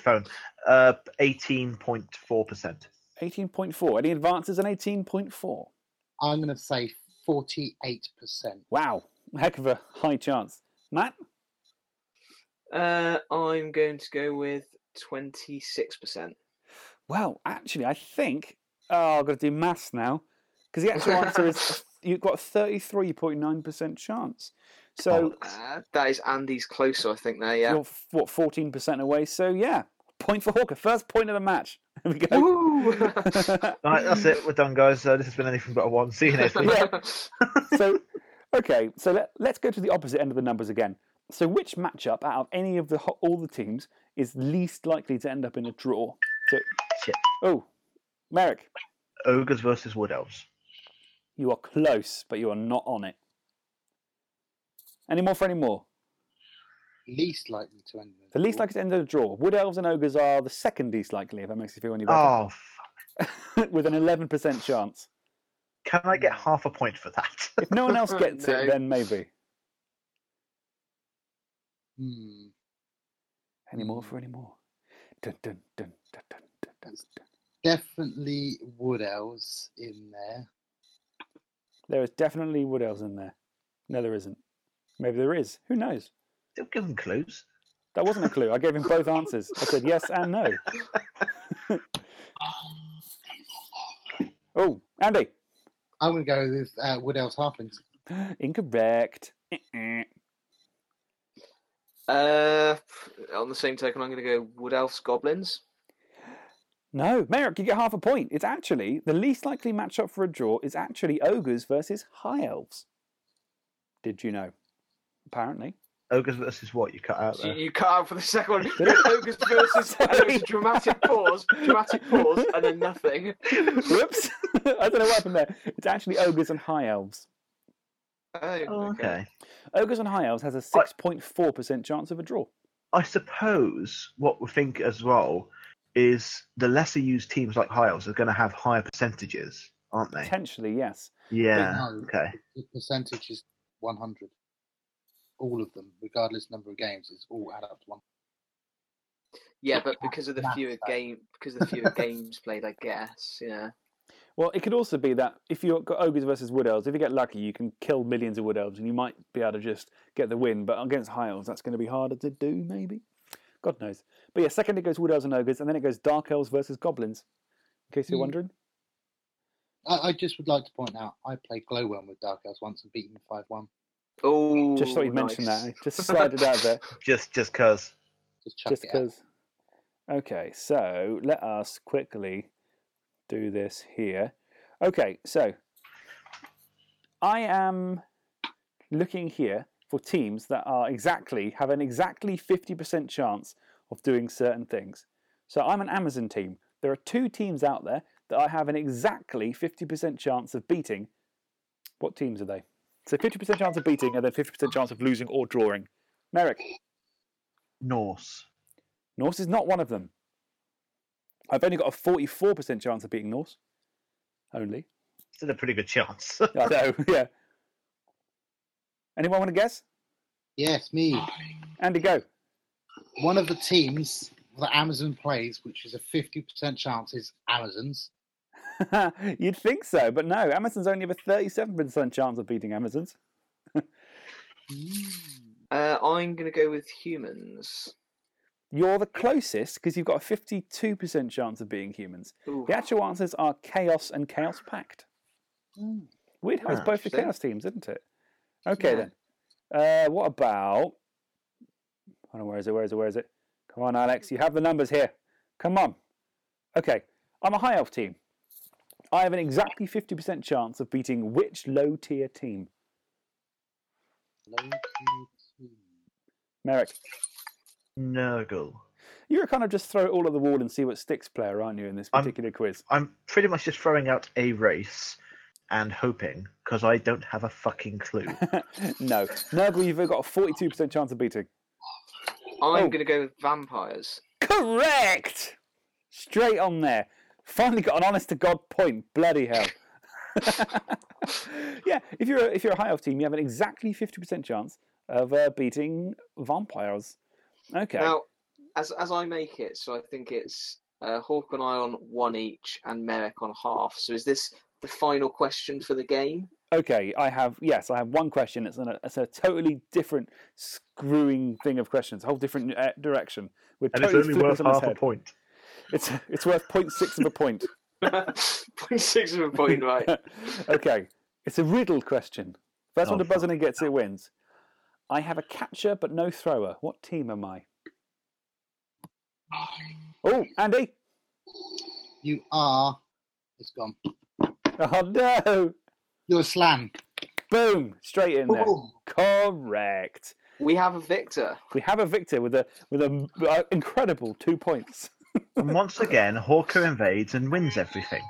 phone. Uh, eighteen point four percent. 18.4. Any advances on 18.4? I'm going to say 48%. Wow. Heck of a high chance. Matt? Uh, I'm going to go with 26%. Well, actually, I think. Oh, I've got to do maths now. Because the actual answer is you've got a 33.9% chance. So Uh, that is Andy's closer, I think. There, yeah. you're, what, 14% away? So, yeah, point for Hawker. First point of the match. There we go. Woo! Right, that's it. We're done, guys. Uh, this has been anything but a one. See you next week. Yeah. so, okay, so let, let's go to the opposite end of the numbers again. So, which matchup out of any of the all the teams is least likely to end up in a draw? So, Shit. oh, Merrick, Ogres versus wood elves. you are close, but you are not on it. Any more for any more? Least likely to end. in a The least likely to end in a draw. Wood elves and ogres are the second least likely, if that makes you feel any better, Oh, fuck. with an 11% chance. can I get half a point for that? If no one else gets No. it, then maybe. Hmm. Any more for any more? Dun, dun, dun, dun, dun, dun, dun, dun. Definitely Wood Elves in there. There is definitely wood elves in there. No, there isn't. Maybe there is. Who knows? Still give them clues. That wasn't a clue. I gave him both answers. I said yes and no. oh, Andy. I'm going to go with uh, Wood Elves Halflings. Incorrect. Eh-eh. Uh, on the same token, I'm going to go Wood Elves Goblins. No, Merrick, you get half a point. It's actually the least likely matchup for a draw is actually ogres versus high elves. Did you know? Apparently. Ogres versus what? You cut out there. you cut out for the second one. Ogres versus and there was a dramatic pause, dramatic pause, and then nothing. Whoops. I don't know what happened there. It's actually ogres and high elves. Oh, Oh, okay. Ogres and high elves has a 6.4% chance of a draw. I suppose what we think as well is the lesser used teams like High Elves are going to have higher percentages, aren't they? Potentially, yes. Yeah. no. Okay. The percentage is 100. All of them, regardless number of games, it's all add up to one. Yeah, but because of the fewer though. game, because of the fewer games played, I guess. Yeah. Well, it could also be that if you've got ogres versus wood elves, if you get lucky, you can kill millions of wood elves and you might be able to just get the win. But against high elves, that's going to be harder to do, maybe. God knows. But yeah, second it goes wood elves and ogres, and then it goes dark elves versus goblins. In case you're Hmm. wondering. I, I just would like to point out I played Glowworm with Dark Elves once and beat them 5 1. Oh, Just thought you'd mention that. Just slide it out there. Just just cause. Just chuck just it out. because. Okay, so let us quickly do this here. Okay, so I am looking here for teams that are exactly have an exactly 50% chance of doing certain things. So I'm an Amazon team. There are two teams out there that I have an exactly 50% chance of beating. What teams are they? So 50% chance of beating and then 50% chance of losing or drawing. Merrick, Norse. Norse is not one of them. I've only got a 44% chance of beating Norse. Only. Still a pretty good chance. I know, yeah. Anyone want to guess? Yes, me. Andy, go. One of the teams that Amazon plays, which is a 50% chance, is Amazons. You'd think so, but no. Amazons only have a 37% chance of beating Amazons. Uh, I'm going to go with humans. You're the closest because you've got a 52% chance of being humans. Ooh. The actual answers are Chaos and Chaos Pact. Weird how it's Ah, both the. Chaos teams, isn't it? Okay Yeah. then. Uh, what about. Hold on, where is it? Where is it? Where is it? Come on, Alex. You have the numbers here. Come on. Okay. I'm a high elf team. I have an exactly 50% chance of beating which low tier team? low tier team? Merrick. Nurgle. You're kind of just throw it all at the wall and see what sticks player, aren't you, in this I'm- particular quiz? I'm pretty much just throwing out a race and hoping because I don't have a fucking clue. no. Nurgle, you've got a 42% chance of beating. I'm Oh. going to go with vampires. Correct! Straight on there. Finally got an honest to God point. Bloody hell. yeah, if you're, a, if you're a high elf team, you have an exactly 50% chance of uh, beating vampires. Okay. Now, as as I make it, so I think it's uh, Hawk and I on one each, and Merrick on half. So is this the final question for the game? Okay, I have yes, I have one question. It's, an, it's a totally different screwing thing of questions, a whole different uh, direction. We're And totally it's only worth it on half a point. It's it's worth 0.6 of a point. Point six of a point, right? okay, it's a riddle question. First one Oh, to buzz in and gets it wins. I have a catcher but no thrower. What team am I? Oh, Andy! You are. It's gone. Oh no! You're a Slann. Boom! Straight in there. Boom. Correct. We have a victor. We have a victor with a with a uh, incredible two points. And once again, Hawker invades and wins everything.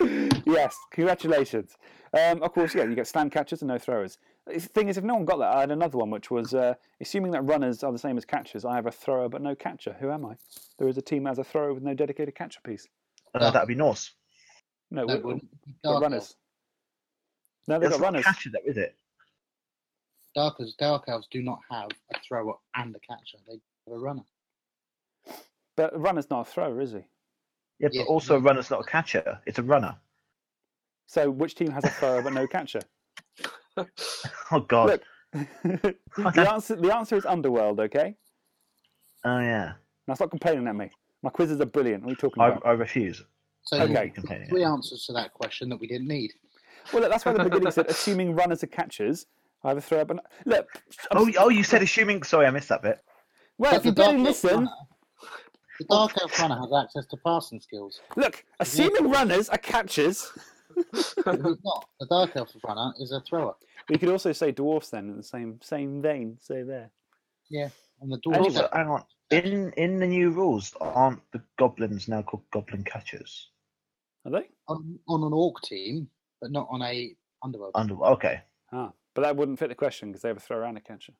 yes, congratulations. Um, of course, yeah, you get Slann catchers and no throwers. The thing is, if no one got that, I had another one, which was uh, assuming that runners are the same as catchers. I have a thrower but no catcher. Who am I? There is a team that has a thrower with no dedicated catcher piece. Uh, that'd be Norse. No, That we- wouldn't be we're runners. No, they've That's got runners. catcher, though, is it? Dark Elves, Dark Elves do not have a thrower and a catcher. They have a runner. But a runner's not a thrower, is he? Yeah, Yeah. but also a runner's not a catcher. It's a runner. So which team has a thrower but no catcher? Oh God. Look, the answer the answer is Underworld. Okay, Oh yeah. now stop complaining at me. My quizzes are brilliant. What are you talking I, about? I refuse. So Okay. Three answers to that question that we didn't need. Well, look, that's why the beginning said assuming runners are catchers. I have a thrower, but no... look. I'm Oh, oh, you said assuming. Sorry, I missed that bit. Well, But if you the Dark didn't listen, runner- the Dark Elf runner has access to passing skills. look, assuming runners are catchers, He's not. The Dark Elf runner is a thrower. we could also say dwarfs then in the same same vein. Say there. Yeah. And the And dwarf Also, hang on. In in the new rules, aren't the goblins now called goblin catchers? Are they? on, on an orc team, but not on a underworld. Under okay. Ah, but that wouldn't fit the question because they have a thrower and a catcher.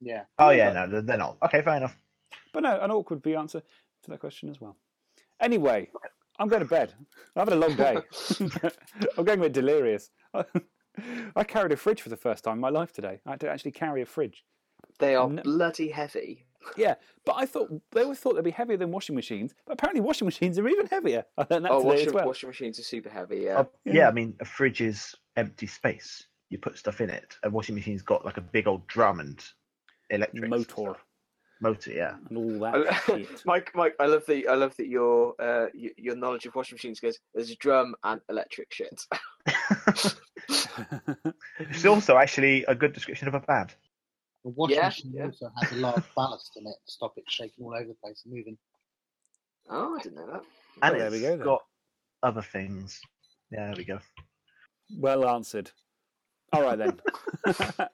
yeah. Oh yeah, no, they're- they're not. Okay, fair enough. But no, an orc would be answer to that question as well. Anyway, I'm going to bed. I've had a long day. I'm going a bit delirious. I carried a fridge for the first time in my life today. I had to actually carry a fridge. They are No. bloody heavy. Yeah, but I thought they always thought they'd be heavier than washing machines. But apparently, washing machines are even heavier. I learned that Oh, today washing, as well. washing machines are super heavy. Yeah. Uh, yeah, I mean, a fridge is empty space. You put stuff in it. A washing machine's got like a big old drum and electric Motor stuff. Motor, yeah. and all that shit. Mike, Mike, I love that. I love that your uh, your knowledge of washing machines goes. There's a drum and electric shit. It's also actually a good description of a bad. The washing Yeah, machine yeah. also has a large ballast in it to stop it shaking all over the place and moving. oh, I didn't know that. And Oh, there it's we go then. got other things. Yeah, there we go. well answered. All right then.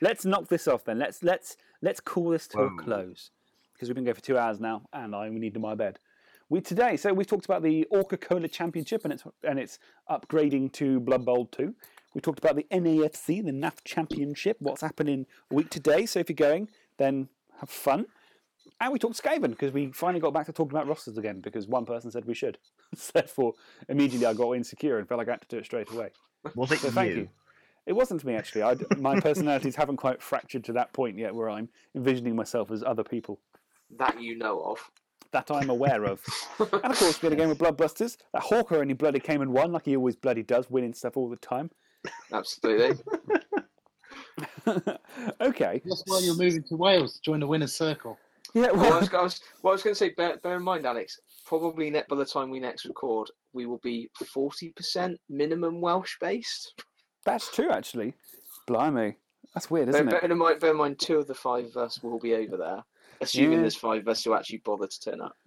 let's knock this off then. Let's let's let's call this to a close because we've been going for two hours now, and I need to my bed. We today, so we've talked about the Orca Cola Championship and its and its upgrading to Blood Bowl two. We talked about the NAFC, the NAF Championship. What's happening week today? So if you're going, then have fun. And we talked Skaven because we finally got back to talking about rosters again because one person said we should. so therefore, immediately I got insecure and felt like I had to do it straight away. Was it So thank you? you. It wasn't me actually. I, my personalities haven't quite fractured to that point yet where I'm envisioning myself as other people That you know of. that I'm aware of. and of course, we had a game of Bloodbusters. That Hawker only bloody came and won, like he always bloody does, winning stuff all the time. Absolutely. okay. That's why you're moving to Wales to join the winner's circle. Yeah, well, I well, was, I was, what I was going to say, bear, bear in mind, Alex, probably net by the time we next record, we will be 40% minimum Welsh based. That's true actually. Blimey. That's weird, Bear, isn't it? bear, in mind, bear in mind, two of the five of us will be over there, assuming Yeah. there's five of us who actually bother to turn up.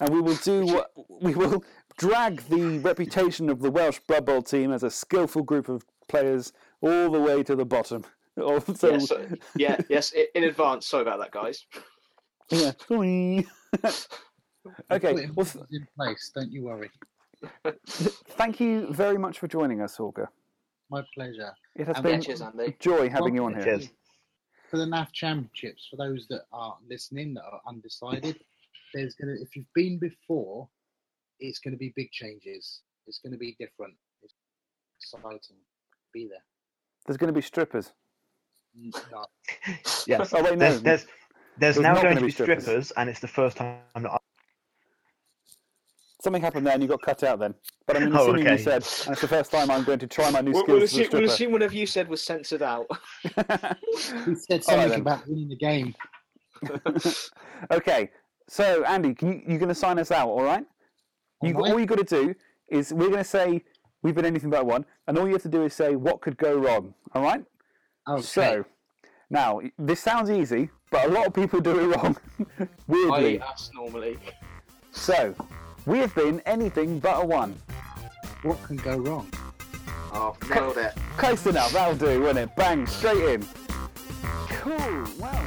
And we will do what we will drag the reputation of the Welsh Blood Bowl team as a skillful group of players all the way to the bottom. Also, yeah, so- yeah, yes, in advance. Sorry about that, guys. yeah. Sorry. okay. Putting Well, th- in place, don't you worry. thank you very much for joining us, Hawker. My pleasure. It has And been Cheers, a Andy. joy having you on here. Cheers. For the NAF Championships, for those that are listening that are undecided, there's gonna if you've been before, it's gonna be big changes. It's gonna be different. It's exciting. Be there. There's going to be strippers. No. Yes. Oh wait, no. There's, there's, there's There's now going gonna be be strippers. strippers, and it's the first time that I Something happened there and you got cut out then. But I'm Oh, assuming you said, and it's the first time I'm going to try my new We'll, skills we'll, as a assume, we'll assume whatever you said was censored out. He said something then. about winning the game. okay, so Andy, can you, you're going to sign us out, all right? You, Am all you got to do is we're going to say we've been anything but one, and all you have to do is say what could go wrong, all right? Okay. So, now this sounds easy, but a lot of people do it wrong. Weirdly, I Weirdly. us normally. So, we have been anything but a one. what can go wrong? Oh, nailed it. Close enough, that'll do, won't it? Bang, straight in. Cool. Wow.